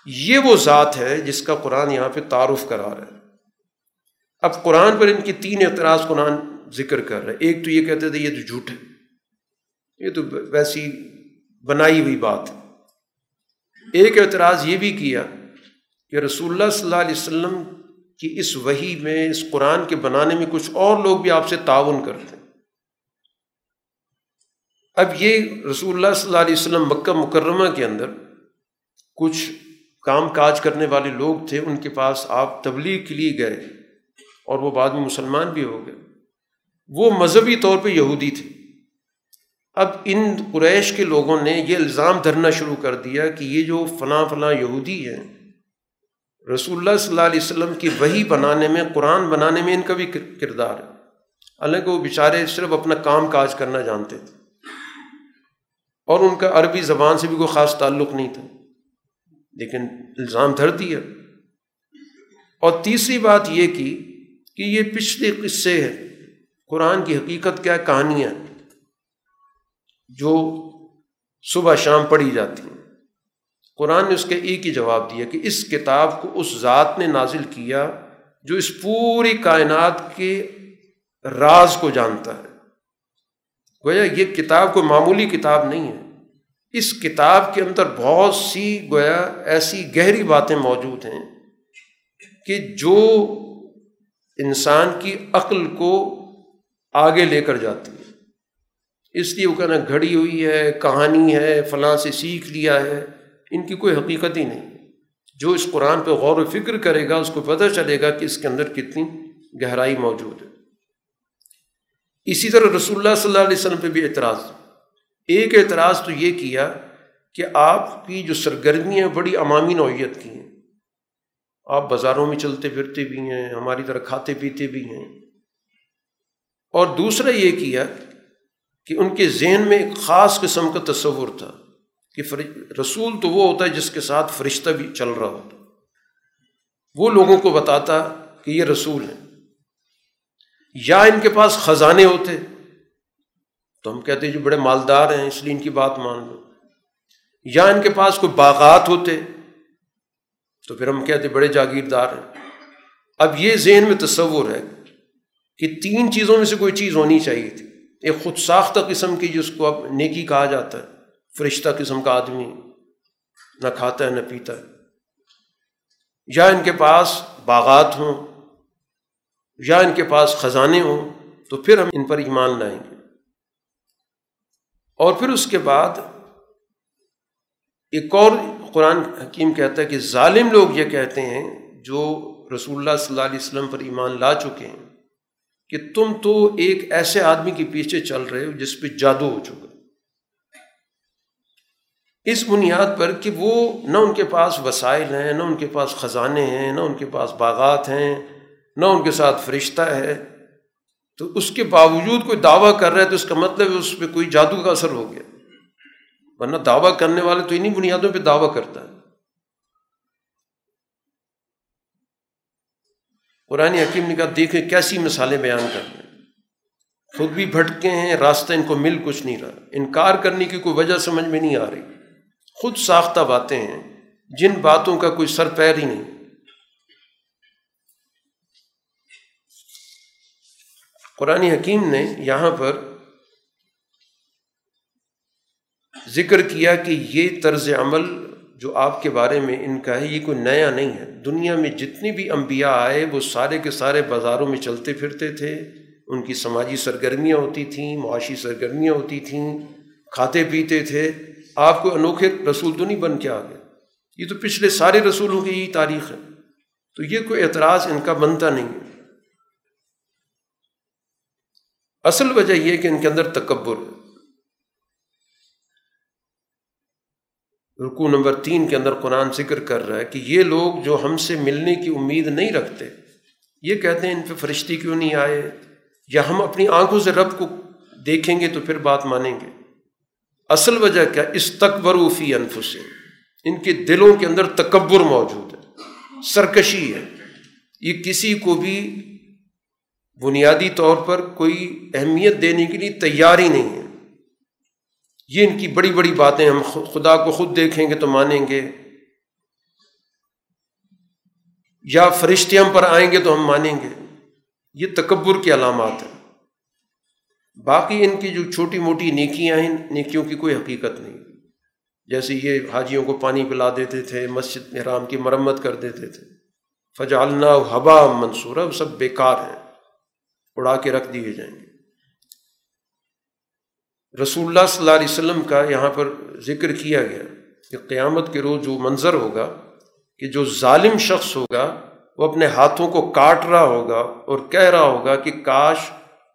یہ وہ ذات ہے جس کا قرآن یہاں پہ تعارف کرا رہا ہے۔ اب قرآن پر ان کی تین اعتراض قرآن ذکر کر رہے ایک تو یہ کہتے تھے، یہ تو جھوٹ ہے۔ یہ تو ویسی بنائی ہوئی بات ہے۔ ایک اعتراض یہ بھی کیا کہ رسول اللہ صلی اللہ علیہ وسلم کی اس وہی میں، اس قرآن کے بنانے میں کچھ اور لوگ بھی آپ سے تعاون کرتے ہیں۔ اب یہ رسول اللہ صلی اللہ علیہ وسلم مکہ مکرمہ کے اندر کچھ کام کاج کرنے والے لوگ تھے، ان کے پاس آپ تبلیغ کے لیے گئے اور وہ بعد میں مسلمان بھی ہو گئے۔ وہ مذہبی طور پہ یہودی تھے۔ اب ان قریش کے لوگوں نے یہ الزام دھرنا شروع کر دیا کہ یہ جو فلاں فلاں یہودی ہیں رسول اللہ صلی اللہ علیہ وسلم کی وہی بنانے میں، قرآن بنانے میں ان کا بھی کردار ہے۔ حالانکہ وہ بیچارے صرف اپنا کام کاج کرنا جانتے تھے۔ اور ان کا عربی زبان سے بھی کوئی خاص تعلق نہیں تھا۔ لیکن الزام دھر دیا اور تیسری بات یہ کی کہ یہ پچھلے قصے ہیں۔ قرآن کی حقیقت کیا، کہانیاں جو صبح شام پڑھی جاتی ہیں۔ قرآن نے اس کے ایک ہی جواب دیا کہ اس کتاب کو اس ذات نے نازل کیا جو اس پوری کائنات کے راز کو جانتا ہے۔ گویا یہ کتاب کوئی معمولی کتاب نہیں ہے۔ اس کتاب کے اندر بہت سی گویا ایسی گہری باتیں موجود ہیں کہ جو انسان کی عقل کو آگے لے کر جاتی ہے۔ اس لیے وہ کہنا گھڑی ہوئی ہے، کہانی ہے، فلاں سے سیکھ لیا ہے۔ ان کی کوئی حقیقت ہی نہیں۔ جو اس قرآن پہ غور و فکر کرے گا، اس کو پتہ چلے گا کہ اس کے اندر کتنی گہرائی موجود ہے۔ اسی طرح رسول اللہ صلی اللہ علیہ وسلم پہ بھی اعتراض۔ ایک اعتراض تو یہ کیا کہ آپ کی جو سرگرمیاں بڑی عوامی نوعیت کی ہیں۔ آپ بازاروں میں چلتے پھرتے بھی ہیں، ہماری طرح کھاتے پیتے بھی ہیں۔ اور دوسرا یہ کیا کہ ان کے ذہن میں ایک خاص قسم کا تصور تھا۔ کہ رسول تو وہ ہوتا ہے جس کے ساتھ فرشتہ بھی چل رہا ہوتا وہ لوگوں کو بتاتا کہ یہ رسول ہے یا ان کے پاس خزانے ہوتے، تو ہم کہتے جو بڑے مالدار ہیں، اس لیے ان کی بات مان لو۔ یا ان کے پاس کوئی باغات ہوتے، تو پھر ہم کہتے بڑے جاگیردار ہیں۔ اب یہ ذہن میں تصور ہے کہ تین چیزوں میں سے کوئی چیز ہونی چاہیے تھی۔ ایک خود ساختہ قسم کی جس کو اب نیکی کہا جاتا ہے۔ فرشتہ قسم کا آدمی نہ کھاتا ہے، نہ پیتا ہے۔ یا ان کے پاس باغات ہوں، یا ان کے پاس خزانے ہوں، تو پھر ہم ان پر ایمان لائیں گے۔ اور پھر اس کے بعد ایک اور قرآن حکیم کہتا ہے کہ ظالم لوگ یہ کہتے ہیں، جو رسول اللہ صلی اللہ علیہ وسلم پر ایمان لا چکے ہیں، کہ تم تو ایک ایسے آدمی کے پیچھے چل رہے ہو جس پہ جادو ہو چکا۔ اس بنیاد پر کہ وہ نہ ان کے پاس وسائل ہیں، نہ ان کے پاس خزانے ہیں، نہ ان کے پاس باغات ہیں، نہ ان کے ساتھ فرشتہ ہے۔ تو اس کے باوجود کوئی دعویٰ کر رہا ہے تو اس کا مطلب اس پہ کوئی جادو کا اثر ہو گیا۔ ورنہ دعویٰ کرنے والے تو انہیں بنیادوں پہ دعویٰ کرتا ہے۔ قرآن حکیم نے کہا، دیکھیں کیسی مثالیں بیان کر رہے ہیں۔ خود بھی بھٹکے ہیں، راستہ ان کو مل کچھ نہیں رہا۔ انکار کرنے کی کوئی وجہ سمجھ میں نہیں آ رہی۔ خود ساختہ باتیں ہیں، جن باتوں کا کوئی سر پیر ہی نہیں۔ قرآن حکیم نے یہاں پر ذکر کیا کہ یہ طرز عمل جو آپ کے بارے میں ان کا ہے، یہ کوئی نیا نہیں ہے۔ دنیا میں جتنی بھی انبیاء آئے، وہ سارے کے سارے بازاروں میں چلتے پھرتے تھے۔ ان کی سماجی سرگرمیاں ہوتی تھیں، معاشی سرگرمیاں ہوتی تھیں، کھاتے پیتے تھے۔ آپ کو انوکھے رسول تو نہیں بن کے آ گئے یہ تو پچھلے سارے رسولوں کی یہی تاریخ ہے۔ تو یہ کوئی اعتراض ان کا بنتا نہیں ہے۔ اصل وجہ یہ کہ ان کے اندر تکبر ہے۔ رکو نمبر تین کے اندر قرآن ذکر کر رہا ہے کہ یہ لوگ جو ہم سے ملنے کی امید نہیں رکھتے، یہ کہتے ہیں ان پہ فرشتی کیوں نہیں آئے؟ یا ہم اپنی آنکھوں سے رب کو دیکھیں گے تو پھر بات مانیں گے۔ اصل وجہ کیا؟ اس تکبروفی انف سے ان کے دلوں کے اندر تکبر موجود ہے۔ سرکشی ہے۔ یہ کسی کو بھی بنیادی طور پر کوئی اہمیت دینے کے لیے تیار ہی نہیں ہے۔ یہ ان کی بڑی بڑی باتیں ہم خدا کو خود دیکھیں گے تو مانیں گے۔ یا فرشتے ہم پر آئیں گے تو ہم مانیں گے۔ یہ تکبر کی علامات ہیں۔ باقی ان کی جو چھوٹی موٹی نیکیاں ہیں، نیکیوں کی کوئی حقیقت نہیں۔ جیسے یہ حاجیوں کو پانی پلا دیتے تھے، مسجد حرام کی مرمت کر دیتے تھے۔ فجالنا ہوا منصورہ سب بیکار ہیں۔ اڑا کے رکھ دیے جائیں گے۔ رسول اللہ صلی اللہ علیہ وسلم کا یہاں پر ذکر کیا گیا کہ قیامت کے روز جو منظر ہوگا، کہ جو ظالم شخص ہوگا، وہ اپنے ہاتھوں کو کاٹ رہا ہوگا اور کہہ رہا ہوگا کہ کاش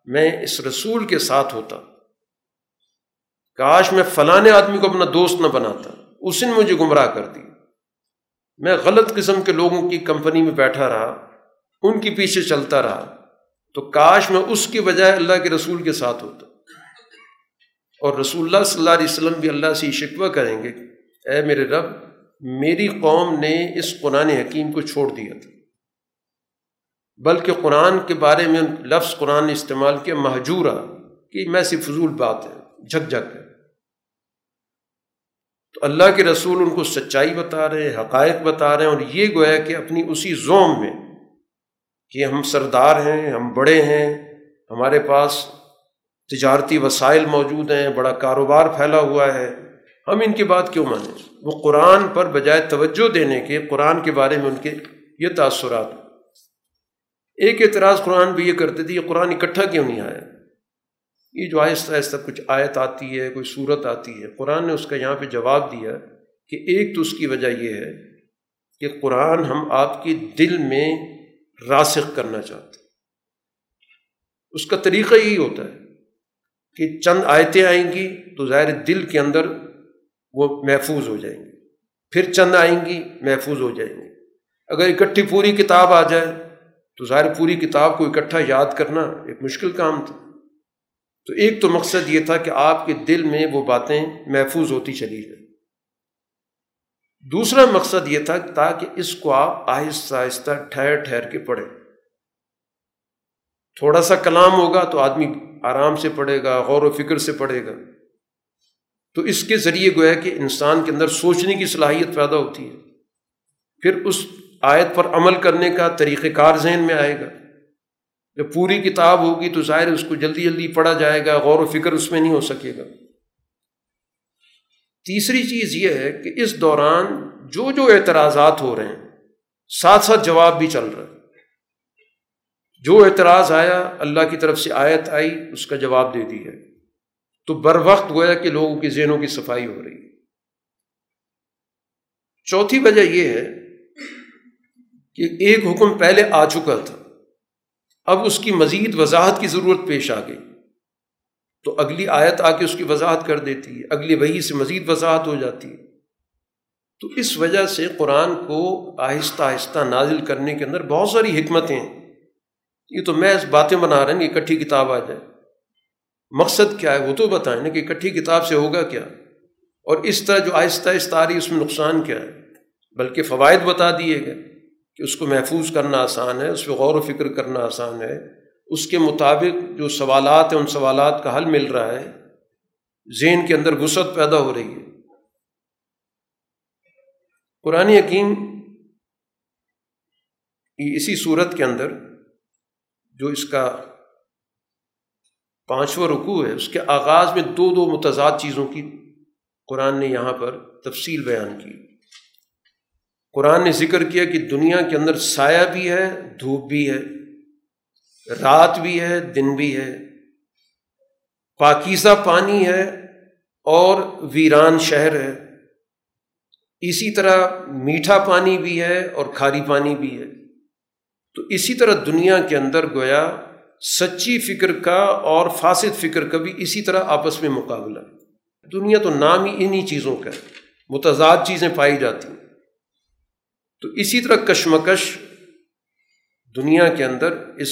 میں اس رسول کے ساتھ ہوتا۔ کاش میں فلاں آدمی کو اپنا دوست نہ بناتا، اس نے مجھے گمراہ کر دی میں غلط قسم کے لوگوں کی کمپنی میں بیٹھا رہا، ان کے پیچھے چلتا رہا۔ تو کاش میں اس کی بجائے اللہ کے رسول کے ساتھ ہوتا۔ اور رسول اللہ صلی اللہ علیہ وسلم بھی اللہ سے شکوہ کریں گے اے میرے رب، میری قوم نے اس قرآن حکیم کو چھوڑ دیا تھا۔ بلکہ قرآن کے بارے میں لفظ قرآن نے استعمال کیا محجورہ کہ میں سی فضول بات ہے، جھک جھک ہے۔ تو اللہ کے رسول ان کو سچائی بتا رہے ہیں حقائق بتا رہے ہیں، اور یہ گویا کہ اپنی اسی زوم میں کہ ہم سردار ہیں، ہم بڑے ہیں، ہمارے پاس تجارتی وسائل موجود ہیں، بڑا کاروبار پھیلا ہوا ہے۔ ہم ان کی بات کیوں مانیں؟ وہ قرآن پر بجائے توجہ دینے کے، قرآن کے بارے میں ان کے یہ تاثرات ایک اعتراض قرآن بھی یہ کرتے تھے یہ قرآن اکٹھا کیوں نہیں آیا؟ یہ جو آہستہ آہستہ کچھ آیت آتی ہے، کوئی صورت آتی ہے، قرآن نے اس کا یہاں پہ جواب دیا کہ ایک تو اس کی وجہ یہ ہے کہ قرآن ہم آپ کے دل میں راسخ کرنا چاہتے اس کا طریقہ یہی ہوتا ہے کہ چند آیتیں آئیں گی تو ظاہر دل کے اندر وہ محفوظ ہو جائیں گی۔ پھر چند آئیں گی، محفوظ ہو جائیں گی۔ اگر اکٹھی پوری کتاب آ جائے تو ظاہر پوری کتاب کو اکٹھا یاد کرنا ایک مشکل کام تھا۔ تو ایک تو مقصد یہ تھا کہ آپ کے دل میں وہ باتیں محفوظ ہوتی چلی جائیں۔ دوسرا مقصد یہ تھا تاکہ اس کو آپ آہستہ آہستہ ٹھہر ٹھہر کے پڑھیں۔ تھوڑا سا کلام ہوگا تو آدمی آرام سے پڑھے گا، غور و فکر سے پڑھے گا۔ تو اس کے ذریعے گویا کہ انسان کے اندر سوچنے کی صلاحیت پیدا ہوتی ہے۔ پھر اس آیت پر عمل کرنے کا طریقہ کار ذہن میں آئے گا۔ جب پوری کتاب ہوگی تو ظاہر اس کو جلدی جلدی پڑھا جائے گا، غور و فکر اس میں نہیں ہو سکے گا۔ تیسری چیز یہ ہے کہ اس دوران جو جو اعتراضات ہو رہے ہیں، ساتھ ساتھ جواب بھی چل رہا ہے۔ جو اعتراض آیا، اللہ کی طرف سے آیت آئی، اس کا جواب دے دی ہے۔ تو بر وقت گویا کہ لوگوں کی ذہنوں کی صفائی ہو رہی ہے۔ چوتھی وجہ یہ ہے کہ ایک حکم پہلے آ چکا تھا، اب اس کی مزید وضاحت کی ضرورت پیش آ گئی۔ تو اگلی آیت آ کے اس کی وضاحت کر دیتی ہے، اگلی وہی سے مزید وضاحت ہو جاتی ہے۔ تو اس وجہ سے قرآن کو آہستہ آہستہ نازل کرنے کے اندر بہت ساری حکمتیں ہیں۔ یہ تو میں باتیں بنا رہے ہیں کہ اکٹھی کتاب آ جائے۔ مقصد کیا ہے؟ وہ تو بتائیں نا کہ اکٹھی کتاب سے ہوگا کیا؟ اور اس طرح جو آہستہ آہستہ آ رہی اس میں نقصان کیا ہے؟ بلکہ فوائد بتا دیے گئے۔ کہ اس کو محفوظ کرنا آسان ہے، اس پہ غور و فکر کرنا آسان ہے۔ اس کے مطابق جو سوالات ہیں، ان سوالات کا حل مل رہا ہے۔ ذہن کے اندر وسعت پیدا ہو رہی ہے۔ قرآن حکیم اسی صورت کے اندر جو اس کا پانچواں رکوع ہے، اس کے آغاز میں دو دو متضاد چیزوں کی قرآن نے یہاں پر تفصیل بیان کی۔ قرآن نے ذکر کیا کہ دنیا کے اندر سایہ بھی ہے، دھوپ بھی ہے، رات بھی ہے، دن بھی ہے۔ پاکیزہ پانی ہے اور ویران شہر ہے۔ اسی طرح میٹھا پانی بھی ہے اور کھاری پانی بھی ہے۔ تو اسی طرح دنیا کے اندر گویا سچی فکر کا اور فاسد فکر کا بھی اسی طرح آپس میں مقابلہ۔ دنیا تو نام ہی انہی چیزوں کا ہے، متضاد چیزیں پائی جاتی ہیں۔ تو اسی طرح کشمکش دنیا کے اندر اس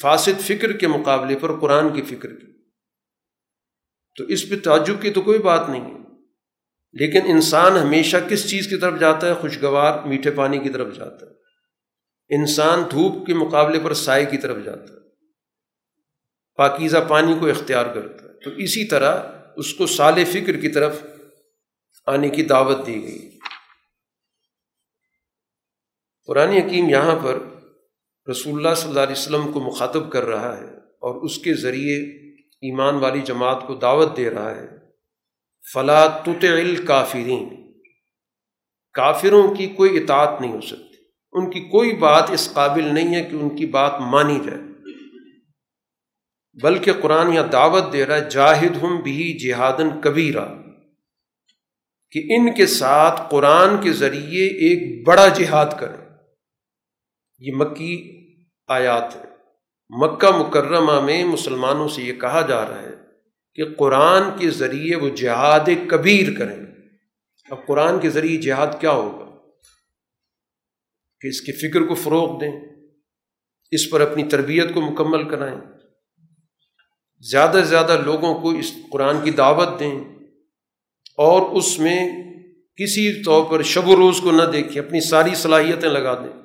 فاسد فکر کے مقابلے پر قرآن کی فکر کی۔ تو اس پہ تعجب کی تو کوئی بات نہیں ہے۔ لیکن انسان ہمیشہ کس چیز کی طرف جاتا ہے؟ خوشگوار میٹھے پانی کی طرف جاتا ہے۔ انسان دھوپ کے مقابلے پر سائے کی طرف جاتا ہے۔ پاکیزہ پانی کو اختیار کرتا ہے۔ تو اسی طرح اس کو سال فکر کی طرف آنے کی دعوت دی گئی۔ قرآن حکیم یہاں پر رسول اللہ صلی اللہ علیہ وسلم کو مخاطب کر رہا ہے اور اس کے ذریعے ایمان والی جماعت کو دعوت دے رہا ہے۔ فلا تطع کافرین کافروں کی کوئی اطاعت نہیں ہو سکتی۔ ان کی کوئی بات اس قابل نہیں ہے کہ ان کی بات مانی جائے۔ بلکہ قرآن یا دعوت دے رہا ہے، جاہد ہم بھی جہادن کبیرہ۔ کہ ان کے ساتھ قرآن کے ذریعے ایک بڑا جہاد کریں۔ یہ مکی آیات ہے مکہ مکرمہ میں مسلمانوں سے یہ کہا جا رہا ہے کہ قرآن کے ذریعے وہ جہاد کبیر کریں۔ اب قرآن کے ذریعے جہاد کیا ہوگا؟ کہ اس کی فکر کو فروغ دیں، اس پر اپنی تربیت کو مکمل کرائیں۔ زیادہ سے زیادہ لوگوں کو اس قرآن کی دعوت دیں اور اس میں کسی طور پر شب و روز کو نہ دیکھیں، اپنی ساری صلاحیتیں لگا دیں۔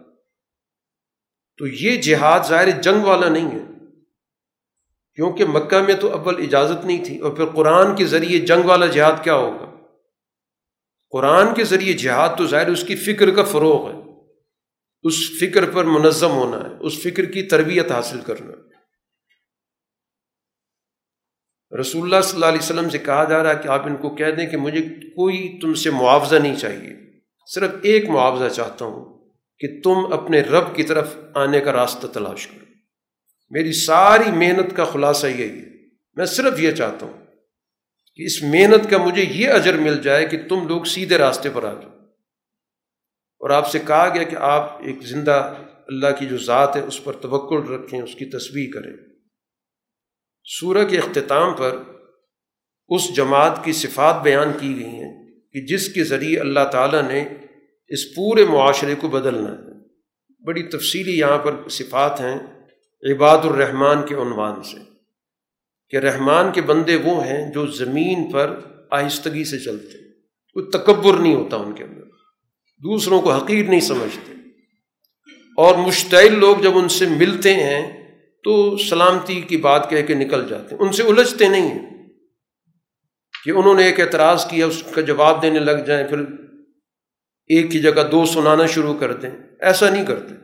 تو یہ جہاد ظاہر جنگ والا نہیں ہے۔ کیونکہ مکہ میں تو اول اجازت نہیں تھی اور پھر قرآن کے ذریعے جنگ والا جہاد کیا ہوگا؟ قرآن کے ذریعے جہاد تو ظاہر اس کی فکر کا فروغ ہے۔ اس فکر پر منظم ہونا ہے، اس فکر کی تربیت حاصل کرنا۔ رسول اللہ صلی اللہ علیہ وسلم سے کہا جا رہا ہے کہ آپ ان کو کہہ دیں کہ مجھے کوئی تم سے معاوضہ نہیں چاہیے۔ صرف ایک معاوضہ چاہتا ہوں۔ کہ تم اپنے رب کی طرف آنے کا راستہ تلاش کرو۔ میری ساری محنت کا خلاصہ یہی ہے۔ میں صرف یہ چاہتا ہوں کہ اس محنت کا مجھے یہ اجر مل جائے کہ تم لوگ سیدھے راستے پر آ جاؤ۔ اور آپ سے کہا گیا کہ آپ ایک زندہ اللہ کی جو ذات ہے، اس پر توقل رکھیں، اس کی تصویر کریں۔ سورہ کے اختتام پر اس جماعت کی صفات بیان کی گئی ہیں کہ جس کے ذریعے اللہ تعالیٰ نے اس پورے معاشرے کو بدلنا ہے۔ بڑی تفصیلی یہاں پر صفات ہیں عباد الرحمن کے عنوان سے کہ رحمان کے بندے وہ ہیں جو زمین پر آہستگی سے چلتے کوئی تکبر نہیں ہوتا ان کے اندر۔ دوسروں کو حقیر نہیں سمجھتے۔ اور مشتعل لوگ جب ان سے ملتے ہیں تو سلامتی کی بات کہہ کے نکل جاتے ہیں۔ ان سے الجھتے نہیں ہیں کہ انہوں نے ایک اعتراض کیا، اس کا جواب دینے لگ جائیں، پھر ایک کی جگہ دو سنانا شروع کر دیں، ایسا نہیں کرتے۔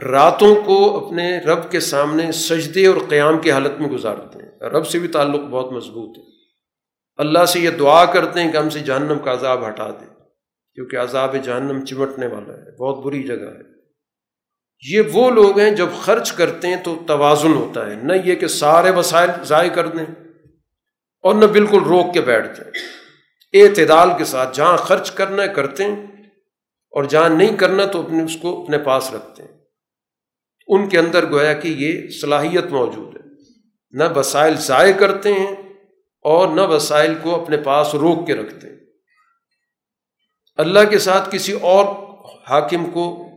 راتوں کو اپنے رب کے سامنے سجدے اور قیام کی حالت میں گزارتے ہیں۔ رب سے بھی تعلق بہت مضبوط ہے۔ اللہ سے یہ دعا کرتے ہیں کہ ہم سے جہنم کا عذاب ہٹا دیں کیونکہ عذاب جہنم چمٹنے والا ہے، بہت بری جگہ ہے۔ یہ وہ لوگ ہیں جب خرچ کرتے ہیں تو توازن ہوتا ہے، نہ یہ کہ سارے وسائل ضائع کر دیں اور نہ بالکل روک کے بیٹھ جائیں۔ اعتدال کے ساتھ جہاں خرچ کرنا ہے کرتے ہیں اور جہاں نہیں کرنا تو اپنے اس کو اپنے پاس رکھتے ہیں۔ ان کے اندر گویا کہ یہ صلاحیت موجود ہے۔ نہ وسائل ضائع کرتے ہیں اور نہ وسائل کو اپنے پاس روک کے رکھتے ہیں۔ اللہ کے ساتھ کسی اور حاکم کو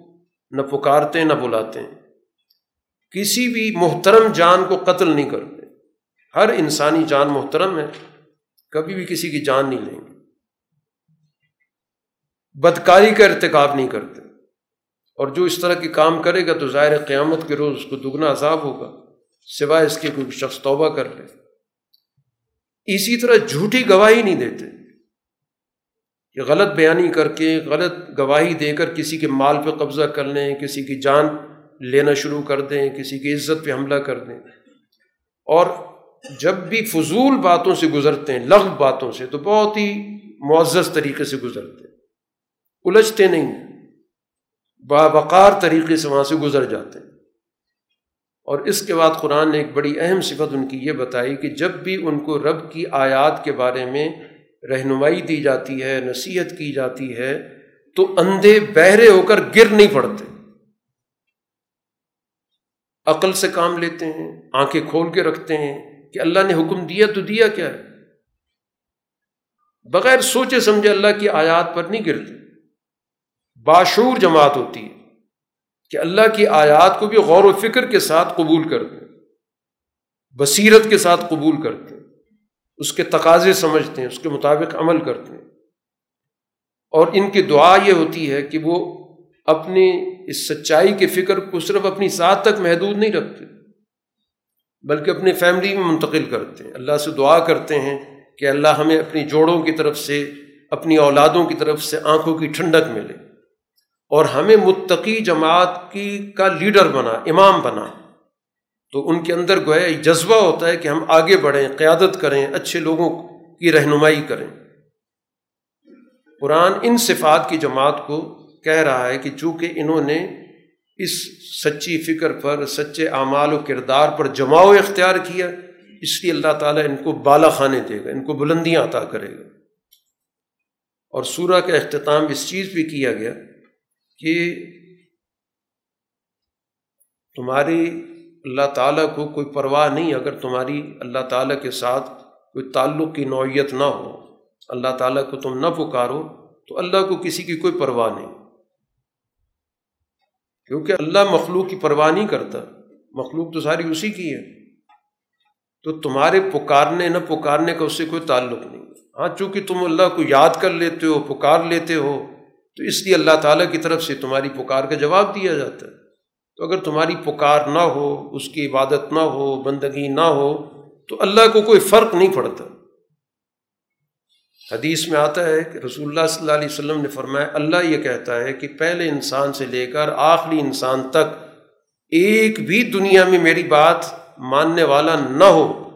نہ پکارتے ہیں، نہ بلاتے ہیں۔ کسی بھی محترم جان کو قتل نہیں کرتے۔ ہر انسانی جان محترم ہے۔ کبھی بھی کسی کی جان نہیں لیں گے۔ بدکاری کا ارتکاب نہیں کرتے۔ اور جو اس طرح کے کام کرے گا تو ظاہر قیامت کے روز اس کو دگنا عذاب ہوگا، سوائے اس کے کوئی شخص توبہ کر لے۔ اسی طرح جھوٹی گواہی نہیں دیتے۔ کہ غلط بیانی کر کے، غلط گواہی دے کر کسی کے مال پہ قبضہ کر لیں، کسی کی جان لینا شروع کر دیں، کسی کی عزت پہ حملہ کر دیں۔ اور جب بھی فضول باتوں سے گزرتے ہیں لغ باتوں سے، تو بہت ہی معزز طریقے سے گزرتے الجھتے نہیں باوقار طریقے سے وہاں سے گزر جاتے ہیں۔ اور اس کے بعد قرآن نے ایک بڑی اہم صفت ان کی یہ بتائی کہ جب بھی ان کو رب کی آیات کے بارے میں رہنمائی دی جاتی ہے، نصیحت کی جاتی ہے، تو اندھے بہرے ہو کر گر نہیں پڑتے۔ عقل سے کام لیتے ہیں، آنکھیں کھول کے رکھتے ہیں کہ اللہ نے حکم دیا تو دیا کیا ہے؟ بغیر سوچے سمجھے اللہ کی آیات پر نہیں گرتے۔ باشور جماعت ہوتی ہے کہ اللہ کی آیات کو بھی غور و فکر کے ساتھ قبول کرتے ہیں، بصیرت کے ساتھ قبول کرتے ہیں، اس کے تقاضے سمجھتے ہیں، اس کے مطابق عمل کرتے ہیں۔ اور ان کی دعا یہ ہوتی ہے کہ وہ اپنی اس سچائی کے فکر کو صرف اپنی ساتھ تک محدود نہیں رکھتے۔ بلکہ اپنی فیملی میں منتقل کرتے ہیں۔ اللہ سے دعا کرتے ہیں کہ اللہ ہمیں اپنی جوڑوں کی طرف سے، اپنی اولادوں کی طرف سے آنکھوں کی ٹھنڈک ملے اور ہمیں متقی جماعت کی کا لیڈر بنا، امام بنا۔ تو ان کے اندر گویا ایک جذبہ ہوتا ہے کہ ہم آگے بڑھیں، قیادت کریں، اچھے لوگوں کی رہنمائی کریں۔ قرآن ان صفات کی جماعت کو کہہ رہا ہے کہ چونکہ انہوں نے اس سچی فکر پر، سچے اعمال و کردار پر جماؤ اختیار کیا، اس لیے اللہ تعالیٰ ان کو بالا خانے دے گا، ان کو بلندیاں عطا کرے گا۔ اور سورہ کا اختتام اس چیز بھی کیا گیا کہ تمہاری اللہ تعالیٰ کو کوئی پرواہ نہیں، اگر تمہاری اللہ تعالیٰ کے ساتھ کوئی تعلق کی نوعیت نہ ہو، اللہ تعالیٰ کو تم نہ پکارو، تو اللہ کو کسی کی کوئی پرواہ نہیں۔ کیونکہ اللہ مخلوق کی پرواہ نہیں کرتا۔ مخلوق تو ساری اسی کی ہے۔ تو تمہارے پکارنے، نہ پکارنے کا اس سے کوئی تعلق نہیں۔ ہاں چونکہ تم اللہ کو یاد کر لیتے ہو، پکار لیتے ہو، تو اس لیے اللہ تعالیٰ کی طرف سے تمہاری پکار کا جواب دیا جاتا ہے۔ تو اگر تمہاری پکار نہ ہو، اس کی عبادت نہ ہو، بندگی نہ ہو، تو اللہ کو کوئی فرق نہیں پڑتا۔ حدیث میں آتا ہے کہ رسول اللہ صلی اللہ علیہ وسلم نے فرمایا، اللہ یہ کہتا ہے کہ پہلے انسان سے لے کر آخری انسان تک ایک بھی دنیا میں میری بات ماننے والا نہ ہو،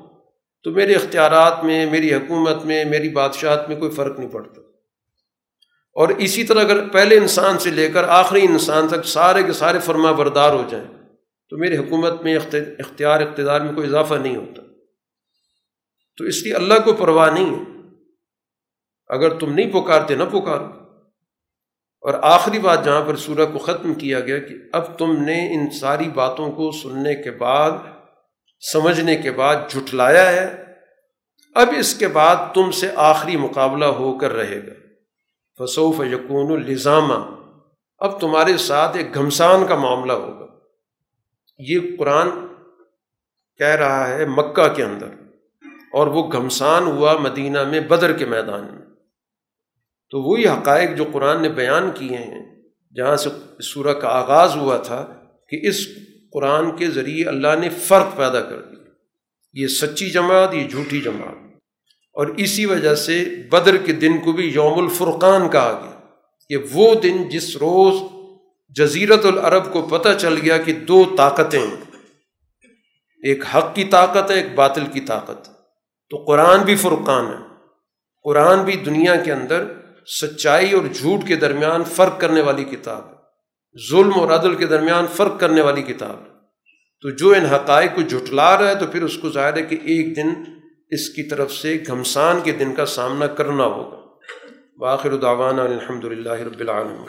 تو میرے اختیارات میں، میری حکومت میں، میری بادشاہت میں کوئی فرق نہیں پڑتا۔ اور اسی طرح اگر پہلے انسان سے لے کر آخری انسان تک سارے کے سارے فرما بردار ہو جائیں، تو میری حکومت میں اختیار، اقتدار میں کوئی اضافہ نہیں ہوتا۔ تو اس لیے اللہ کو پرواہ نہیں ہے۔ اگر تم نہیں پکارتے، نہ پکارو۔ اور آخری بات، جہاں پر سورہ کو ختم کیا گیا کہ اب تم نے ان ساری باتوں کو سننے کے بعد، سمجھنے کے بعد جھٹلایا ہے، اب اس کے بعد تم سے آخری مقابلہ ہو کر رہے گا۔ فصوف یقون الزامہ اب تمہارے ساتھ ایک گھمسان کا معاملہ ہوگا۔ یہ قرآن کہہ رہا ہے مکہ کے اندر، اور وہ گھمسان ہوا مدینہ میں بدر کے میدان میں۔ تو وہی حقائق جو قرآن نے بیان کیے ہیں، جہاں سے سورہ کا آغاز ہوا تھا کہ اس قرآن کے ذریعے اللہ نے فرق پیدا کر دیا یہ سچی جماعت، یہ جھوٹی جماعت۔ اور اسی وجہ سے بدر کے دن کو بھی یوم الفرقان کہا گیا۔ کہ وہ دن جس روز جزیرت العرب کو پتہ چل گیا کہ دو طاقتیں ایک حق کی طاقت ہے، ایک باطل کی طاقت۔ تو قرآن بھی فرقان ہے۔ قرآن بھی دنیا کے اندر سچائی اور جھوٹ کے درمیان فرق کرنے والی کتاب ہے۔ ظلم اور عدل کے درمیان فرق کرنے والی کتاب ہے۔ تو جو ان حقائق کو جھٹلا رہا ہے تو پھر اس کو ظاہر ہے کہ ایک دن اس کی طرف سے گھمسان کے دن کا سامنا کرنا ہوگا۔ باخر دعوانا الحمد للہ رب العالمین۔